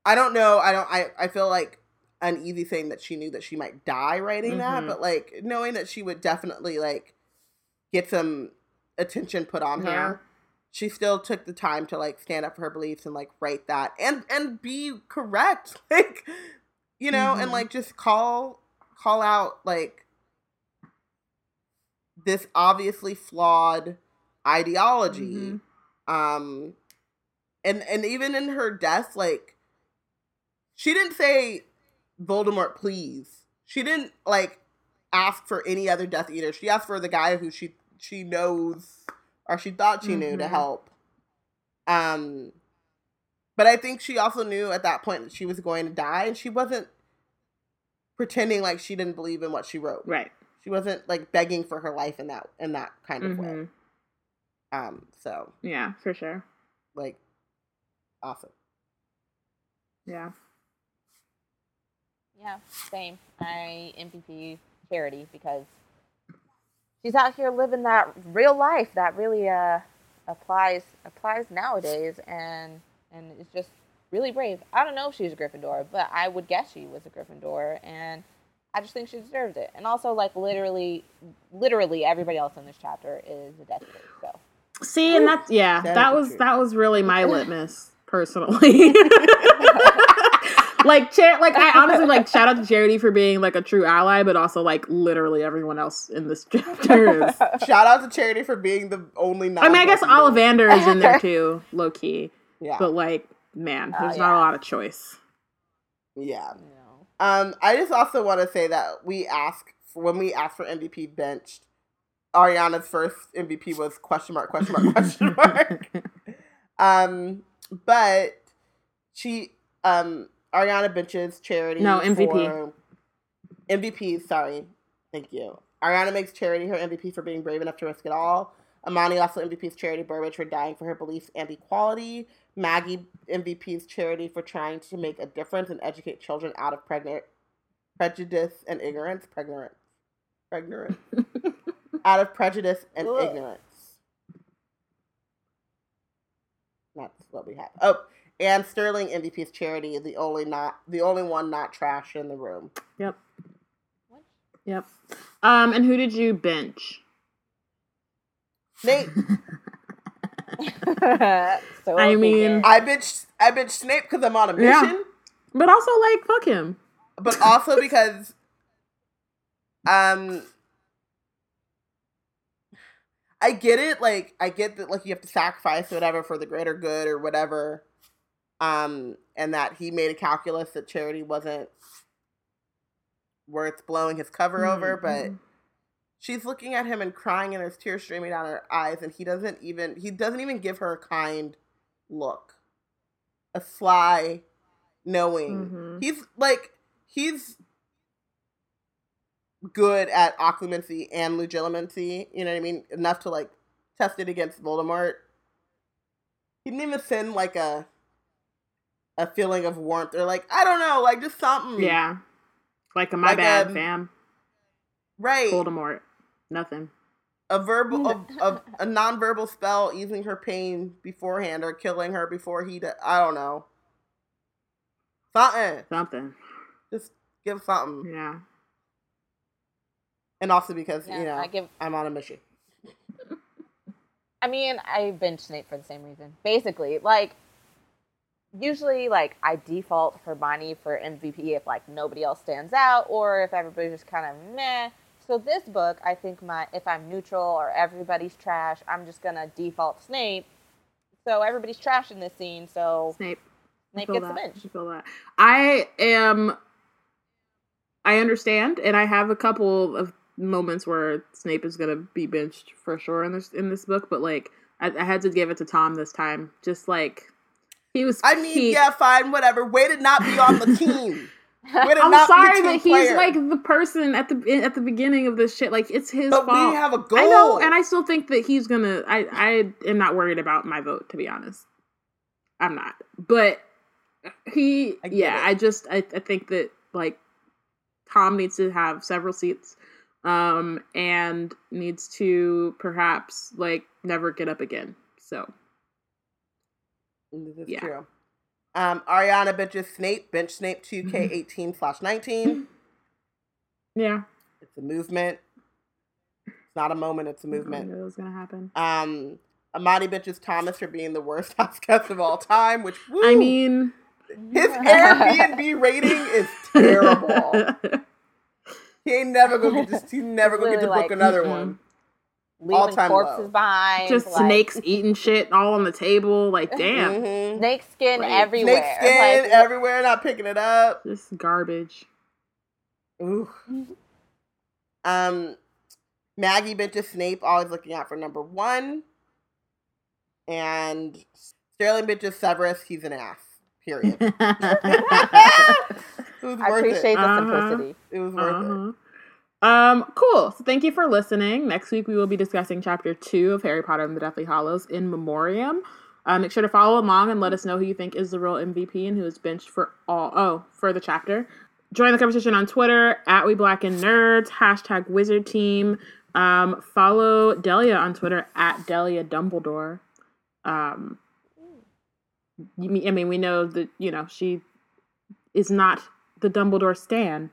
I don't know, I don't I, I feel like uneasy thing that she knew that she might die writing that, Mhm. but like knowing that she would definitely like get some attention put on her. She still took the time to like stand up for her beliefs and like write that and and be correct. [laughs] Like you know and Mhm. like just call call out like this obviously flawed ideology. Mhm. um and and even in her death like she didn't say voldemort please. She didn't like ask for any other death eater she asked for the guy who she she knows or she thought she knew to Mhm. help um but i think she also knew at that point that she was going to die and she wasn't pretending like she didn't believe in what she wrote Right. she wasn't like begging for her life in that in that kind of way Mhm. um so Yeah, for sure. like awesome Yeah. Yeah, same. I MVP Charity because she's out here living that real life that really uh applies applies nowadays and and is just really brave. I don't know if she's a Gryffindor, but I would guess she was a Gryffindor and I just think she deserved it. And also like literally literally everybody else in this chapter is a Death Eater, so See, and that's yeah, That that is was true. that was really my [laughs] litmus personally. [laughs] like char- like I honestly like [laughs] shout out to Charity for being like a true ally, but also like literally everyone else in this [laughs] chapter is. [laughs] shout out to charity for being the only I mean, I guess non-Gryffindor. Ollivander is in there too, low key, yeah but like, man, Oh, there's not yeah. a lot of choice. yeah. Um, I just also want to say that we ask for, when we asked for MVP benched, Ariana's first MVP was question mark question mark question mark. um, but she um Ariana benches charity. No, MVP. for- MVP. Sorry, thank you. Ariana makes charity her MVP for being brave enough to risk it all. Amani also MVP's Charity Burbage for dying for her beliefs and equality. Maggie MVP's Charity for trying to make a difference and educate children out of pregnant prejudice and ignorance. Pregnant. Pregnant. [laughs] out of prejudice and Ugh. ignorance. That's what we have. Oh, and Sterling MVP's Charity, the only not the only one not trash in the room. Yep, What? yep. Um, and who did you bench? Snape. [laughs] so I mean- I bitch I bitch Snape because I'm on a Yeah. mission. But also like, fuck him. but also [laughs] because um I get it, like I get that like you have to sacrifice whatever for the greater good or whatever. Um and that he made a calculus that charity wasn't worth blowing his cover over, but Mhm. she's looking at him and crying and there's tears streaming down her eyes and he doesn't even he doesn't even give her a kind look. A sly knowing. Mhm. He's like he's good at occlumency and legilimency, you know what I mean? Enough to like test it against Voldemort. He didn't even send like a a feeling of warmth or like I don't know, like just something. yeah, like my Like, bad, um, fam. Right. Voldemort, nothing. a verbal a, [laughs] a, a non-verbal spell easing her pain beforehand or killing her before he I don't know. Something. Something. Just give something. Yeah. And also because, Yeah, you know, I give I'm on a mission. [laughs] I mean, I bench Snape for the same reason. Basically, like usually like I default Hermione for MVP if like nobody else stands out or if everybody's just kind of meh. So this book, I think my if I'm neutral or everybody's trash, I'm just gonna default Snape. So everybody's trash in this scene, so Snape. Snape gets the that. bench. I feel that. I am. I understand, and I have a couple of moments where Snape is gonna be benched for sure in this in this book, but like I, I had to give it to Tom this time. Just like he was. I mean, he- yeah, fine, whatever. Way to not be on the team. [laughs] I'm not be a sorry that he's player. like the person at the at the beginning of this shit. Like it's his But fault. we have a goal. I know, and I still think that he's gonna. I I am not worried about my vote to be honest. I'm not, but he. I yeah, it. I just I, I think that like Tom needs to have several seats, um, and needs to perhaps like never get up again. So This is Yeah. true. Um, Ariana benches Snape, bench Snape 2K18 slash 19. yeah, It's a movement. It's not a moment, it's a movement. knew it was gonna happen. Um, Amadi benches Thomas for being the worst [laughs] house guest of all time, which I mean, his Airbnb rating is [laughs] terrible. He ain't never gonna [laughs] just he never gonna get to book like, another mm-mm. one. Leaving All-time corpses low. behind. just like, snakes eating shit all on the table. Like, [laughs] damn, Mhm. Snake skin Right. everywhere. Snake skin like, everywhere, not picking it up. this garbage. Ooh. Um, Maggie benches Snape, always looking out for number one. And Sterling benches Severus, he's an ass. Period. [laughs] [laughs] it was I worth appreciate it. the Uh-huh. simplicity. It was worth it. Um, cool. So thank you for listening. Next week we will be discussing chapter two of Harry Potter and the Deathly Hallows in memoriam. Uh, make sure to follow along and let us know who you think is the real MVP and who is benched for all oh for the chapter. Join the conversation on Twitter at We Black and Nerds hashtag Wizard Team. Um, follow Delia on Twitter at Delia Dumbledore. Um, I mean, we know that you know she is not the Dumbledore stan,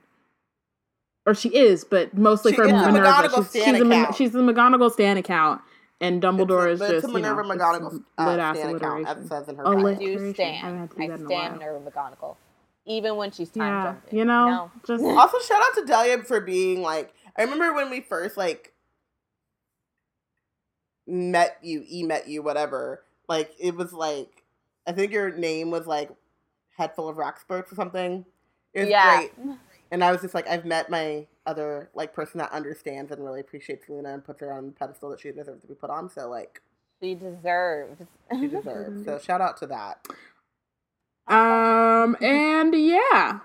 or she is, but mostly She for is Minerva. McGonagall she's, stan she's, the, Mon- account. she's the McGonagall stan account, and Dumbledore It's is it's just a you know, Minerva it's McGonagall uh, lit ass stan account, as alliteration. it says in her Oh, bio. lit- I do Alliteration. I stand. do I that in stand while. Nerve McGonagall. Even when she's time Yeah, jumping. you know, No. just [laughs] Also, shout out to Delia for being like. I remember when we first like met you, e met you, whatever. Like it was like, I think your name was like head full of Wrackspurts or something. It was yeah. great, and I was just like, I've met my other like person that understands and really appreciates Luna and puts her on the pedestal that she deserves to be put on. So like, She deserves. she deserves. so [laughs] shout out to that. Um, [laughs] and yeah,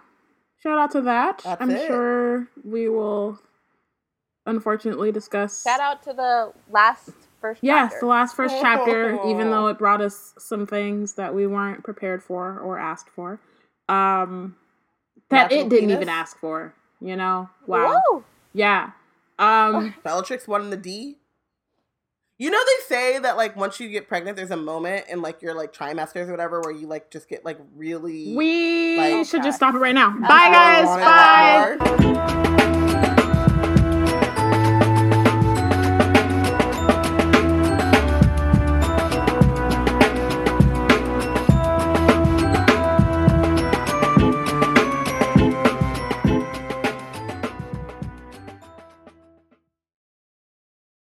shout out to that. That's I'm it. sure we will unfortunately discuss. Shout out to the last first Yes, chapter. the last first chapter, [laughs] even though it brought us some things that we weren't prepared for or asked for. Um, that Natural it didn't penis? even ask for, you know? Wow. Woo! Yeah. Um, Bellatrix won the D. You know they say that like once you get pregnant, there's a moment in like your like trimesters or whatever where you like just get like really. we Like- should just stop it right now. Bye, guys. Bye. more.